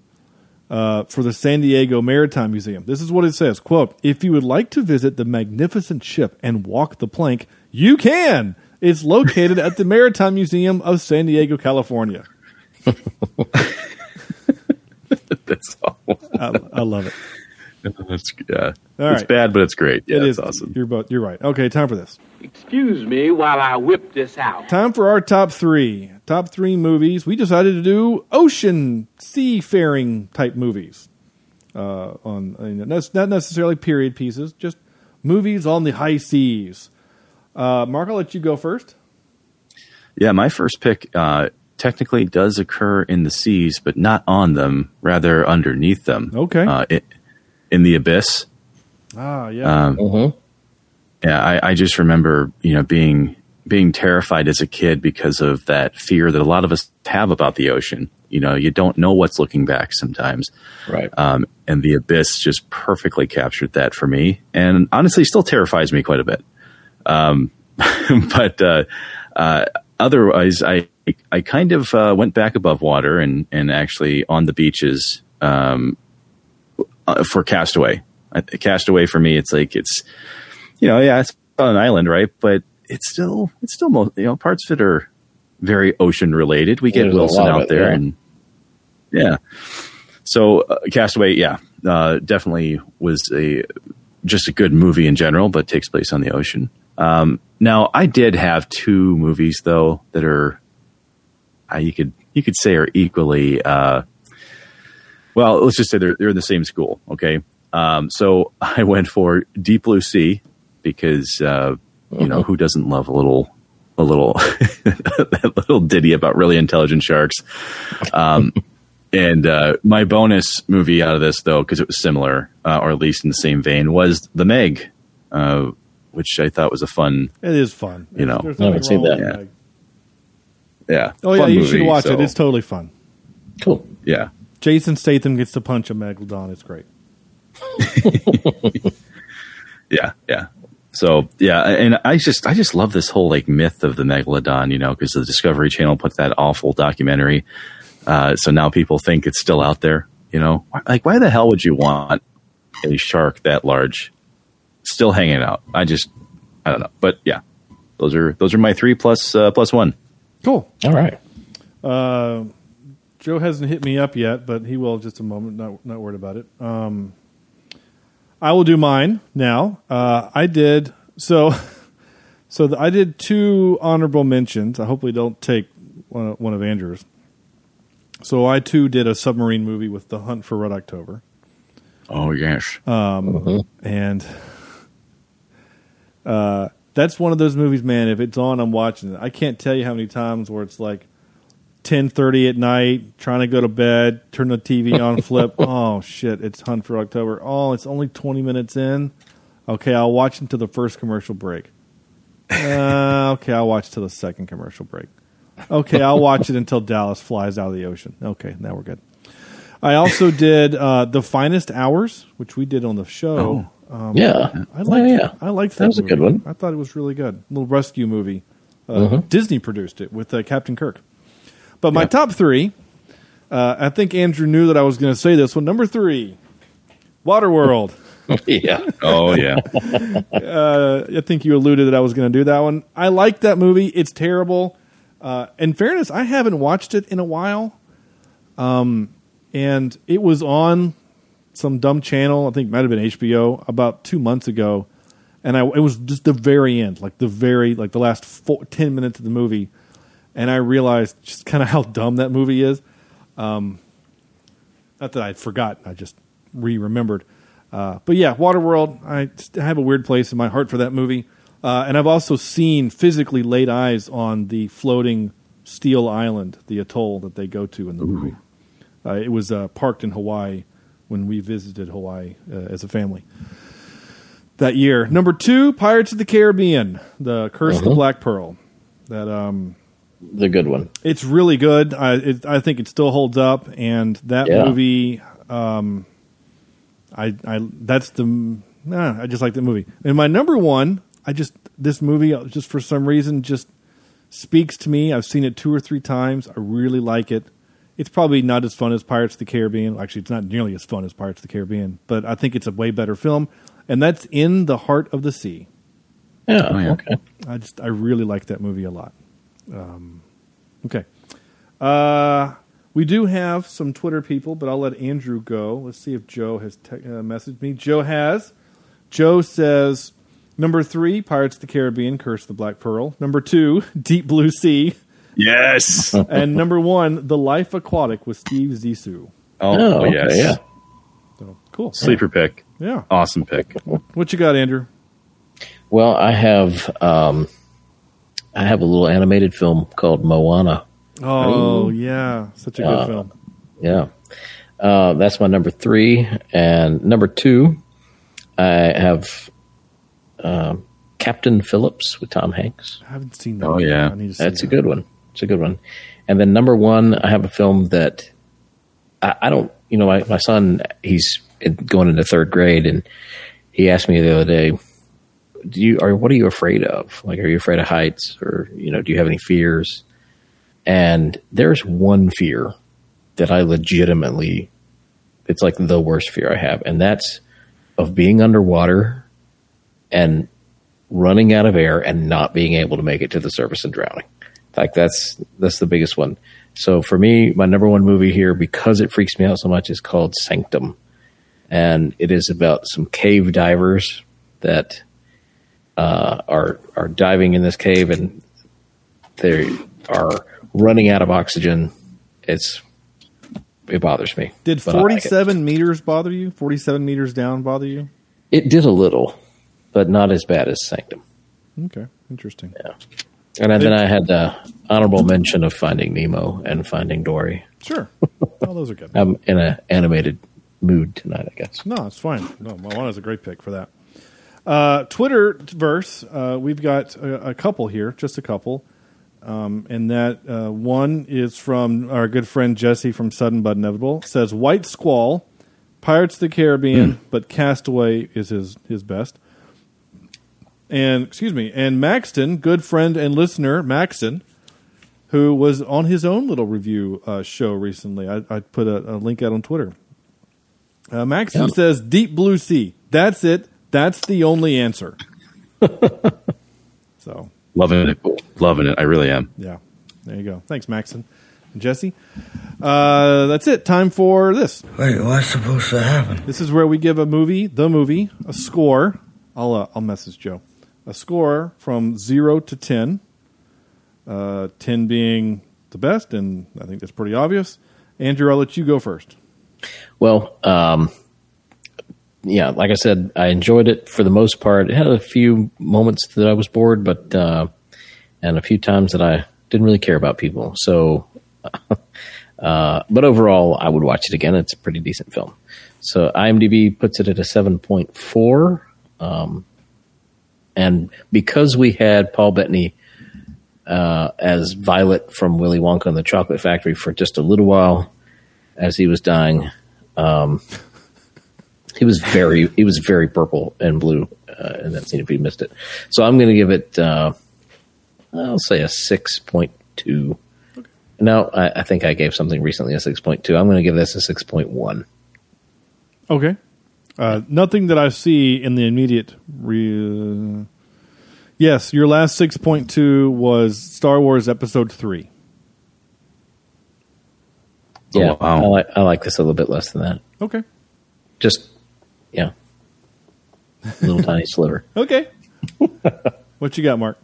[SPEAKER 5] uh, for the San Diego Maritime Museum. This is what it says: "Quote: If you would like to visit the magnificent ship and walk the plank, you can. It's located at the Maritime Museum of San Diego, California."
[SPEAKER 4] That's awful.
[SPEAKER 5] I, I love it.
[SPEAKER 4] That's yeah.
[SPEAKER 5] All
[SPEAKER 4] it's
[SPEAKER 5] right.
[SPEAKER 4] bad, but it's great. Yeah,
[SPEAKER 5] it
[SPEAKER 4] it's
[SPEAKER 5] is
[SPEAKER 4] awesome.
[SPEAKER 5] You're both. You're right. Okay, time for this.
[SPEAKER 14] Excuse me while I whip this out.
[SPEAKER 5] Time for our top three. Top three movies. We decided to do ocean seafaring type movies. Uh, on I mean, that's not necessarily period pieces, just movies on the high seas. Uh, Mark, I'll let you go first.
[SPEAKER 4] Yeah, my first pick uh, technically does occur in the seas, but not on them, rather underneath them.
[SPEAKER 5] Okay.
[SPEAKER 4] Uh, it, in the abyss.
[SPEAKER 5] Ah, yeah.
[SPEAKER 4] Um, Yeah, I, I just remember, you know, being being terrified as a kid because of that fear that a lot of us have about the ocean. You know, you don't know what's looking back sometimes.
[SPEAKER 7] Right.
[SPEAKER 4] Um, and the abyss just perfectly captured that for me, and honestly, still terrifies me quite a bit. Um, but uh, uh, otherwise, I I kind of uh, went back above water and and actually on the beaches um, for Castaway. Castaway for me, it's like it's you know yeah it's on an island right, but it's still it's still most you know parts of it are very ocean related. We get
[SPEAKER 7] There's
[SPEAKER 4] Wilson out
[SPEAKER 7] it,
[SPEAKER 4] there
[SPEAKER 7] yeah.
[SPEAKER 4] and yeah. So uh, Castaway, yeah, uh, definitely was a just a good movie in general, but takes place on the ocean. Um, now, I did have two movies though that are uh, you could you could say are equally uh, well. Let's just say they're they're in the same school. Okay, um, so I went for Deep Blue Sea because uh, you know who doesn't love a little a little that little ditty about really intelligent sharks. Um, and uh, my bonus movie out of this, though, because it was similar, uh, or at least in the same vein, was The Meg, uh, which I thought was a fun,
[SPEAKER 5] It is fun.
[SPEAKER 4] you know,
[SPEAKER 5] There's nothing wrong with
[SPEAKER 4] Yeah, yeah.
[SPEAKER 5] Oh yeah,
[SPEAKER 4] fun
[SPEAKER 5] you should
[SPEAKER 4] movie,
[SPEAKER 5] watch it. It's totally fun.
[SPEAKER 7] Cool.
[SPEAKER 4] yeah.
[SPEAKER 5] Jason Statham gets to punch a megalodon. It's great.
[SPEAKER 4] Yeah, yeah. So yeah, and I just I just love this whole like myth of the megalodon, you know, because the Discovery Channel put that awful documentary. Uh, so now people think it's still out there. You know, like why the hell would you want a shark that large still hanging out? I just I don't know, but yeah, those are those are my three plus uh, plus one.
[SPEAKER 5] Cool.
[SPEAKER 7] All right.
[SPEAKER 5] Uh, Joe hasn't hit me up yet, but he will in just a moment. Not not worried about it. Um, I will do mine now. Uh, I did so. So the, I did two honorable mentions. I hopefully don't take one, of- one of Andrew's. So I too did a submarine movie with The Hunt for Red October.
[SPEAKER 4] Oh yes,
[SPEAKER 5] Um, and uh, that's one of those movies, man. If it's on, I'm watching it. I can't tell you how many times where it's like 10:30 at night, trying to go to bed, turn the TV on, flip. Oh shit! It's Hunt for October. Oh, it's only 20 minutes in. Okay, I'll watch until the first commercial break. Uh, okay, I'll watch till the second commercial break. Okay, I'll watch it until Dallas flies out of the ocean. Okay, now we're good. I also did uh, the finest hours, which we did on the show. Um,
[SPEAKER 7] Yeah.
[SPEAKER 5] I
[SPEAKER 7] Oh,
[SPEAKER 5] liked.
[SPEAKER 7] yeah.
[SPEAKER 5] I liked that.
[SPEAKER 7] That was a good one.
[SPEAKER 5] I thought it was really good. A little rescue movie. Uh,
[SPEAKER 7] Mhm.
[SPEAKER 5] Disney produced it with uh, Captain Kirk. But my top three, uh, I think Andrew knew that I was going to say this one. Number three, Waterworld.
[SPEAKER 7] yeah.
[SPEAKER 4] Oh yeah.
[SPEAKER 5] uh, I think you alluded that I was going to do that one. I like that movie. It's terrible. Uh, in fairness, I haven't watched it in a while, um, and it was on some dumb channel. I think it might have been HBO about two months ago, and I it was just the very end, like the very like the last ten minutes of the movie, and I realized just kind of how dumb that movie is. Um, not that I'd forgotten, I just re remembered. Uh, but yeah, Waterworld, I, just have a weird place in my heart for that movie. Uh, and I've also seen physically laid eyes on the floating steel island, the atoll that they go to in the movie. Uh, it was uh, parked in Hawaii when we visited Hawaii uh, as a family that year. Number two, Pirates of the Caribbean, The Curse of the
[SPEAKER 7] Mhm.
[SPEAKER 5] Black Pearl. That um,
[SPEAKER 7] The good one.
[SPEAKER 5] it's really good. I it, I think it still holds up, and that
[SPEAKER 7] Yeah.
[SPEAKER 5] movie, um, I I that's the nah, I just like that movie. And my number one, I just this movie uh, just for some reason just speaks to me. I've seen it two or three times. I really like it. It's probably not as fun as Pirates of the Caribbean. Actually, it's not nearly as fun as Pirates of the Caribbean, but I think it's a way better film. And that's in the heart of the sea.
[SPEAKER 7] Yeah.
[SPEAKER 4] Oh, yeah.
[SPEAKER 7] Okay.
[SPEAKER 5] I just I really like that movie a lot. Um, okay, uh, we do have some Twitter people, but I'll let Andrew go. Let's see if Joe has te- uh, messaged me. Joe has. Joe says number three, Pirates of the Caribbean, Curse of the Black Pearl. Number two, Deep Blue Sea,
[SPEAKER 4] Yes.
[SPEAKER 5] and number one, The Life Aquatic with Steve Zissou.
[SPEAKER 4] Oh,
[SPEAKER 7] Oh, okay,
[SPEAKER 4] yes.
[SPEAKER 7] yeah.
[SPEAKER 5] So cool.
[SPEAKER 4] Sleeper pick.
[SPEAKER 5] Yeah.
[SPEAKER 4] Awesome pick.
[SPEAKER 5] What you got, Andrew?
[SPEAKER 7] Well, I have um, I have a little animated film called Moana.
[SPEAKER 5] Oh yeah, such a good
[SPEAKER 7] Uh,
[SPEAKER 5] film.
[SPEAKER 7] Yeah, uh, that's my number three, and number two, I have uh, Captain Phillips with Tom Hanks.
[SPEAKER 5] I haven't seen that.
[SPEAKER 4] Oh,
[SPEAKER 5] one.
[SPEAKER 4] yeah.
[SPEAKER 5] I need to see
[SPEAKER 7] That's a
[SPEAKER 5] that.
[SPEAKER 7] good one. It's a good one. And then number one, I have a film that I, I don't, you know, my, my son, he's going into third grade, and he asked me the other day, "Do you or what are you afraid of? Like, are you afraid of heights, or you know, do you have any fears?" And there's one fear that I legitimately, it's like the worst fear I have, and that's of being underwater and running out of air and not being able to make it to the surface and drowning. Like that's that's the biggest one. So for me, my number one movie here, because it freaks me out so much, is called Sanctum, and it is about some cave divers that uh, are are diving in this cave and they are running out of oxygen. It's it bothers me.
[SPEAKER 5] Did
[SPEAKER 7] but I like
[SPEAKER 5] 47 meters bother you? 47 meters down bother you?
[SPEAKER 7] It did a little, but not as bad as Sanctum.
[SPEAKER 5] Okay, interesting.
[SPEAKER 7] Yeah. And then I had the honorable mention of Finding Nemo and Finding Dory.
[SPEAKER 5] Sure. Oh, those are good.
[SPEAKER 7] I'm in an animated mood tonight, I guess.
[SPEAKER 5] No, it's fine. No, my one is a great pick for that. Uh, Twitter verse. Uh, we've got a, a couple here, just a couple, um, and that uh, one is from our good friend Jesse from Sudden But Inevitable. Says White Squall, Pirates of the Caribbean, but Castaway is his his best. And excuse me, and Maxton, good friend and listener Maxton, who was on his own little review uh, show recently. I, I put a, a link out on Twitter. Uh, Maxton
[SPEAKER 7] Yeah.
[SPEAKER 5] says Deep Blue Sea. That's it. That's the only answer. so
[SPEAKER 4] Loving it. Loving it. I really am.
[SPEAKER 5] yeah, there you go. Thanks, Maxton. And Jesse. Uh, that's it. Time for this.
[SPEAKER 15] Wait, what's supposed to happen?
[SPEAKER 5] This is where we give a movie, the movie, a score. I'll uh, I'll message Joe. A score from zero to ten. Uh, ten being the best, and I think that's pretty obvious. Andrew, I'll let you go first.
[SPEAKER 7] Well, um, yeah, like I said, I enjoyed it for the most part. It had a few moments that I was bored, but uh, and a few times that I didn't really care about people. So, uh, but overall, I would watch it again. It's a pretty decent film. So IMDb puts it at a seven point four, um, and because we had Paul Bettany uh, as Violet from Willy Wonka and the Chocolate Factory for just a little while as he was dying. Um, he was very he was very purple and blue uh, in that scene. If you missed it, so I'm going to give it. Uh, I'll say a six point two. No, I, I think I gave something recently a six point two. I'm going to give this a six point one.
[SPEAKER 5] Okay. Uh, nothing that I see in the immediate re- Yes, your last six point two was Star Wars Episode three.
[SPEAKER 7] Yeah,
[SPEAKER 4] Oh, wow.
[SPEAKER 7] I, like, I like this a little bit less than that.
[SPEAKER 5] Okay.
[SPEAKER 7] Just, yeah, little tiny sliver.
[SPEAKER 5] Okay. what you got, Mark?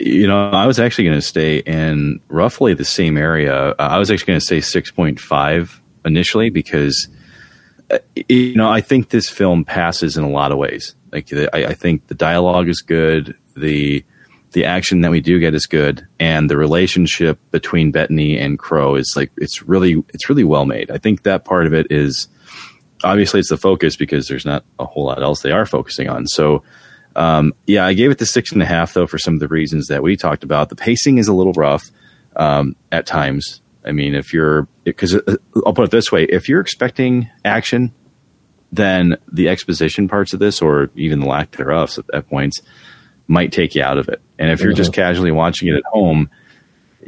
[SPEAKER 4] You know, I was actually going to stay in roughly the same area. Uh, I was actually going to say 6.5 initially because, uh, you know, I think this film passes in a lot of ways. Like, the, I, I think the dialogue is good. The the action that we do get is good, and the relationship between Bettany and Crowe is like it's really it's really well made. I think that part of it is obviously it's the focus because there's not a whole lot else they are focusing on. So um, yeah, I gave it the six and a half though for some of the reasons that we talked about. The pacing is a little rough um, at times. I mean, if you're because I'll put it this way: if you're expecting action, then the exposition parts of this, or even the lack thereof at, at points, might take you out of it. And if you're just casually watching it at home,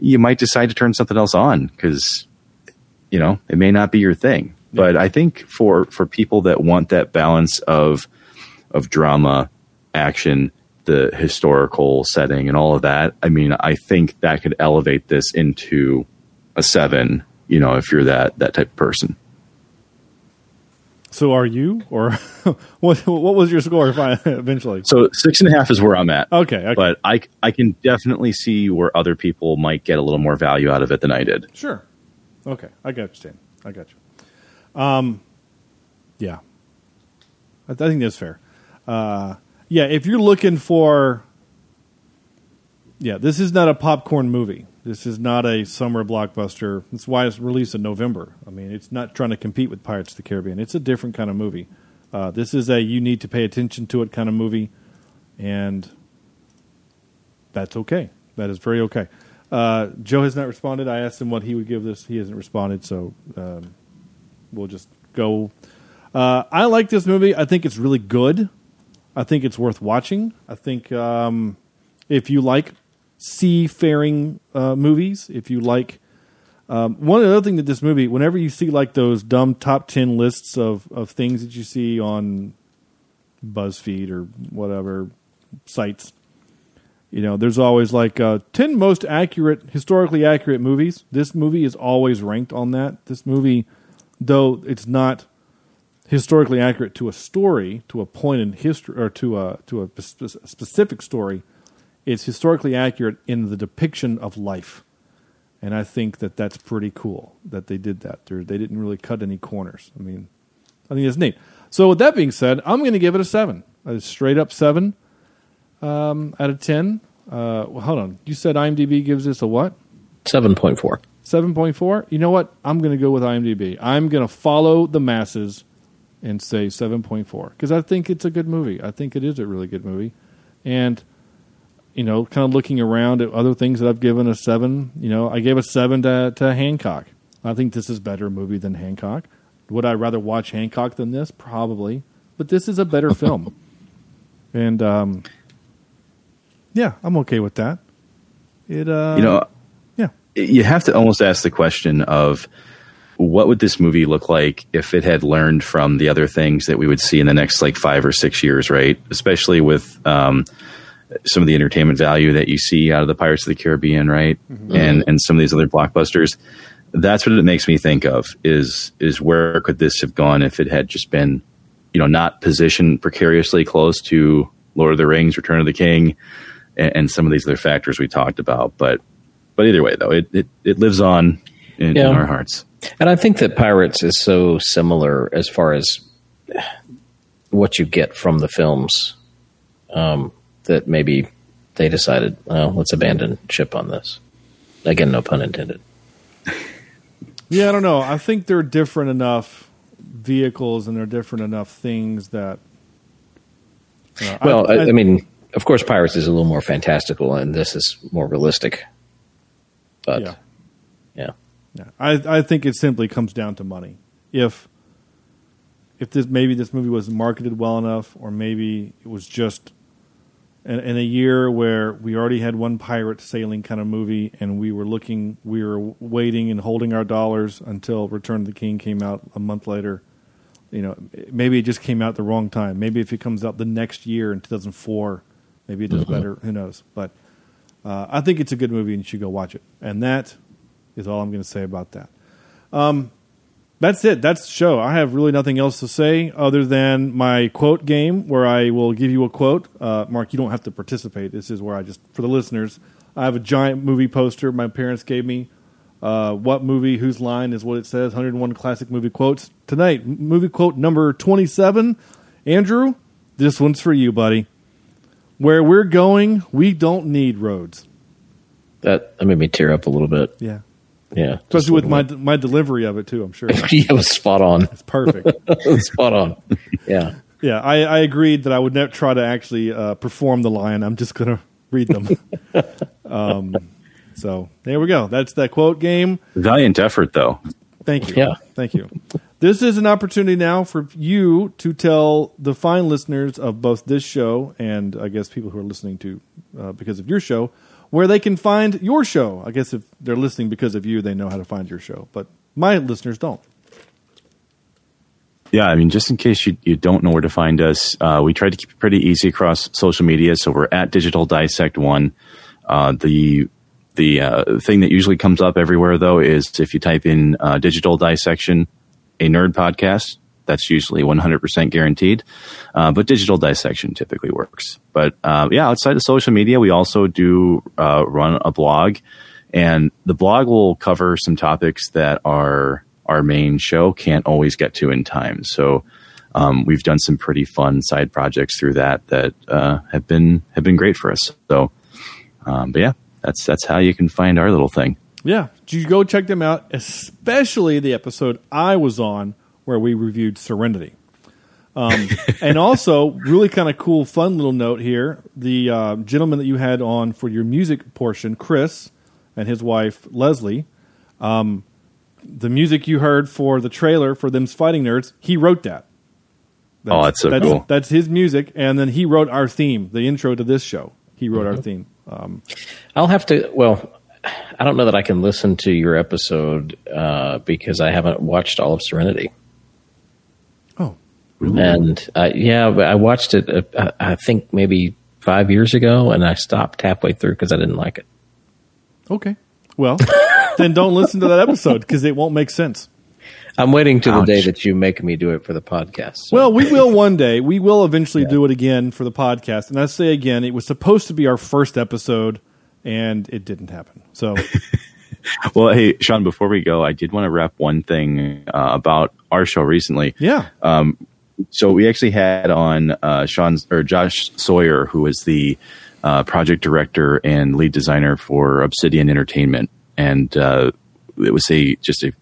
[SPEAKER 4] you might decide to turn something else on because you know it may not be your thing. But I think for for people that want that balance of of drama, action, the historical setting, and all of that, I mean, I think that could elevate this into a seven. You know, if you're that that type of person.
[SPEAKER 5] So are you, or what? What was your score eventually?
[SPEAKER 4] So six and a half is where I'm at.
[SPEAKER 5] Okay, okay.
[SPEAKER 4] but I I can definitely see where other people might get a little more value out of it than I did.
[SPEAKER 5] Sure. Okay, I got you, Stan. I got you. Um, yeah, I, I think that's fair. Uh, yeah, if you're looking for, yeah, this is not a popcorn movie. This is not a summer blockbuster. That's why it's released in November. I mean, it's not trying to compete with Pirates of the Caribbean. It's a different kind of movie. Uh, this is a you need to pay attention to it kind of movie, and that's okay. That is very okay. Uh, Joe has not responded. I asked him what he would give this. He hasn't responded, so um, we'll just go. Uh, I like this movie. I think it's really good. I think it's worth watching. I think um, if you like seafaring uh, movies, if you like um, one other thing that this movie, whenever you see like those dumb top ten lists of of things that you see on BuzzFeed or whatever sites, you know, there's always like uh, ten most accurate, historically accurate movies. This movie is always ranked on that. This movie, though it's not historically accurate to a story, to a point in history, or to a to a spe- specific story, it's historically accurate in the depiction of life. And I think that that's pretty cool that they did that. They're, they didn't really cut any corners. I mean, I think it's neat. So with that being said, I'm going to give it a seven, a straight up seven um, out of ten. Uh, well, hold on, you said IMDb gives this a what?
[SPEAKER 7] Seven point four.
[SPEAKER 5] Seven point four. You know what? I'm going to go with IMDb. I'm going to follow the masses and say seven point four because I think it's a good movie. I think it is a really good movie, and you know, kind of looking around at other things that I've given a seven. You know, I gave a seven to, to Hancock. I think this is a better movie than Hancock. Would I rather watch Hancock than this? Probably, but this is a better film. And um, yeah, I'm okay with that. It, uh,
[SPEAKER 4] you know, you have to almost ask the question of what would this movie look like if it had learned from the other things that we would see in the next like five or six years, right? Especially with um, some of the entertainment value that you see out of the Pirates of the Caribbean, right?
[SPEAKER 16] Mhm.
[SPEAKER 4] And and some of these other blockbusters. That's what it makes me think of is is where could this have gone if it had just been, you know, not positioned precariously close to Lord of the Rings, Return of the King, and, and some of these other factors we talked about. But but either way, though, it it, it lives on in,
[SPEAKER 7] Yeah.
[SPEAKER 4] in our hearts.
[SPEAKER 7] And I think that Pirates is so similar as far as what you get from the films um, that maybe they decided, well, let's abandon ship on this. Again, no pun intended.
[SPEAKER 5] Yeah, I don't know. I think they're different enough vehicles and they're different enough things that. uh,
[SPEAKER 7] Well, I, I mean, of course, Pirates is a little more fantastical, and this is more realistic. But
[SPEAKER 5] Yeah.
[SPEAKER 7] yeah,
[SPEAKER 5] Yeah, I I think it simply comes down to money. If if this maybe this movie was marketed well enough, or maybe it was just in, in a year where we already had one pirate sailing kind of movie, and we were looking, we were waiting and holding our dollars until Return of the King came out a month later. You know, maybe it just came out the wrong time. Maybe if it comes out the next year in 2004, Maybe it does
[SPEAKER 7] Mhm.
[SPEAKER 5] better. Who knows? But uh, I think it's a good movie, and you should go watch it. And that is all I'm going to say about that. Um, that's it. That's the show. I have really nothing else to say other than my quote game, where I will give you a quote. Uh, Mark, you don't have to participate. This is where I just, for the listeners, I have a giant movie poster my parents gave me. Uh, what movie, whose line is what it says? 101 classic movie quotes. Tonight, movie quote number 27. Andrew, this one's for you, buddy. Where we're going, we don't need roads.
[SPEAKER 7] That that made me tear up a little bit.
[SPEAKER 5] Yeah.
[SPEAKER 7] Yeah.
[SPEAKER 5] Especially with my my delivery of it too. I'm sure.
[SPEAKER 7] yeah, it was spot on.
[SPEAKER 5] It's perfect.
[SPEAKER 7] spot on. Yeah.
[SPEAKER 5] Yeah, I, I agreed that I would never try to actually uh, perform the line. I'm just going to read them. um, so there we go. That's that quote game.
[SPEAKER 4] Valiant effort, though.
[SPEAKER 5] Thank you.
[SPEAKER 7] Yeah.
[SPEAKER 5] Thank you. This is an opportunity now for you to tell the fine listeners of both this show and I guess people who are listening to uh, because of your show where they can find your show. I guess if they're listening because of you, they know how to find your show, but my listeners don't.
[SPEAKER 4] Yeah, I mean, just in case you, you don't know where to find us, uh, we try to keep it pretty easy across social media. So we're at Digital Dissect One. Uh, the the uh, thing that usually comes up everywhere, though, is if you type in uh, Digital Dissection, a nerd podcast. That's usually 100% guaranteed, uh, but digital dissection typically works. But uh, yeah, outside of social media, we also do uh, run a blog, and the blog will cover some topics that are our main show can't always get to in time. So um, we've done some pretty fun side projects through that that uh, have been have been great for us. So, um, but yeah, that's that's how you can find our little thing.
[SPEAKER 5] Yeah, Do you go check them out, especially the episode I was on where we reviewed Serenity. Um, and also, really kind of cool, fun little note here: the uh, gentleman that you had on for your music portion, Chris, and his wife Leslie. Um, the music you heard for the trailer for them's fighting nerds, he wrote that.
[SPEAKER 4] Oh, that's so
[SPEAKER 5] that's,
[SPEAKER 4] cool.
[SPEAKER 5] That's his music, and then he wrote our theme, the intro to this show. He wrote our theme. Um,
[SPEAKER 7] I'll have to. Well, I don't know that I can listen to your episode uh, because I haven't watched all of Serenity.
[SPEAKER 5] Oh,
[SPEAKER 7] And uh, yeah, but I watched it. Uh, I think maybe five years ago, and I stopped halfway through because I didn't like it.
[SPEAKER 5] okay. Well, then don't listen to that episode because it won't make sense.
[SPEAKER 7] I'm waiting to the day that you make me do it for the podcast. so-
[SPEAKER 5] Well, we will one day. We will eventually do it again for the podcast. And I say again, it was supposed to be our first episode, and it didn't happen. So,
[SPEAKER 4] Well, hey, Sean, before we go, I did want to wrap one thing uh, about our show recently.
[SPEAKER 5] yeah.
[SPEAKER 4] Um, so we actually had on uh, Sean's or Josh Sawyer, who is the uh, project director and lead designer for Obsidian Entertainment, and uh, it was a just a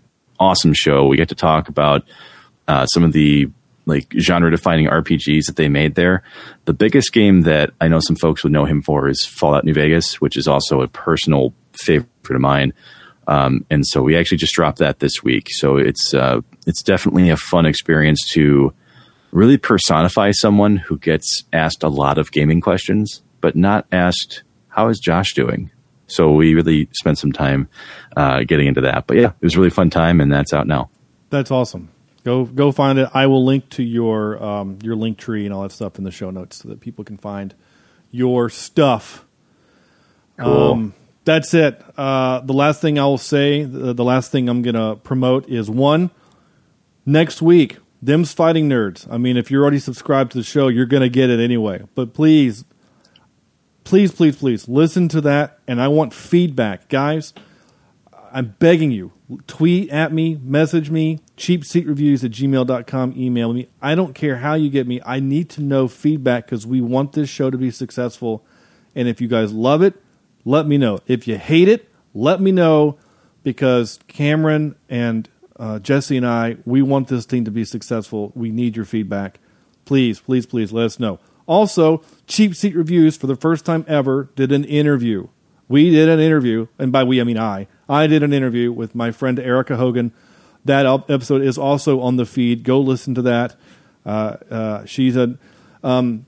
[SPEAKER 4] awesome show. We get to talk about uh, some of the like genre defining RPGs that they made there. The biggest game that I know some folks would know him for is Fallout New Vegas, which is also a personal favorite of mine. Um, and so we actually just dropped that this week. So it's uh, it's definitely a fun experience to really personify someone who gets asked a lot of gaming questions, but not asked how is Josh doing. So we really spent some time uh, getting into that. But yeah, it was a really fun time, and that's out now.
[SPEAKER 5] That's awesome. Go go find it. I will link to your um, your link tree and all that stuff in the show notes so that people can find your stuff.
[SPEAKER 4] Cool.
[SPEAKER 5] Um, that's it. Uh, the last thing I will say, the, the last thing I'm going to promote is one next week. Them's fighting nerds. I mean, if you're already subscribed to the show, you're going to get it anyway. But please, please, please, please listen to that. And I want feedback, guys. I'm begging you, tweet at me, message me, cheapseatreviews at gmail.com, email me. I don't care how you get me. I need to know feedback because we want this show to be successful. And if you guys love it, let me know. If you hate it, let me know because Cameron and uh, Jesse and I, we want this thing to be successful. We need your feedback. Please, please, please let us know. Also, Cheap Seat Reviews, for the first time ever, did an interview. We did an interview, and by we, I mean I. I did an interview with my friend Erica Hogan. That episode is also on the feed. Go listen to that. Uh, uh, she's a. Um,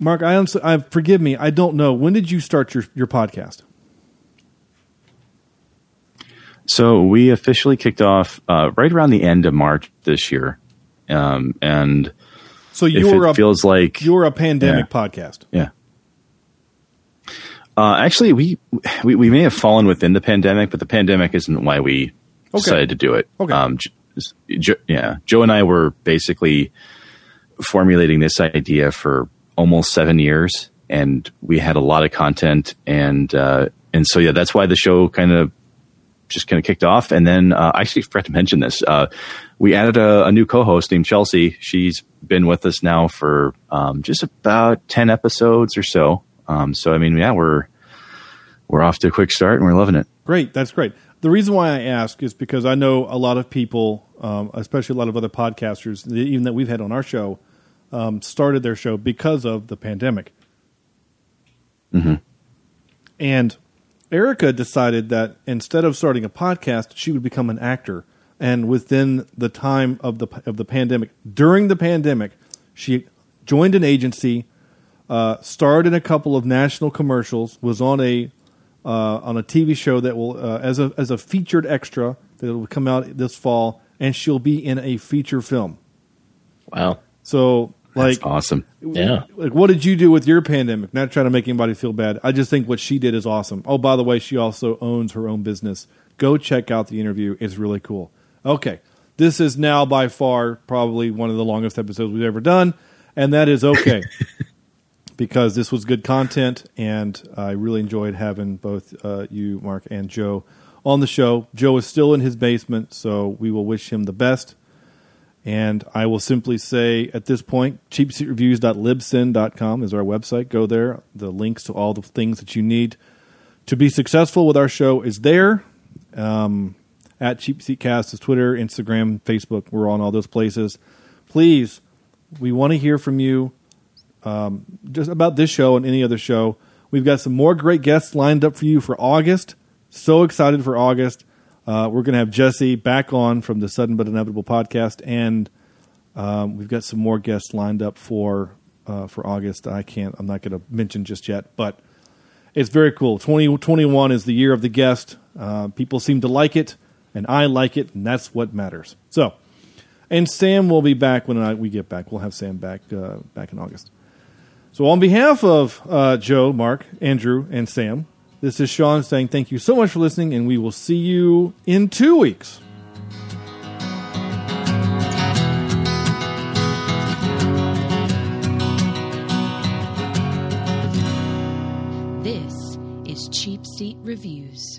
[SPEAKER 5] Mark, I, I forgive me. I don't know. When did you start your, your podcast?
[SPEAKER 4] So we officially kicked off uh, right around the end of March this year, um, and
[SPEAKER 5] So
[SPEAKER 4] if
[SPEAKER 5] you were
[SPEAKER 4] it
[SPEAKER 5] a
[SPEAKER 4] feels like
[SPEAKER 5] you were a pandemic
[SPEAKER 4] Yeah.
[SPEAKER 5] podcast.
[SPEAKER 4] Yeah. Uh, actually, we, we we may have fallen within the pandemic, but the pandemic isn't why we
[SPEAKER 5] Okay.
[SPEAKER 4] decided to do it.
[SPEAKER 5] Okay.
[SPEAKER 4] Um, yeah, Joe and I were basically formulating this idea for almost seven years, and we had a lot of content, and uh, and so yeah, that's why the show kind of just kind of kicked off. And then uh, I actually forgot to mention this. Uh, we added a, a new co-host named Chelsea. She's been with us now for um, just about ten episodes or so. Um, so I mean, yeah, we're we're off to a quick start, and we're loving it.
[SPEAKER 5] Great, that's great. The reason why I ask is because I know a lot of people, um, especially a lot of other podcasters, even that we've had on our show, um, started their show because of the pandemic.
[SPEAKER 4] Mm-hmm.
[SPEAKER 5] And Erica decided that instead of starting a podcast, she would become an actor. And within the time of the of the pandemic, during the pandemic, she joined an agency, uh, starred in a couple of national commercials, was on a uh, on a TV show that will uh, as a as a featured extra that will come out this fall, and she'll be in a feature film.
[SPEAKER 7] Wow!
[SPEAKER 5] So like
[SPEAKER 4] That's awesome.
[SPEAKER 7] Yeah.
[SPEAKER 5] like what did you do with your pandemic? Not trying to make anybody feel bad. I just think what she did is awesome. Oh, by the way, she also owns her own business. Go check out the interview. It's really cool. Okay. This is now by far probably one of the longest episodes we've ever done, and that is okay. because this was good content, and I really enjoyed having both uh, you, Mark, and Joe on the show. Joe is still in his basement, so we will wish him the best. And I will simply say at this point, cheapseatreviews.libsyn.com is our website. Go there. The links to all the things that you need to be successful with our show is there. Um, at Cheap Seat Cast is Twitter, Instagram, Facebook. We're on all those places. Please, we want to hear from you um, just about this show and any other show. We've got some more great guests lined up for you for August. So excited for August. Uh, we're going to have Jesse back on from the Sudden But Inevitable podcast, and um, we've got some more guests lined up for uh, for August. I can't. I'm not going to mention just yet, but it's very cool. 2021 is the year of the guest. Uh, people seem to like it, and I like it, and that's what matters. So, and Sam will be back when I, we get back. We'll have Sam back uh, back in August. So, on behalf of uh, Joe, Mark, Andrew, and Sam, this is Sean saying thank you so much for listening, and we will see you in two weeks.
[SPEAKER 3] This is Cheap Seat Reviews.